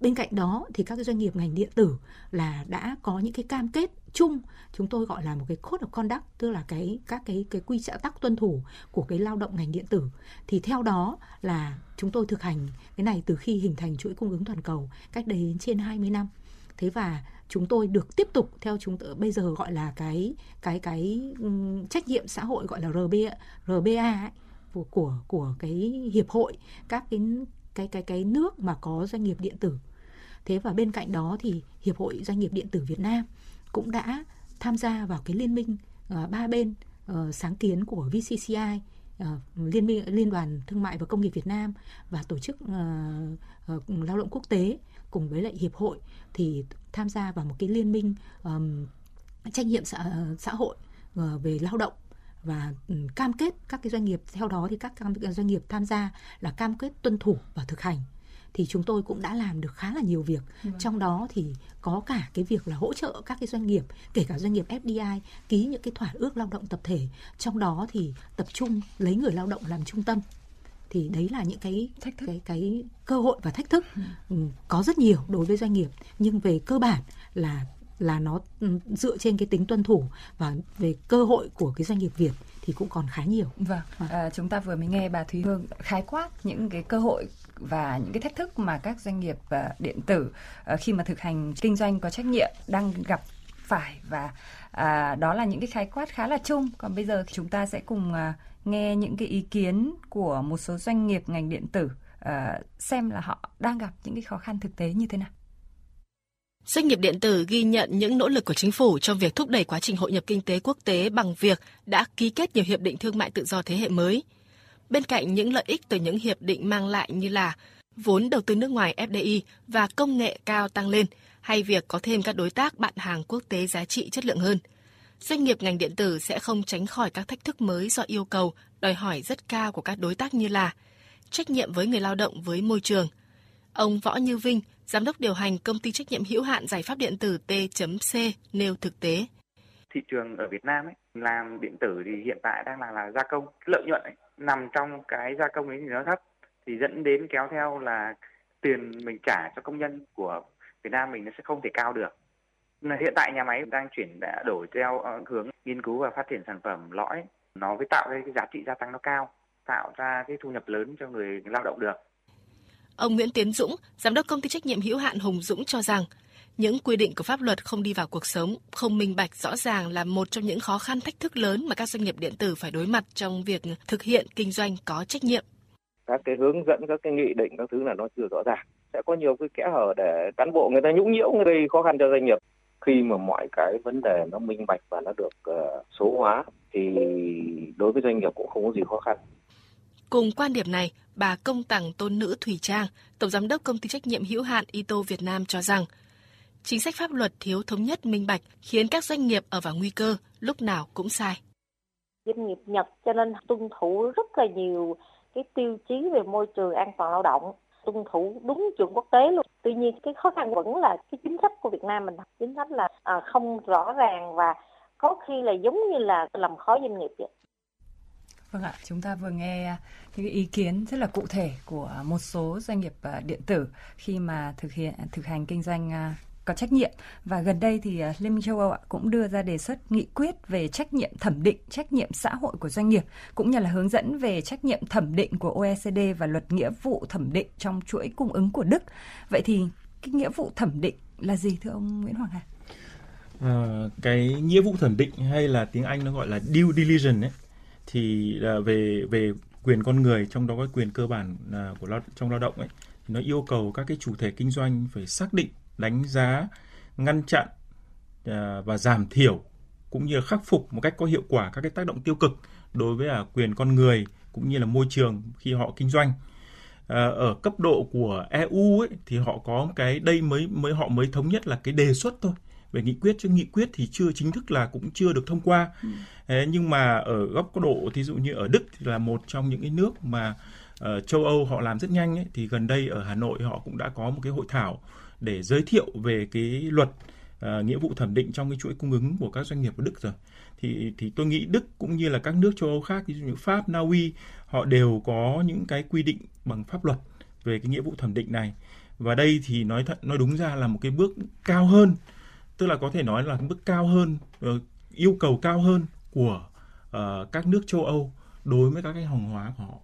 bên cạnh đó thì các doanh nghiệp ngành điện tử là đã có những cái cam kết chung chúng tôi gọi là một cái code of conduct tức là cái các cái cái quy tắc tuân thủ của cái lao động ngành điện tử. Thì theo đó là chúng tôi thực hành cái này từ khi hình thành chuỗi cung ứng toàn cầu cách đây đến trên 20 năm. Thế và chúng tôi được tiếp tục theo chúng tôi bây giờ gọi là cái cái cái trách nhiệm xã hội gọi là RBA RBA ấy, của của của cái hiệp hội các cái cái cái cái nước mà có doanh nghiệp điện tử. Thế và bên cạnh đó thì hiệp hội doanh nghiệp điện tử Việt Nam cũng đã tham gia vào cái liên minh uh, ba bên uh, sáng kiến của VCCI uh, ờ, liên minh liên đoàn thương mại và công nghiệp Việt Nam và tổ chức uh, uh, lao động quốc tế cùng với lại hiệp hội thì tham gia vào một cái liên minh um, trách nhiệm xã, xã hội uh, về lao động và um, cam kết các cái doanh nghiệp theo đó thì các doanh nghiệp tham gia là cam kết tuân thủ và thực hành thì chúng tôi cũng đã làm được khá là nhiều việc ừ. trong đó thì có cả cái việc là hỗ trợ các cái doanh nghiệp kể cả doanh nghiệp FDI ký những cái thỏa ước lao động tập thể trong đó thì tập trung lấy người lao động làm trung tâm thì đấy là những cái thách thức. cái cái cơ hội và thách thức ừ. ừ. có rất nhiều đối với doanh nghiệp nhưng về cơ bản là là nó ừ, dựa trên cái tính tuân thủ và về cơ hội của cái doanh nghiệp Việt thì cũng còn khá nhiều. Vâng, à, chúng ta vừa mới nghe bà Thúy Hương khái quát những cái cơ hội và những cái thách thức mà các doanh nghiệp uh, điện tử uh, khi mà thực hành kinh doanh có trách nhiệm đang gặp phải và à, đó là những cái khái quát khá là chung. Còn bây giờ chúng ta sẽ cùng à, nghe những cái ý kiến của một số doanh nghiệp ngành điện tử à, xem là họ đang gặp những cái khó khăn thực tế như thế nào. Doanh nghiệp điện tử ghi nhận những nỗ lực của chính phủ trong việc thúc đẩy quá trình hội nhập kinh tế quốc tế bằng việc đã ký kết nhiều hiệp định thương mại tự do thế hệ mới. Bên cạnh những lợi ích từ những hiệp định mang lại như là vốn đầu tư nước ngoài FDI và công nghệ cao tăng lên, hay việc có thêm các đối tác bạn hàng quốc tế giá trị chất lượng hơn – doanh nghiệp ngành điện tử sẽ không tránh khỏi các thách thức mới do yêu cầu, đòi hỏi rất cao của các đối tác như là trách nhiệm với người lao động với môi trường. Ông Võ Như Vinh, giám đốc điều hành công ty trách nhiệm hữu hạn giải pháp điện tử T.C nêu thực tế. Thị trường ở Việt Nam ấy, làm điện tử thì hiện tại đang là là gia công, lợi nhuận ấy, nằm trong cái gia công ấy thì nó thấp thì dẫn đến kéo theo là tiền mình trả cho công nhân của Việt Nam mình nó sẽ không thể cao được Hiện tại nhà máy đang chuyển đã đổi theo ờ, hướng nghiên cứu và phát triển sản phẩm lõi nó mới tạo ra cái giá trị gia tăng nó cao, tạo ra cái thu nhập lớn cho người lao động được. Ông Nguyễn Tiến Dũng, giám đốc công ty trách nhiệm hữu hạn Hùng Dũng cho rằng những quy định của pháp luật không đi vào cuộc sống, không minh bạch rõ ràng là một trong những khó khăn thách thức lớn mà các doanh nghiệp điện tử phải đối mặt trong việc thực hiện kinh doanh có trách nhiệm. Các cái hướng dẫn, các cái nghị định, các thứ là nó chưa rõ ràng. Sẽ có nhiều cái kẽ hở để cán bộ người ta nhũng nhiễu gây khó khăn cho doanh nghiệp. Khi mà mọi cái vấn đề nó minh bạch và nó được uh, số hóa thì đối với doanh nghiệp cũng không có gì khó khăn. Cùng quan điểm này, bà Công Tằng Tôn Nữ Thủy Trang, Tổng Giám đốc Công ty Trách nhiệm hữu hạn Ito Việt Nam cho rằng, chính sách pháp luật thiếu thống nhất minh bạch khiến các doanh nghiệp ở vào nguy cơ lúc nào cũng sai. Doanh nghiệp Nhật cho nên tuân thủ rất là nhiều cái tiêu chí về môi trường an toàn lao động tuân thủ đúng chuẩn quốc tế luôn. Tuy nhiên cái khó khăn vẫn là cái chính sách của Việt Nam mình, chính sách là à, không rõ ràng và có khi là giống như là làm khó doanh nghiệp vậy. Vâng ạ, chúng ta vừa nghe những ý kiến rất là cụ thể của một số doanh nghiệp ờ, điện tử khi mà thực hiện thực hành kinh doanh ờ, có trách nhiệm và gần đây thì ờ, Liên minh châu Âu cũng đưa ra đề xuất nghị quyết về trách nhiệm thẩm định trách nhiệm xã hội của doanh nghiệp cũng như là hướng dẫn về trách nhiệm thẩm định của OECD và luật nghĩa vụ thẩm định trong chuỗi cung ứng của Đức. Vậy thì cái nghĩa vụ thẩm định là gì thưa ông Nguyễn Hoàng Hà? À, cái nghĩa vụ thẩm định hay là tiếng Anh nó gọi là due diligence ấy thì à, về về quyền con người trong đó có quyền cơ bản à, của lao, trong lao động ấy thì nó yêu cầu các cái chủ thể kinh doanh phải xác định đánh giá ngăn chặn à, và giảm thiểu cũng như khắc phục một cách có hiệu quả các cái tác động tiêu cực đối với à, quyền con người cũng như là môi trường khi họ kinh doanh. À, ở cấp độ của EU ấy, thì họ có cái đây mới mới họ mới thống nhất là cái đề xuất thôi về nghị quyết chứ nghị quyết thì chưa chính thức là cũng chưa được thông qua. Ừ. Thế nhưng mà ở góc độ thí dụ như ở Đức thì là một trong những cái nước mà uh, châu Âu họ làm rất nhanh ấy, thì gần đây ở Hà Nội họ cũng đã có một cái hội thảo để giới thiệu về cái luật uh, nghĩa vụ thẩm định trong cái chuỗi cung ứng của các doanh nghiệp ở Đức rồi. Thì thì tôi nghĩ Đức cũng như là các nước châu Âu khác ví dụ như Pháp, Na Uy họ đều có những cái quy định bằng pháp luật về cái nghĩa vụ thẩm định này. Và đây thì nói thật nói đúng ra là một cái bước cao hơn tức là có thể nói là bước cao hơn uh, yêu cầu cao hơn của uh, các nước châu Âu đối với các cái hàng hóa của họ.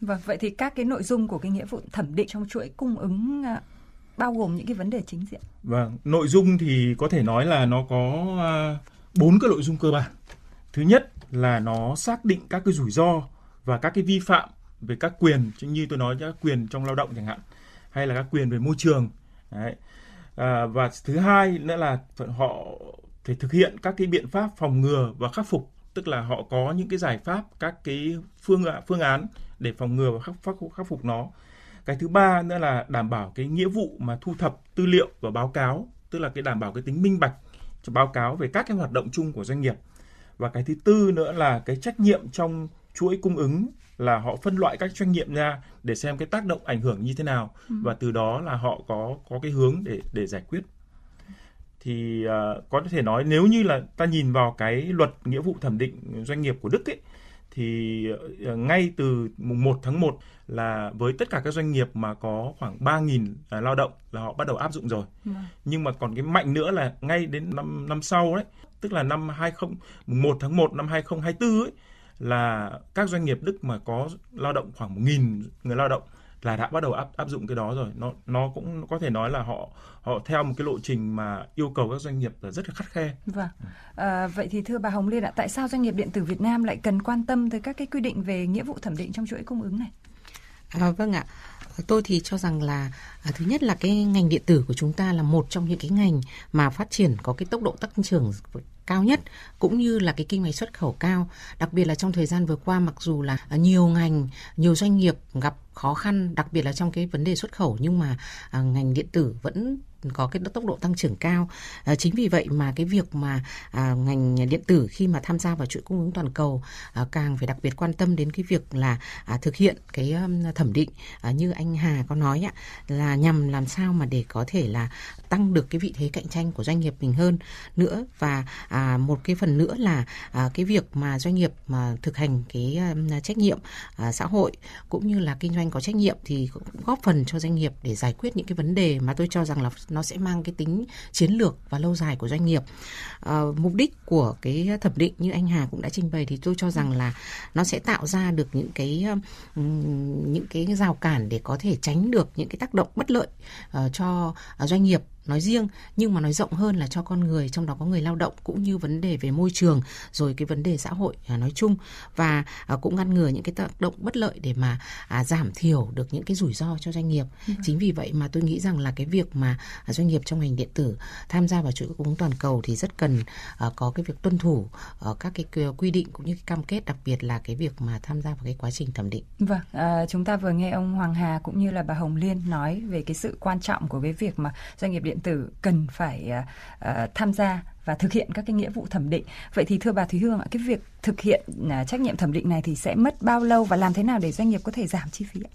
Vâng, vậy thì các cái nội dung của cái nghĩa vụ thẩm định trong chuỗi cung ứng uh, bao gồm những cái vấn đề chính diện. Vâng, nội dung thì có thể nói là nó có bốn uh, cái nội dung cơ bản. Thứ nhất là nó xác định các cái rủi ro và các cái vi phạm về các quyền như tôi nói các quyền trong lao động chẳng hạn hay là các quyền về môi trường Đấy. À, và thứ hai nữa là họ phải thực hiện các cái biện pháp phòng ngừa và khắc phục tức là họ có những cái giải pháp các cái phương phương án để phòng ngừa và khắc khắc khắc phục nó. Cái thứ ba nữa là đảm bảo cái nghĩa vụ mà thu thập tư liệu và báo cáo tức là cái đảm bảo cái tính minh bạch cho báo cáo về các cái hoạt động chung của doanh nghiệp. Và cái thứ tư nữa là cái trách nhiệm trong chuỗi cung ứng là họ phân loại các doanh nghiệp ra để xem cái tác động ảnh hưởng như thế nào ừ. và từ đó là họ có có cái hướng để để giải quyết thì uh, có thể nói nếu như là ta nhìn vào cái luật nghĩa vụ thẩm định doanh nghiệp của Đức ấy thì uh, ngay từ mùng 1 tháng 1 là với tất cả các doanh nghiệp mà có khoảng 3.000 uh, à, lao động là họ bắt đầu áp dụng rồi. Ừ. Nhưng mà còn cái mạnh nữa là ngay đến năm năm sau đấy, tức là năm 20 mùng 1 tháng 1 năm 2024 ấy là các doanh nghiệp Đức mà có lao động khoảng 1.000 người lao động là đã bắt đầu áp áp dụng cái đó rồi nó nó cũng có thể nói là họ họ theo một cái lộ trình mà yêu cầu các doanh nghiệp là rất là khắt khe. Vâng. À, vậy thì thưa bà Hồng Liên ạ, tại sao doanh nghiệp điện tử Việt Nam lại cần quan tâm tới các cái quy định về nghĩa vụ thẩm định trong chuỗi cung ứng này? À, vâng ạ. Tôi thì cho rằng là à, thứ nhất là cái ngành điện tử của chúng ta là một trong những cái ngành mà phát triển có cái tốc độ tăng trưởng cao nhất cũng như là cái kinh ngạch xuất khẩu cao. Đặc biệt là trong thời gian vừa qua mặc dù là à, nhiều ngành nhiều doanh nghiệp gặp khó khăn đặc biệt là trong cái vấn đề xuất khẩu nhưng mà à, ngành điện tử vẫn có cái tốc độ tăng trưởng cao. À, chính vì vậy mà cái việc mà à, ngành điện tử khi mà tham gia vào chuỗi cung ứng toàn cầu à, càng phải đặc biệt quan tâm đến cái việc là à, thực hiện cái um, thẩm định à, như anh Hà có nói ạ là nhằm làm sao mà để có thể là tăng được cái vị thế cạnh tranh của doanh nghiệp mình hơn nữa. Và à, một cái phần nữa là à, cái việc mà doanh nghiệp mà thực hành cái à, trách nhiệm à, xã hội cũng như là kinh doanh có trách nhiệm thì cũng góp phần cho doanh nghiệp để giải quyết những cái vấn đề mà tôi cho rằng là nó sẽ mang cái tính chiến lược và lâu dài của doanh nghiệp. À, mục đích của cái thẩm định như anh Hà cũng đã trình bày thì tôi cho rằng là nó sẽ tạo ra được những cái những cái rào cản để có thể tránh được những cái tác động bất lợi uh, cho à, doanh nghiệp nói riêng nhưng mà nói rộng hơn là cho con người trong đó có người lao động cũng như vấn đề về môi trường rồi cái vấn đề xã hội à, nói chung và à, cũng ngăn ngừa những cái tác động bất lợi để mà à, giảm thiểu được những cái rủi ro cho doanh nghiệp ừ. chính vì vậy mà tôi nghĩ rằng là cái việc mà doanh nghiệp trong ngành điện tử tham gia vào chuỗi cung ứng toàn cầu thì rất cần có cái việc tuân thủ các cái quy định cũng như cái cam kết đặc biệt là cái việc mà tham gia vào cái quá trình thẩm định. Vâng, à, chúng ta vừa nghe ông Hoàng Hà cũng như là bà Hồng Liên nói về cái sự quan trọng của cái việc mà doanh nghiệp điện điện tử cần phải uh, tham gia và thực hiện các cái nghĩa vụ thẩm định. Vậy thì thưa bà Thúy Hương ạ, cái việc thực hiện uh, trách nhiệm thẩm định này thì sẽ mất bao lâu và làm thế nào để doanh nghiệp có thể giảm chi phí ạ?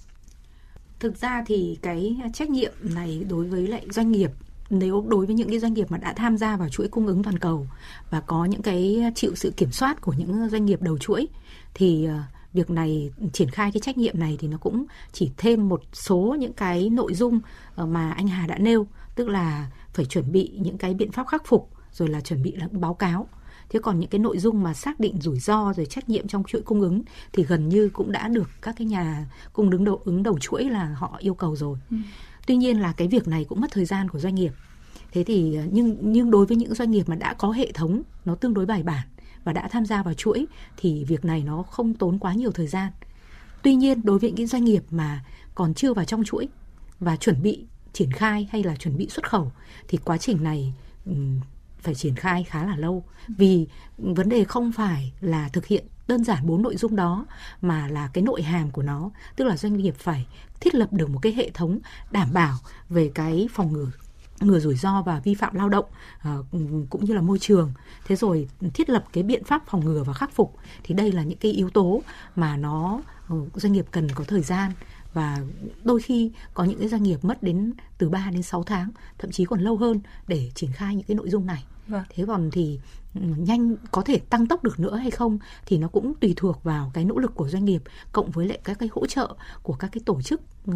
Thực ra thì cái trách nhiệm này đối với lại doanh nghiệp nếu đối với những cái doanh nghiệp mà đã tham gia vào chuỗi cung ứng toàn cầu và có những cái chịu sự kiểm soát của những doanh nghiệp đầu chuỗi thì việc này triển khai cái trách nhiệm này thì nó cũng chỉ thêm một số những cái nội dung ờ, mà anh Hà đã nêu tức là phải chuẩn bị những cái biện pháp khắc phục rồi là chuẩn bị là báo cáo. Thế còn những cái nội dung mà xác định rủi ro rồi trách nhiệm trong chuỗi cung ứng thì gần như cũng đã được các cái nhà cung ứng đầu ứng đầu chuỗi là họ yêu cầu rồi. Ừ. tuy nhiên là cái việc này cũng mất thời gian của doanh nghiệp. Thế thì nhưng nhưng đối với những doanh nghiệp mà đã có hệ thống nó tương đối bài bản và đã tham gia vào chuỗi thì việc này nó không tốn quá nhiều thời gian. Tuy nhiên đối với những doanh nghiệp mà còn chưa vào trong chuỗi và chuẩn bị triển khai hay là chuẩn bị xuất khẩu thì quá trình này ừ, phải triển khai khá là lâu. Vì vấn đề không phải là thực hiện đơn giản bốn nội dung đó, mà là cái nội hàm của nó. Tức là doanh nghiệp phải thiết lập được một cái hệ thống đảm bảo về cái phòng ngừa ngừa rủi ro và vi phạm lao động ờ, cũng như là môi trường. Thế rồi thiết lập cái biện pháp phòng ngừa và khắc phục. Thì đây là những cái yếu tố mà nó ừ, doanh nghiệp cần có thời gian và đôi khi có những cái doanh nghiệp mất đến từ 3 đến 6 tháng thậm chí còn lâu hơn để triển khai những cái nội dung này vâng. thế còn thì ừ, nhanh có thể tăng tốc được nữa hay không thì nó cũng tùy thuộc vào cái nỗ lực của doanh nghiệp cộng với lại các cái hỗ trợ của các cái tổ chức uh,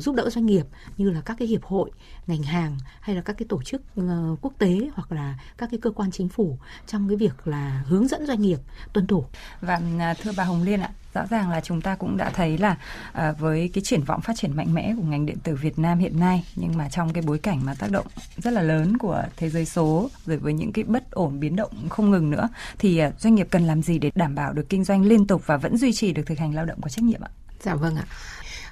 giúp đỡ doanh nghiệp như là các cái hiệp hội ngành hàng hay là các cái tổ chức uh, quốc tế hoặc là các cái cơ quan chính phủ trong cái việc là hướng dẫn doanh nghiệp tuân thủ. Và à, thưa bà Hồng Liên ạ, rõ ràng là chúng ta cũng đã thấy là à, với cái triển vọng phát triển mạnh mẽ của ngành điện tử Việt Nam hiện nay nhưng mà trong cái bối cảnh mà tác động rất là lớn của thế giới số rồi với những cái bất ổn biến động không ngừng nữa thì à, doanh nghiệp cần làm gì để đảm bảo được kinh doanh liên tục và vẫn duy trì được thực hành lao động có trách nhiệm ạ? Dạ vâng ạ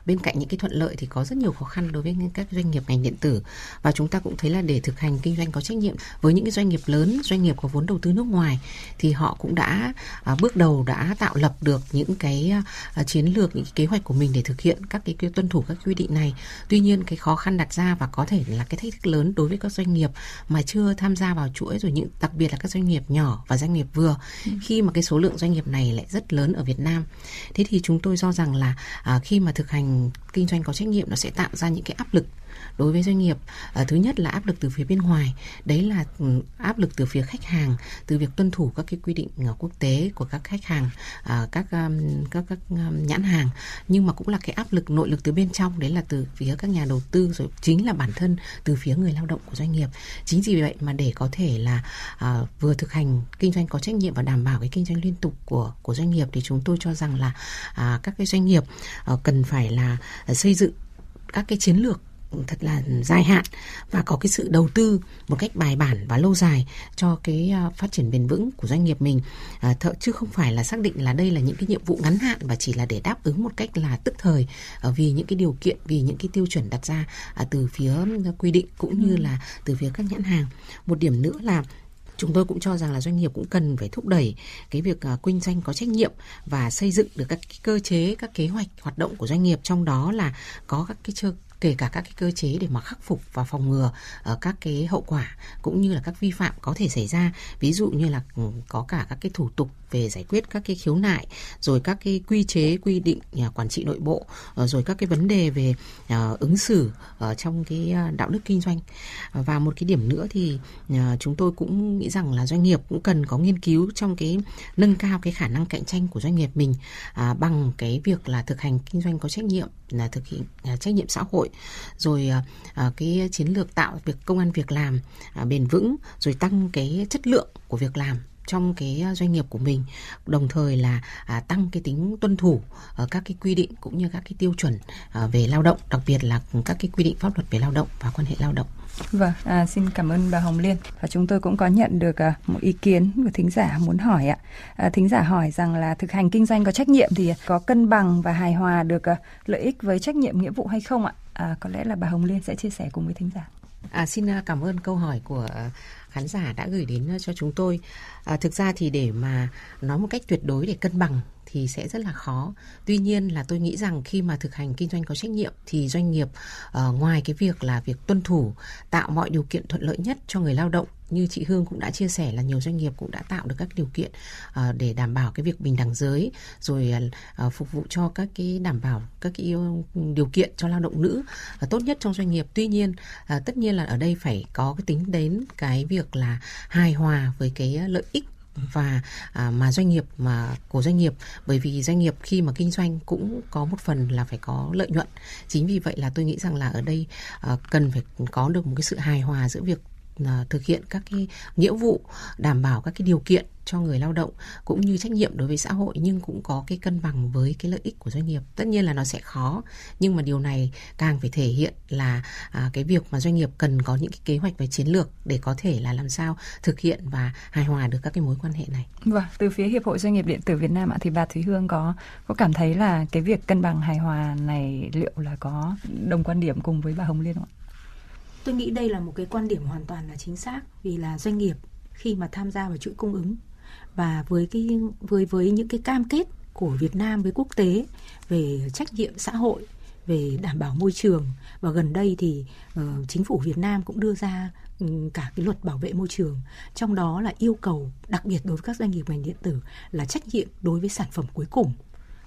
bên cạnh những cái thuận lợi thì có rất nhiều khó khăn đối với các doanh nghiệp ngành điện tử. Và chúng ta cũng thấy là để thực hành kinh doanh có trách nhiệm với những cái doanh nghiệp lớn doanh nghiệp có vốn đầu tư nước ngoài thì họ cũng đã à, bước đầu đã tạo lập được những cái à, chiến lược những cái kế hoạch của mình để thực hiện các cái, cái tuân thủ các quy định này. Tuy nhiên cái khó khăn đặt ra và có thể là cái thách thức lớn đối với các doanh nghiệp mà chưa tham gia vào chuỗi rồi những đặc biệt là các doanh nghiệp nhỏ và doanh nghiệp vừa ừ. khi mà cái số lượng doanh nghiệp này lại rất lớn ở Việt Nam. Thế thì chúng tôi cho rằng là à, khi mà thực hành kinh doanh có trách nhiệm nó sẽ tạo ra những cái áp lực đối với doanh nghiệp. À, thứ nhất là áp lực từ phía bên ngoài. Đấy là ừ, áp lực từ phía khách hàng từ việc tuân thủ các cái quy định à, quốc tế của các khách hàng à, các um, các các um, nhãn hàng. Nhưng mà cũng là cái áp lực nội lực từ bên trong. Đấy là từ phía các nhà đầu tư rồi chính là bản thân từ phía người lao động của doanh nghiệp. Chính vì vậy mà để có thể là à, vừa thực hành kinh doanh có trách nhiệm và đảm bảo cái kinh doanh liên tục của của doanh nghiệp thì chúng tôi cho rằng là à, các cái doanh nghiệp à, cần phải là xây dựng các cái chiến lược thật là dài hạn và có cái sự đầu tư một cách bài bản và lâu dài cho cái à, phát triển bền vững của doanh nghiệp mình. À, thợ chứ không phải là xác định là đây là những cái nhiệm vụ ngắn hạn và chỉ là để đáp ứng một cách là tức thời à, vì những cái điều kiện vì những cái tiêu chuẩn đặt ra à, từ phía quy định cũng như ừ. là từ phía các nhãn hàng. Một điểm nữa là chúng tôi cũng cho rằng là doanh nghiệp cũng cần phải thúc đẩy cái việc uh, kinh doanh có trách nhiệm và xây dựng được các cơ chế các kế hoạch hoạt động của doanh nghiệp. Trong đó là có các cái kể cả các cái cơ chế để mà khắc phục và phòng ngừa uh, các cái hậu quả cũng như là các vi phạm có thể xảy ra. Ví dụ như là ừ, có cả các cái thủ tục về giải quyết các cái khiếu nại, rồi các cái quy chế, quy định nhà quản trị nội bộ ờ, rồi các cái vấn đề về à, ứng xử ở trong cái à, đạo đức kinh doanh. Và một cái điểm nữa thì à, chúng tôi cũng nghĩ rằng là doanh nghiệp cũng cần có nghiên cứu trong cái nâng cao cái khả năng cạnh tranh của doanh nghiệp mình bằng cái việc là thực hành kinh doanh có trách nhiệm, là thực hiện trách nhiệm xã hội, rồi cái chiến lược tạo việc công an việc làm bền vững, rồi tăng cái chất lượng của việc làm trong cái à, doanh nghiệp của mình đồng thời là à, tăng cái tính tuân thủ ở các cái quy định cũng như các cái tiêu chuẩn à, về lao động đặc biệt là các cái quy định pháp luật về lao động và quan hệ lao động Vâng, à, xin cảm ơn bà Hồng Liên. Và chúng tôi cũng có nhận được à, một ý kiến của thính giả muốn hỏi ạ. À, thính giả hỏi rằng là thực hành kinh doanh có trách nhiệm thì có cân bằng và hài hòa được à, lợi ích với trách nhiệm nghĩa vụ hay không ạ? À, có lẽ là bà Hồng Liên sẽ chia sẻ cùng với thính giả. À, xin à, cảm ơn câu hỏi của khán giả đã gửi đến cho chúng tôi. À, thực ra thì để mà nói một cách tuyệt đối để cân bằng thì sẽ rất là khó. Tuy nhiên là tôi nghĩ rằng khi mà thực hành kinh doanh có trách nhiệm thì doanh nghiệp uh, ngoài cái việc là việc tuân thủ tạo mọi điều kiện thuận lợi nhất cho người lao động như chị Hương cũng đã chia sẻ là nhiều doanh nghiệp cũng đã tạo được các điều kiện uh, để đảm bảo cái việc bình đẳng giới rồi uh, phục vụ cho các cái đảm bảo các cái điều kiện cho lao động nữ uh, tốt nhất trong doanh nghiệp. Tuy nhiên uh, tất nhiên là ở đây phải có cái tính đến cái việc là hài hòa với cái lợi ích và à, mà doanh nghiệp mà của doanh nghiệp. Bởi vì doanh nghiệp khi mà kinh doanh cũng có một phần là phải có lợi nhuận. Chính vì vậy là tôi nghĩ rằng là ở đây à, cần phải có được một cái sự hài hòa giữa việc À, thực hiện các cái nghĩa vụ đảm bảo các cái điều kiện cho người lao động cũng như trách nhiệm đối với xã hội nhưng cũng có cái cân bằng với cái lợi ích của doanh nghiệp tất nhiên là nó sẽ khó nhưng mà điều này càng phải thể hiện là à, cái việc mà doanh nghiệp cần có những cái kế hoạch và chiến lược để có thể là làm sao thực hiện và hài hòa được các cái mối quan hệ này. Vâng, từ phía hiệp hội doanh nghiệp điện tử Việt Nam ạ thì bà Thúy Hương có có cảm thấy là cái việc cân bằng hài hòa này liệu là có đồng quan điểm cùng với bà Hồng Liên không ạ? Tôi nghĩ đây là một cái quan điểm hoàn toàn là chính xác vì là doanh nghiệp khi mà tham gia vào chuỗi cung ứng và với cái với với những cái cam kết của Việt Nam với quốc tế về trách nhiệm xã hội về đảm bảo môi trường và gần đây thì uh, chính phủ Việt Nam cũng đưa ra um, cả cái luật bảo vệ môi trường. Trong đó là yêu cầu đặc biệt đối với các doanh nghiệp ngành điện tử là trách nhiệm đối với sản phẩm cuối cùng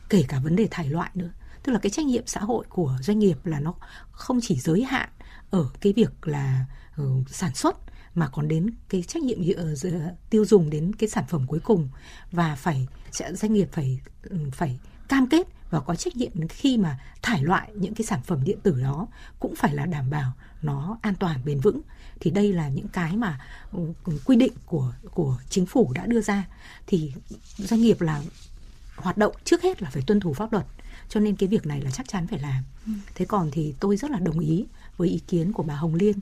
kể cả vấn đề thải loại nữa. Tức là cái trách nhiệm xã hội của doanh nghiệp là nó không chỉ giới hạn ở cái việc là uh, sản xuất mà còn đến cái trách nhiệm uh, tiêu dùng đến cái sản phẩm cuối cùng. Và phải doanh nghiệp phải ừ, phải cam kết và có trách nhiệm khi mà thải loại những cái sản phẩm điện tử đó cũng phải là đảm bảo nó an toàn bền vững. Thì đây là những cái mà ừ, quy định của của chính phủ đã đưa ra. Thì doanh nghiệp là hoạt động trước hết là phải tuân thủ pháp luật cho nên cái việc này là chắc chắn phải làm. Ừ. thế còn thì tôi rất là đồng ý với ý kiến của bà Hồng Liên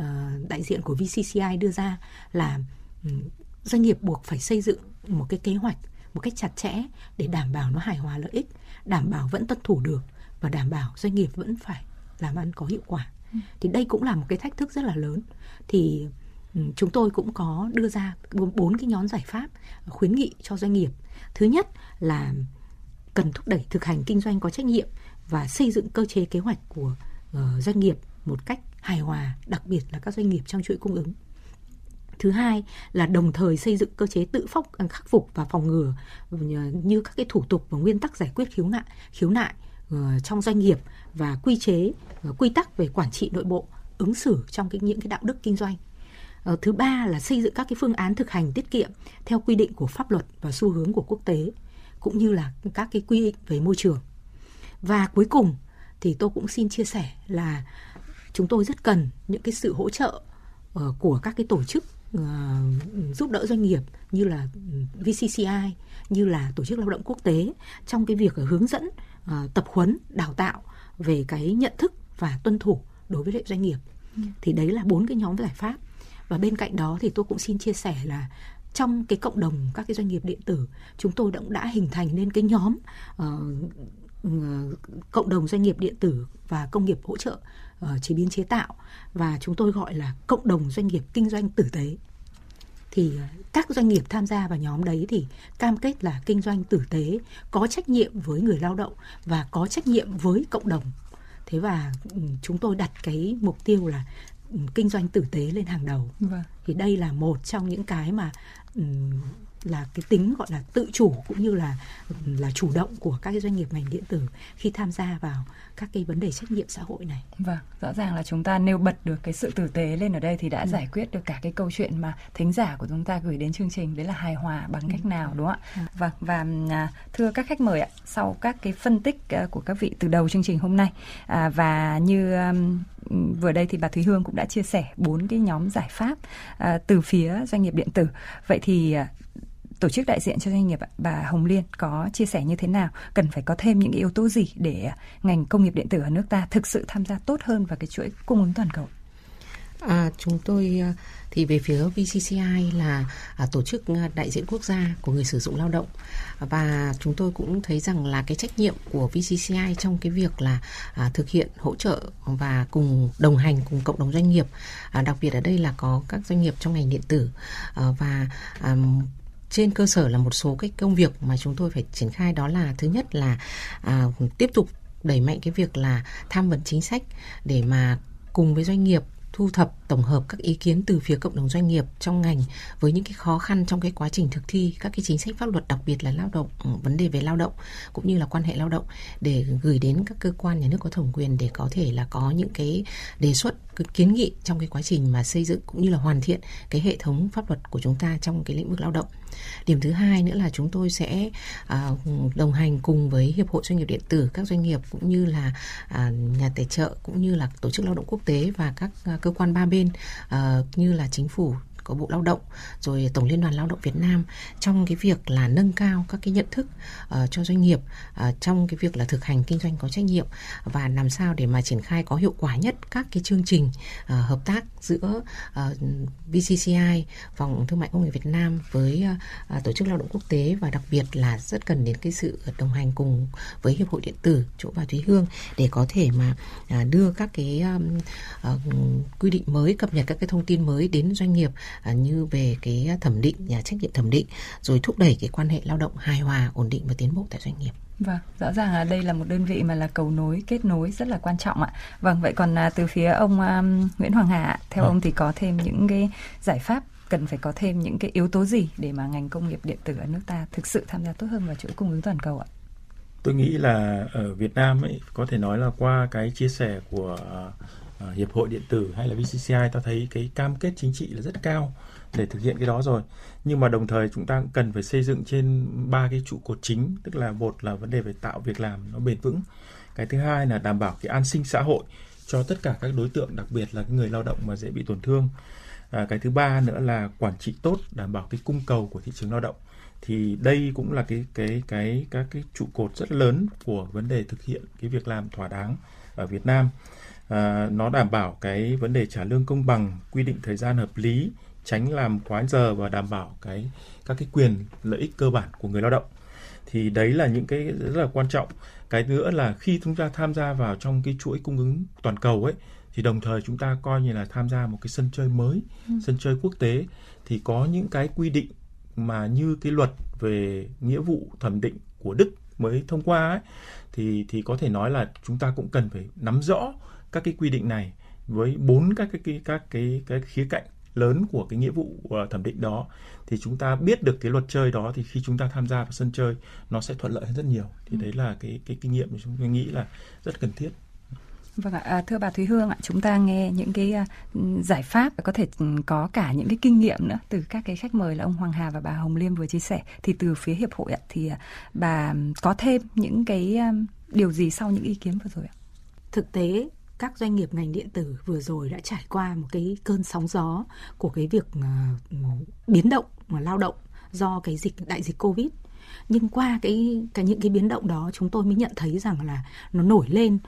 uh, đại diện của VCCI đưa ra là um, doanh nghiệp buộc phải xây dựng một cái kế hoạch một cách chặt chẽ để đảm bảo nó hài hòa lợi ích, đảm bảo vẫn tuân thủ được và đảm bảo doanh nghiệp vẫn phải làm ăn có hiệu quả. Ừ. Thì đây cũng là một cái thách thức rất là lớn. Thì um, chúng tôi cũng có đưa ra bốn cái nhóm giải pháp khuyến nghị cho doanh nghiệp. Thứ nhất là cần thúc đẩy thực hành kinh doanh có trách nhiệm và xây dựng cơ chế kế hoạch của uh, doanh nghiệp một cách hài hòa, đặc biệt là các doanh nghiệp trong chuỗi cung ứng. Thứ hai là đồng thời xây dựng cơ chế tự phóc à, khắc phục và phòng ngừa ờ, như các cái thủ tục và nguyên tắc giải quyết khiếu nại, khiếu nại ờ, trong doanh nghiệp và quy chế, ờ, quy tắc về quản trị nội bộ, ứng xử trong cái những cái đạo đức kinh doanh. Thứ ba là xây dựng các cái phương án thực hành tiết kiệm theo quy định của pháp luật và xu hướng của quốc tế cũng như là các cái quy định về môi trường. Và cuối cùng thì tôi cũng xin chia sẻ là chúng tôi rất cần những cái sự hỗ trợ uh, của các cái tổ chức uh, giúp đỡ doanh nghiệp như là VCCI như là tổ chức lao động quốc tế trong cái việc hướng dẫn uh, tập huấn đào tạo về cái nhận thức và tuân thủ đối với lại doanh nghiệp. Ừ. thì đấy là bốn cái nhóm giải pháp. Và bên cạnh đó thì tôi cũng xin chia sẻ là trong cái cộng đồng các cái doanh nghiệp điện tử chúng tôi cũng đã hình thành nên cái nhóm uh, cộng đồng doanh nghiệp điện tử và công nghiệp hỗ trợ uh, chế biến chế tạo và chúng tôi gọi là cộng đồng doanh nghiệp kinh doanh tử tế. Thì ờ, các doanh nghiệp tham gia vào nhóm đấy thì cam kết là kinh doanh tử tế có trách nhiệm với người lao động và có trách nhiệm với cộng đồng. Thế và ừ, chúng tôi đặt cái mục tiêu là ừ, kinh doanh tử tế lên hàng đầu. Vâng. thì đây là một trong những cái mà um, là cái tính gọi là tự chủ cũng như là là chủ động của các cái doanh nghiệp ngành điện tử khi tham gia vào các cái vấn đề trách nhiệm xã hội này. Vâng, rõ ràng là chúng ta nêu bật được cái sự tử tế lên ở đây thì đã ừ. giải quyết được cả cái câu chuyện mà thính giả của chúng ta gửi đến chương trình đấy là hài hòa bằng ừ. cách nào đúng không ạ? Ừ. Vâng và à, thưa các khách mời ạ, sau các cái phân tích à, của các vị từ đầu chương trình hôm nay à, và như vừa đây thì bà Thúy Hương cũng đã chia sẻ bốn cái nhóm giải pháp từ phía doanh nghiệp điện tử. Vậy thì tổ chức đại diện cho doanh nghiệp bà Hồng Liên có chia sẻ như thế nào? Cần phải có thêm những yếu tố gì để à, ngành công nghiệp điện tử ở nước ta thực sự tham gia tốt hơn vào cái chuỗi cung ứng toàn cầu? À, chúng tôi à, thì về phía VCCI là à, tổ chức à, đại diện quốc gia của người sử dụng lao động. Và chúng tôi cũng thấy rằng là cái trách nhiệm của VCCI trong cái việc là à, thực hiện hỗ trợ và cùng đồng hành cùng cộng đồng doanh nghiệp à, đặc biệt ở đây là có các doanh nghiệp trong ngành điện tử. À, và à, trên cơ sở là một số cái công việc mà chúng tôi phải triển khai đó là thứ nhất là à, tiếp tục đẩy mạnh cái việc là tham vấn chính sách để mà cùng với doanh nghiệp thu thập tổng hợp các ý kiến từ phía cộng đồng doanh nghiệp trong ngành với những cái khó khăn trong cái quá trình thực thi các cái chính sách pháp luật đặc biệt là lao động ừ, vấn đề về lao động cũng như là quan hệ lao động để gửi đến các cơ quan nhà nước có thẩm quyền để có thể là có những cái đề xuất cái kiến nghị trong cái quá trình mà xây dựng cũng như là hoàn thiện cái hệ thống pháp luật của chúng ta trong cái lĩnh vực lao động. Điểm thứ hai nữa là chúng tôi sẽ à, đồng hành cùng với hiệp hội doanh nghiệp điện tử các doanh nghiệp cũng như là à, nhà tài trợ cũng như là tổ chức lao động quốc tế và các à, cơ quan ba bên uh, như là chính phủ của Bộ Lao động rồi Tổng Liên đoàn Lao động Việt Nam trong cái việc là nâng cao các cái nhận thức uh, cho doanh nghiệp uh, trong cái việc là thực hành kinh doanh có trách nhiệm và làm sao để mà triển khai có hiệu quả nhất các cái chương trình uh, hợp tác giữa uh, BCCI Phòng Thương mại Công nghiệp Việt Nam với uh, Tổ chức Lao động Quốc tế và đặc biệt là rất cần đến cái sự đồng hành cùng với Hiệp hội Điện tử chỗ bà Thúy Hương để có thể mà uh, đưa các cái um, uh, quy định mới cập nhật các cái thông tin mới đến doanh nghiệp À, như về cái thẩm định nhà trách nhiệm thẩm định rồi thúc đẩy cái quan hệ lao động hài hòa ổn định và tiến bộ tại doanh nghiệp Vâng, rõ ràng là đây là một đơn vị mà là cầu nối, kết nối rất là quan trọng ạ. Vâng, vậy còn à, từ phía ông um, Nguyễn Hoàng Hà, theo à. ông thì có thêm những cái giải pháp cần phải có thêm những cái yếu tố gì để mà ngành công nghiệp điện tử ở nước ta thực sự tham gia tốt hơn vào chuỗi cung ứng toàn cầu ạ? Tôi nghĩ là ở Việt Nam ấy có thể nói là qua cái chia sẻ của uh, hiệp hội điện tử hay là VCCI ta thấy cái cam kết chính trị là rất cao để thực hiện cái đó rồi. Nhưng mà đồng thời chúng ta cần phải xây dựng trên ba cái trụ cột chính tức là một là vấn đề về tạo việc làm nó bền vững. Cái thứ hai là đảm bảo cái an sinh xã hội cho tất cả các đối tượng đặc biệt là cái người lao động mà dễ bị tổn thương. À, cái thứ ba nữa là quản trị tốt đảm bảo cái cung cầu của thị trường lao động. Thì đây cũng là cái cái cái các cái trụ cột rất lớn của vấn đề thực hiện cái việc làm thỏa đáng ở Việt Nam à, nó đảm bảo cái vấn đề trả lương công bằng quy định thời gian hợp lý tránh làm quá giờ và đảm bảo cái các cái quyền lợi ích cơ bản của người lao động thì đấy là những cái rất là quan trọng cái nữa là khi chúng ta tham gia vào trong cái chuỗi cung ứng toàn cầu ấy thì đồng thời chúng ta coi như là tham gia một cái sân chơi mới ừ. sân chơi quốc tế thì có những cái quy định mà như cái luật về nghĩa vụ thẩm định của Đức mới thông qua ấy thì thì có thể nói là chúng ta cũng cần phải nắm rõ các cái quy định này với bốn các cái, các cái cái khía cạnh lớn của cái nghĩa vụ uh, thẩm định đó thì chúng ta biết được cái luật chơi đó thì khi chúng ta tham gia vào sân chơi nó sẽ thuận lợi hơn rất nhiều thì ừ. đấy là cái cái kinh nghiệm mà chúng tôi nghĩ là rất cần thiết Vâng ạ, à, thưa bà Thúy Hương ạ, chúng ta nghe những cái uh, giải pháp có thể ừ, có cả những cái kinh nghiệm nữa từ các cái khách mời là ông Hoàng Hà và bà Hồng Liêm vừa chia sẻ thì từ phía hiệp hội ạ thì uh, bà có thêm những cái điều gì sau những ý kiến vừa rồi ạ? Thực tế các doanh nghiệp ngành điện tử vừa rồi đã trải qua một cái cơn sóng gió của cái việc à, biến động, mà lao động do cái dịch, đại dịch covid. Nhưng qua cái cái những cái biến động đó, chúng tôi mới nhận thấy rằng là nó nổi lên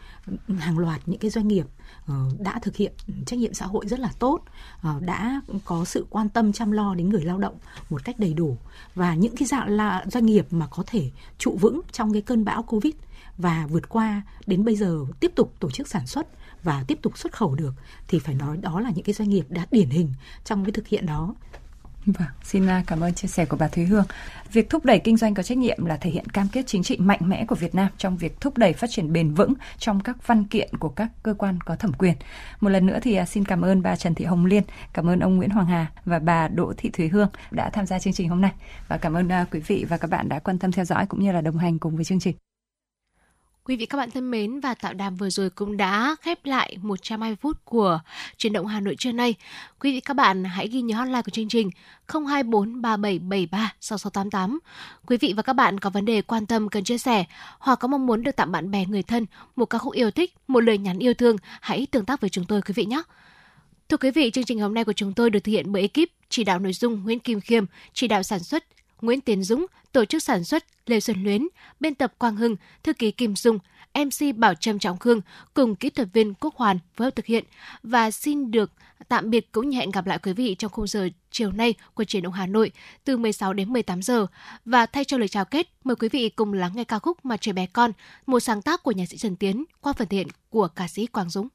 hàng loạt những cái doanh nghiệp ờ, đã thực hiện trách nhiệm xã hội rất là tốt ờ, đã có sự quan tâm, chăm lo đến người lao động một cách đầy đủ. Và những cái dạng là doanh nghiệp mà có thể trụ vững trong cái cơn bão covid và vượt qua đến bây giờ tiếp tục tổ chức sản xuất và tiếp tục xuất khẩu được thì phải nói đó là những cái doanh nghiệp đã điển hình trong cái thực hiện đó Vâng, xin à, cảm ơn chia sẻ của bà Thúy Hương. Việc thúc đẩy kinh doanh có trách nhiệm là thể hiện cam kết chính trị mạnh mẽ của Việt Nam trong việc thúc đẩy phát triển bền vững trong các văn kiện của các cơ quan có thẩm quyền. Một lần nữa thì à, xin cảm ơn bà Trần Thị Hồng Liên, cảm ơn ông Nguyễn Hoàng Hà và bà Đỗ Thị Thúy Hương đã tham gia chương trình hôm nay. Và cảm ơn à, quý vị và các bạn đã quan tâm theo dõi cũng như là đồng hành cùng với chương trình. Quý vị các bạn thân mến và tạo đàm vừa rồi cũng đã khép lại 120 phút của truyền động Hà Nội trưa nay. Quý vị các bạn hãy ghi nhớ hotline của chương trình 024 3773 6688. Quý vị và các bạn có vấn đề quan tâm cần chia sẻ hoặc có mong muốn được tặng bạn bè người thân một ca khúc yêu thích, một lời nhắn yêu thương, hãy tương tác với chúng tôi quý vị nhé. Thưa quý vị, chương trình hôm nay của chúng tôi được thực hiện bởi ekip chỉ đạo nội dung Nguyễn Kim Khiêm, chỉ đạo sản xuất Nguyễn Tiến Dũng, tổ chức sản xuất Lê Xuân Luyến, biên tập Quang Hưng, thư ký Kim Dung, MC Bảo Trâm Trọng Khương cùng kỹ thuật viên Quốc Hoàn phối hợp thực hiện và xin được tạm biệt cũng như hẹn gặp lại quý vị trong khung giờ chiều nay của truyền động Hà Nội từ 16 đến 18 giờ và thay cho lời chào kết mời quý vị cùng lắng nghe ca khúc Mặt trời bé con, một sáng tác của nhạc sĩ Trần Tiến qua phần thiện của ca sĩ Quang Dũng.